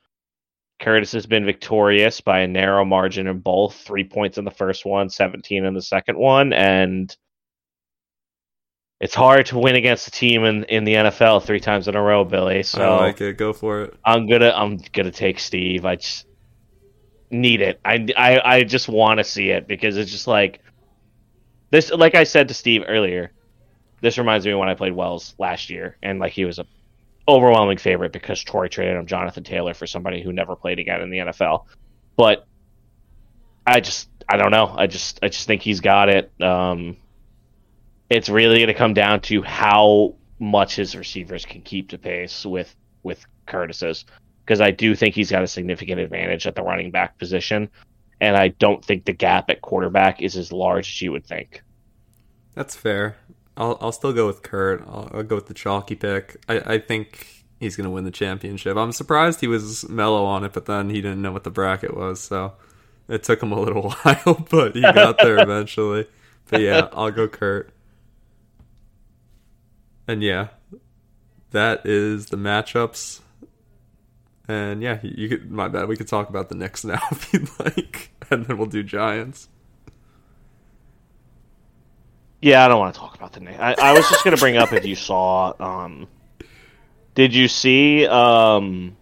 Curtis has been victorious by a narrow margin in both, three points in the first one, 17 in the second one, and it's hard to win against a team in, in the NFL three times in a row, Billy. So I like it. Go for it. I'm gonna I'm gonna take Steve. I just need it. I I, I just want to see it because it's just like this. Like I said to Steve earlier, this reminds me of when I played Wells last year, and like he was a overwhelming favorite because Troy traded him Jonathan Taylor for somebody who never played again in the NFL. But I just I don't know. I just I just think he's got it. Um, it's really going to come down to how much his receivers can keep to pace with with Curtis's because I do think he's got a significant advantage at the running back position, and I don't think the gap at quarterback is as large as you would think. That's fair. I'll I'll still go with Kurt. I'll, I'll go with the chalky pick. I, I think he's gonna win the championship. I'm surprised he was mellow on it, but then he didn't know what the bracket was, so it took him a little while, but he got there eventually. But yeah, I'll go Kurt. And yeah, that is the matchups. And yeah, you could. My bad. We could talk about the Knicks now if you'd like, and then we'll do Giants. Yeah, I don't want to talk about the name. I, I was just going to bring up if you saw. Um, did you see? Um,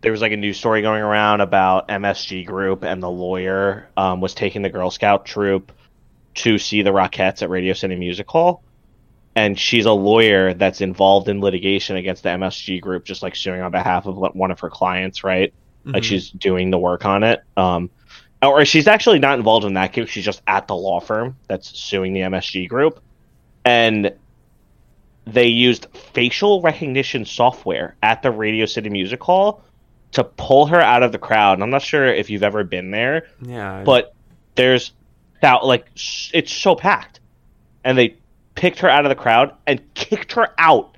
there was like a news story going around about MSG Group and the lawyer um, was taking the Girl Scout troop to see the Rockettes at Radio City Music Hall, and she's a lawyer that's involved in litigation against the MSG Group, just like suing on behalf of one of her clients, right? Like Mhm. she's doing the work on it. Um, or she's actually not involved in that case. She's just at the law firm that's suing the MSG group, and they used facial recognition software at the Radio City Music Hall to pull her out of the crowd. And I'm not sure if you've ever been there, Yeah, but there's that like it's so packed, and they picked her out of the crowd and kicked her out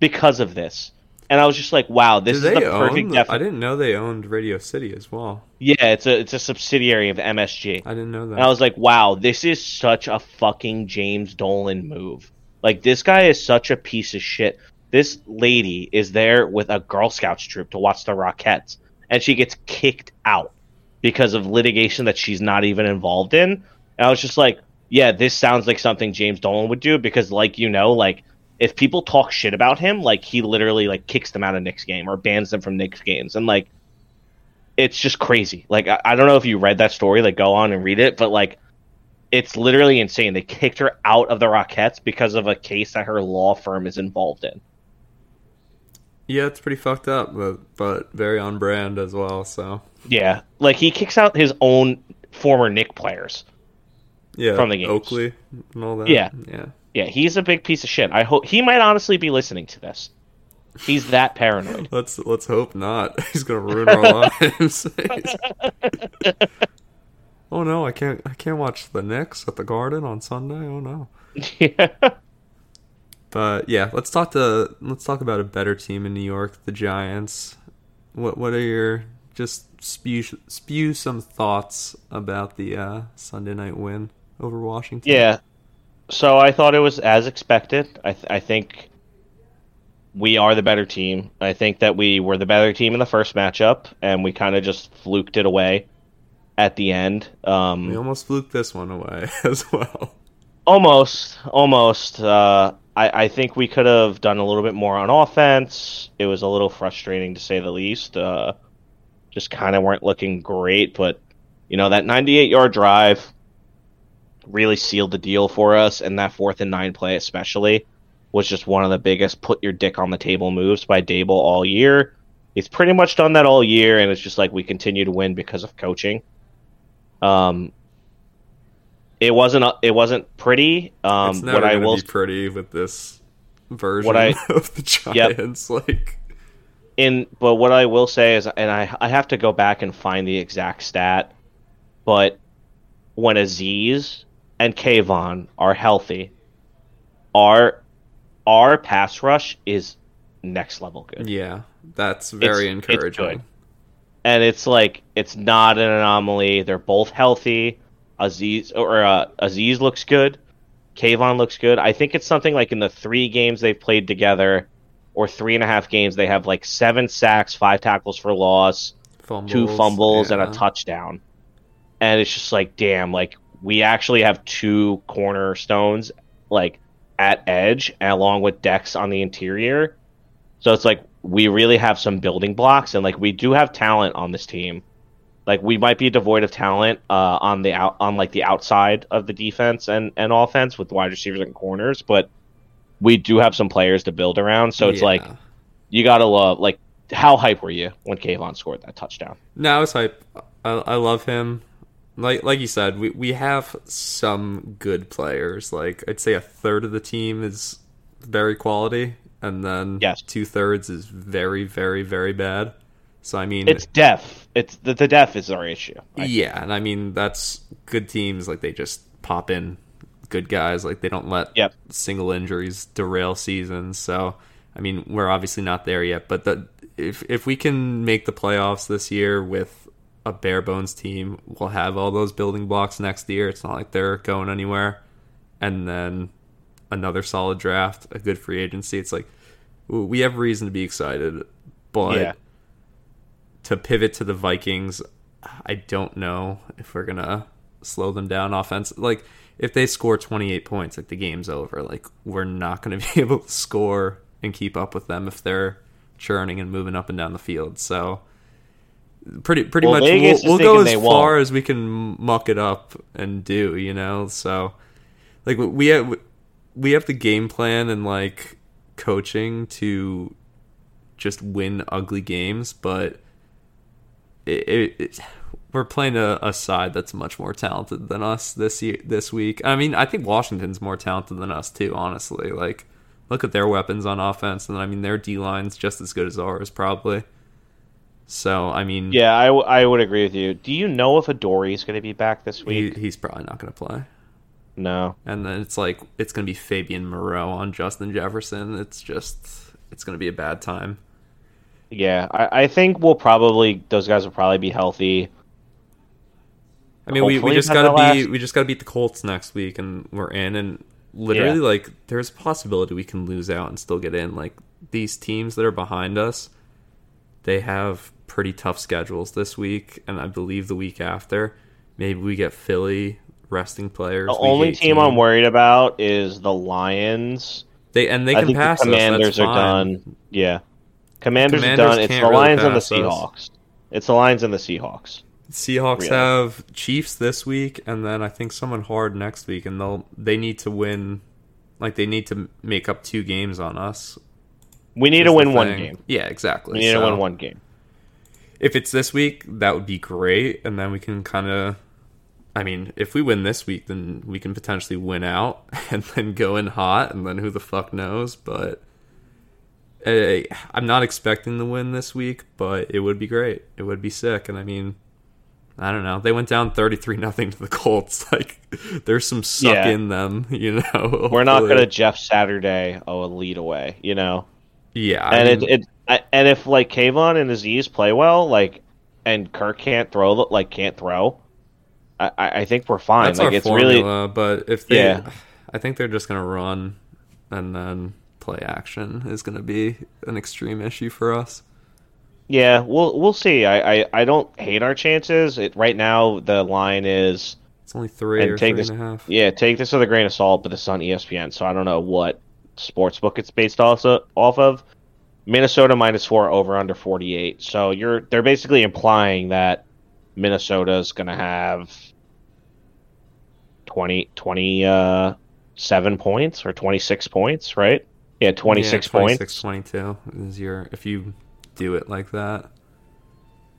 because of this. And I was just like, wow, this Do is the perfect. def- I didn't know they owned Radio City as well. yeah, it's a it's a subsidiary of MSG. I didn't know that. And I was like, wow, this is such a fucking James Dolan move. Like, this guy is such a piece of shit. This lady is there with a Girl Scouts troop to watch the Rockettes, and she gets kicked out because of litigation that she's not even involved in. And I was just like, yeah, this sounds like something James Dolan would do because, like, you know, like, if people talk shit about him, like, he literally, like, kicks them out of Knicks game or bans them from Knicks games. And, like, it's just crazy. Like I, I don't know if you read that story, like go on and read it, but like it's literally insane. They kicked her out of the Rockettes because of a case that her law firm is involved in. yeah, it's pretty fucked up, but but very on brand as well. So Yeah, like he kicks out his own former Nick players. yeah, From the games. Oakley and all that. Yeah. yeah. Yeah, he's a big piece of shit. I hope he might honestly be listening to this. He's that paranoid. Let's let's hope not. He's gonna ruin our lives. oh no, I can't I can't watch the Knicks at the Garden on Sunday. Oh no. yeah. But yeah, let's talk to let's talk about a better team in New York, the Giants. What what are your just spew spew some thoughts about the uh, Sunday night win over Washington? Yeah. So I thought it was as expected. I, th- I think we are the better team. I think that we were the better team in the first matchup, and we kind of just fluked it away at the end. Um, we almost fluked this one away as well. almost, almost. Uh, I I, think we could have done a little bit more on offense. It was a little frustrating to say the least. Uh, just kind of weren't looking great, but you know that 98 yard drive really sealed the deal for us, and that fourth and nine play especially was just one of the biggest put your dick on the table moves by Daboll all year. He's pretty much done that all year, and it's just like we continue to win because of coaching. Um, it wasn't it wasn't pretty. Um, it's never what I will be pretty with this version What I- of the Giants. Like, in but what I will say is, and I I have to go back and find the exact stat, but when Aziz and Kayvon are healthy, our our pass rush is next level good. yeah, that's very It's- it's encouraging. good. and it's like it's not an anomaly. They're both healthy. Aziz or uh, Aziz looks good. Kayvon looks good. I think it's something like in the three games they've played together, or three and a half games, they have like seven sacks, five tackles for loss, Fumbles, two fumbles, and a touchdown. And it's just like, damn, like we actually have two cornerstones, like at edge, along with Dex on the interior. So it's like we really have some building blocks, and like we do have talent on this team. Like we might be devoid of talent uh, on the out on like the outside of the defense and and offense with wide receivers and corners, but we do have some players to build around. So it's like you gotta love like how hype were you when Kayvon scored that touchdown? No, I was hype. I, I love him. Like like you said, we we have some good players. Like I'd say a third of the team is very quality, and then Yes. two thirds is very very very bad. So I mean, It's def. It's the, the def is our issue. I- yeah, and I mean that's good teams. Like they just pop in good guys. Like they don't let Yep. single injuries derail seasons. So I mean, we're obviously not there yet. But the, if if we can make the playoffs this year with a bare bones team, we'll have all those building blocks next year. It's not like they're going anywhere. And then another solid draft, a good free agency. It's like ooh, we have reason to be excited, but Yeah. to pivot to the Vikings, I don't know if we're gonna slow them down offense. Like if they score 28 points, like the game's over. Like we're not gonna be able to score and keep up with them if they're churning and moving up and down the field. So pretty pretty Well, much Vegas we'll, we'll go as far won't. as we can muck it up and do. You know, so like we have we have the game plan and like coaching to just win ugly games, but it, it, it- we're playing a, a side that's much more talented than us this year, this week. I mean, I think Washington's more talented than us too. Honestly, like look at their weapons on offense, and I mean their D line's just as good as ours, probably. So I mean, Yeah, I, w- I would agree with you. Do you know if Adoree's going to be back this he, week? he's probably not going to play. no. And then it's like it's going to be Fabian Moreau on Justin Jefferson. It's just it's going to be a bad time. Yeah, I, I think we'll probably those guys will probably be healthy. I mean, we, we just gotta be last. we just gotta beat the Colts next week, and we're in. And literally, Yeah. like, there's a possibility we can lose out and still get in. Like these teams that are behind us, they have pretty tough schedules this week, and I believe the week after. Maybe we get Philly resting players. The only team I'm worried about is the Lions. They and they I can pass the Commanders us. That's are fine. done. Yeah, Commanders, Commanders are done. It's the really Lions and the pass us. Seahawks. It's the Lions and the Seahawks. Seahawks Really? have Chiefs this week, and then I think someone hard next week, and they'll they need to win. Like they need to make up two games on us. We need to win one game. Yeah, exactly. We need So, to win one game. If it's this week, that would be great, and then we can kind of. I mean, if we win this week, then we can potentially win out and then go in hot, and then who the fuck knows? But eh, I'm not expecting the win this week, but it would be great. It would be sick, and I mean, I don't know. They went down 33 nothing to the Colts. Like, there's some suck Yeah. in them, you know. We're not going to Jeff Saturday oh a lead away, you know. Yeah, I and mean, it, it I, and if like Kayvon and Aziz play well, like and Kirk can't throw, like can't throw, I, I think we're fine. that's like it's formula. but if they, Yeah. I think they're just gonna run, and then play action is gonna be an extreme issue for us. yeah. We'll we'll see. I, I, I don't hate our chances. It right now the line is It's only three And or take three this- and a half. yeah. Take this with a grain of salt, but this is on ESPN, so I don't know what sports book it's based also off of. Minnesota minus four over under 48. So you're they're basically implying that Minnesota's going to have 20 20 uh 7 points or 26 points, right? Yeah, 26 yeah, points. 22 is your if you do it like that.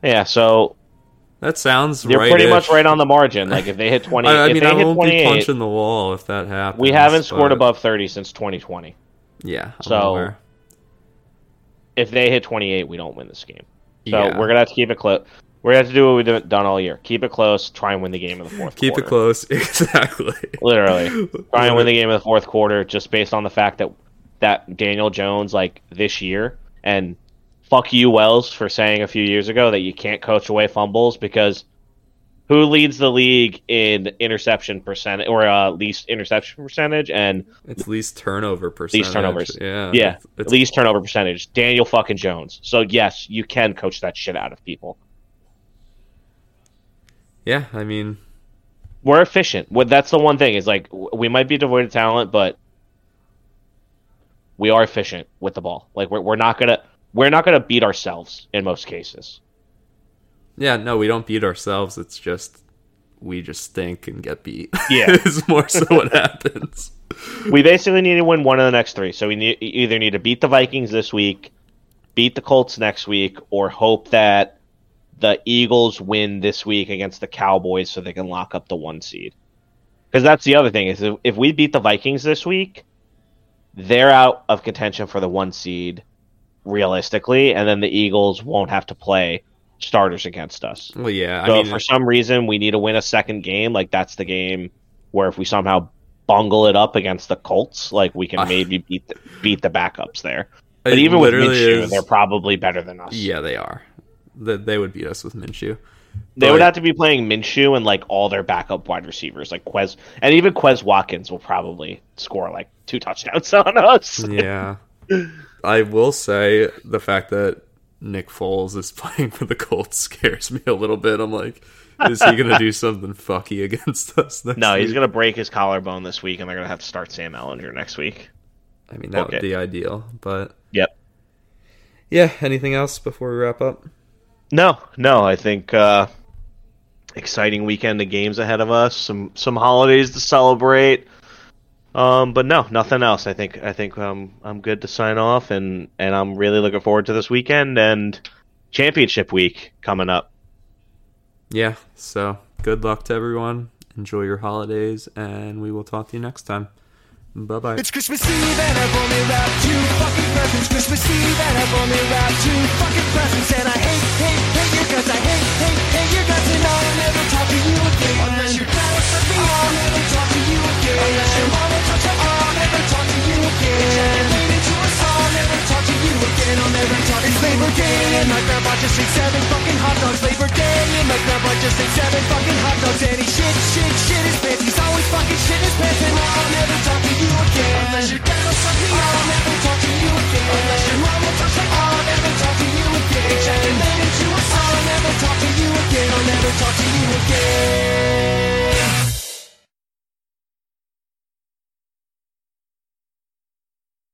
Yeah, so That sounds they're right. pretty much right on the margin. Like if they hit 20 I, I if mean, they I hit won't be 28, punching the wall if that happens. we haven't scored but- above 30 since 2020. Yeah. I'm So, aware. If they hit 28, we don't win this game. So Yeah. we're going to have to keep it close. We're to have to do what we've done all year. Keep it close, try and win the game in the fourth keep quarter. it close. Exactly. Literally. try and win the game in the fourth quarter just based on the fact that that Daniel Jones like this year and fuck you Wells for saying a few years ago that you can't coach away fumbles because who leads the league in interception percentage or uh, least interception percentage and It's least turnover percentage. turnovers. Yeah. yeah, It's, it's- least turnover percentage Daniel fucking Jones. So yes, you can coach that shit out of people. yeah. I mean, We're efficient. Well, that's the one thing is like we might be devoid of talent, but we are efficient with the ball. Like we're we're not gonna we're not gonna beat ourselves in most cases. Yeah. No, we don't beat ourselves. It's just we just stink and get beat. Yeah. is more so what happens. We basically need to win one of the next three. So we need, either need to beat the Vikings this week, beat the Colts next week, or hope that the Eagles win this week against the Cowboys so they can lock up the one seed. Because that's the other thing is if, if we beat the Vikings this week, they're out of contention for the one seed realistically, and then the Eagles won't have to play starters against us. Well, yeah. So I if mean, for some reason we need to win a second game, like that's the game where if we somehow bungle it up against the Colts, like we can Uh, maybe beat the, beat the backups there. But even with Minshew, is- they're probably better than us. yeah, they are. They, they would beat us with Minshew. They would have to be playing Minshew and like all their backup wide receivers, like Quez, and even Quez Watkins will probably score like two touchdowns on us. Yeah. I will say the fact that Nick Foles is playing for the Colts scares me a little bit. I'm like, is he gonna do something fucky against us? Next No, he's gonna break his collarbone this week, and they're gonna have to start Sam Ehlinger next week. I mean, that Okay. would be ideal. But Yep. yeah. Anything else before we wrap up? No, no, I think uh, exciting weekend of games ahead of us. Some some holidays to celebrate. Um, but no, nothing else. I think I think um, I'm good to sign off, and and I'm really looking forward to this weekend and championship week coming up. Yeah. So good luck to everyone. Enjoy your holidays, and we will talk to you next time. Bye bye. It's Christmas Eve and I've only wrapped two fucking presents. Christmas Eve and I've only wrapped two fucking presents. And I hate, hate, hate your guts. And I'll never talk, it's Labor Day. And like that just ate seven fucking hot dogs Labor Day. And like that just ate seven fucking hot dogs. And he shit, shit, shit his pants He's always fucking shit his pants And I'll never talk to you again. Unless your dad will suck me I'll never talk to you again. Unless your mom will touch me I'll never talk to you again. Injecting them into I'll never talk to you again. I'll never talk to you again.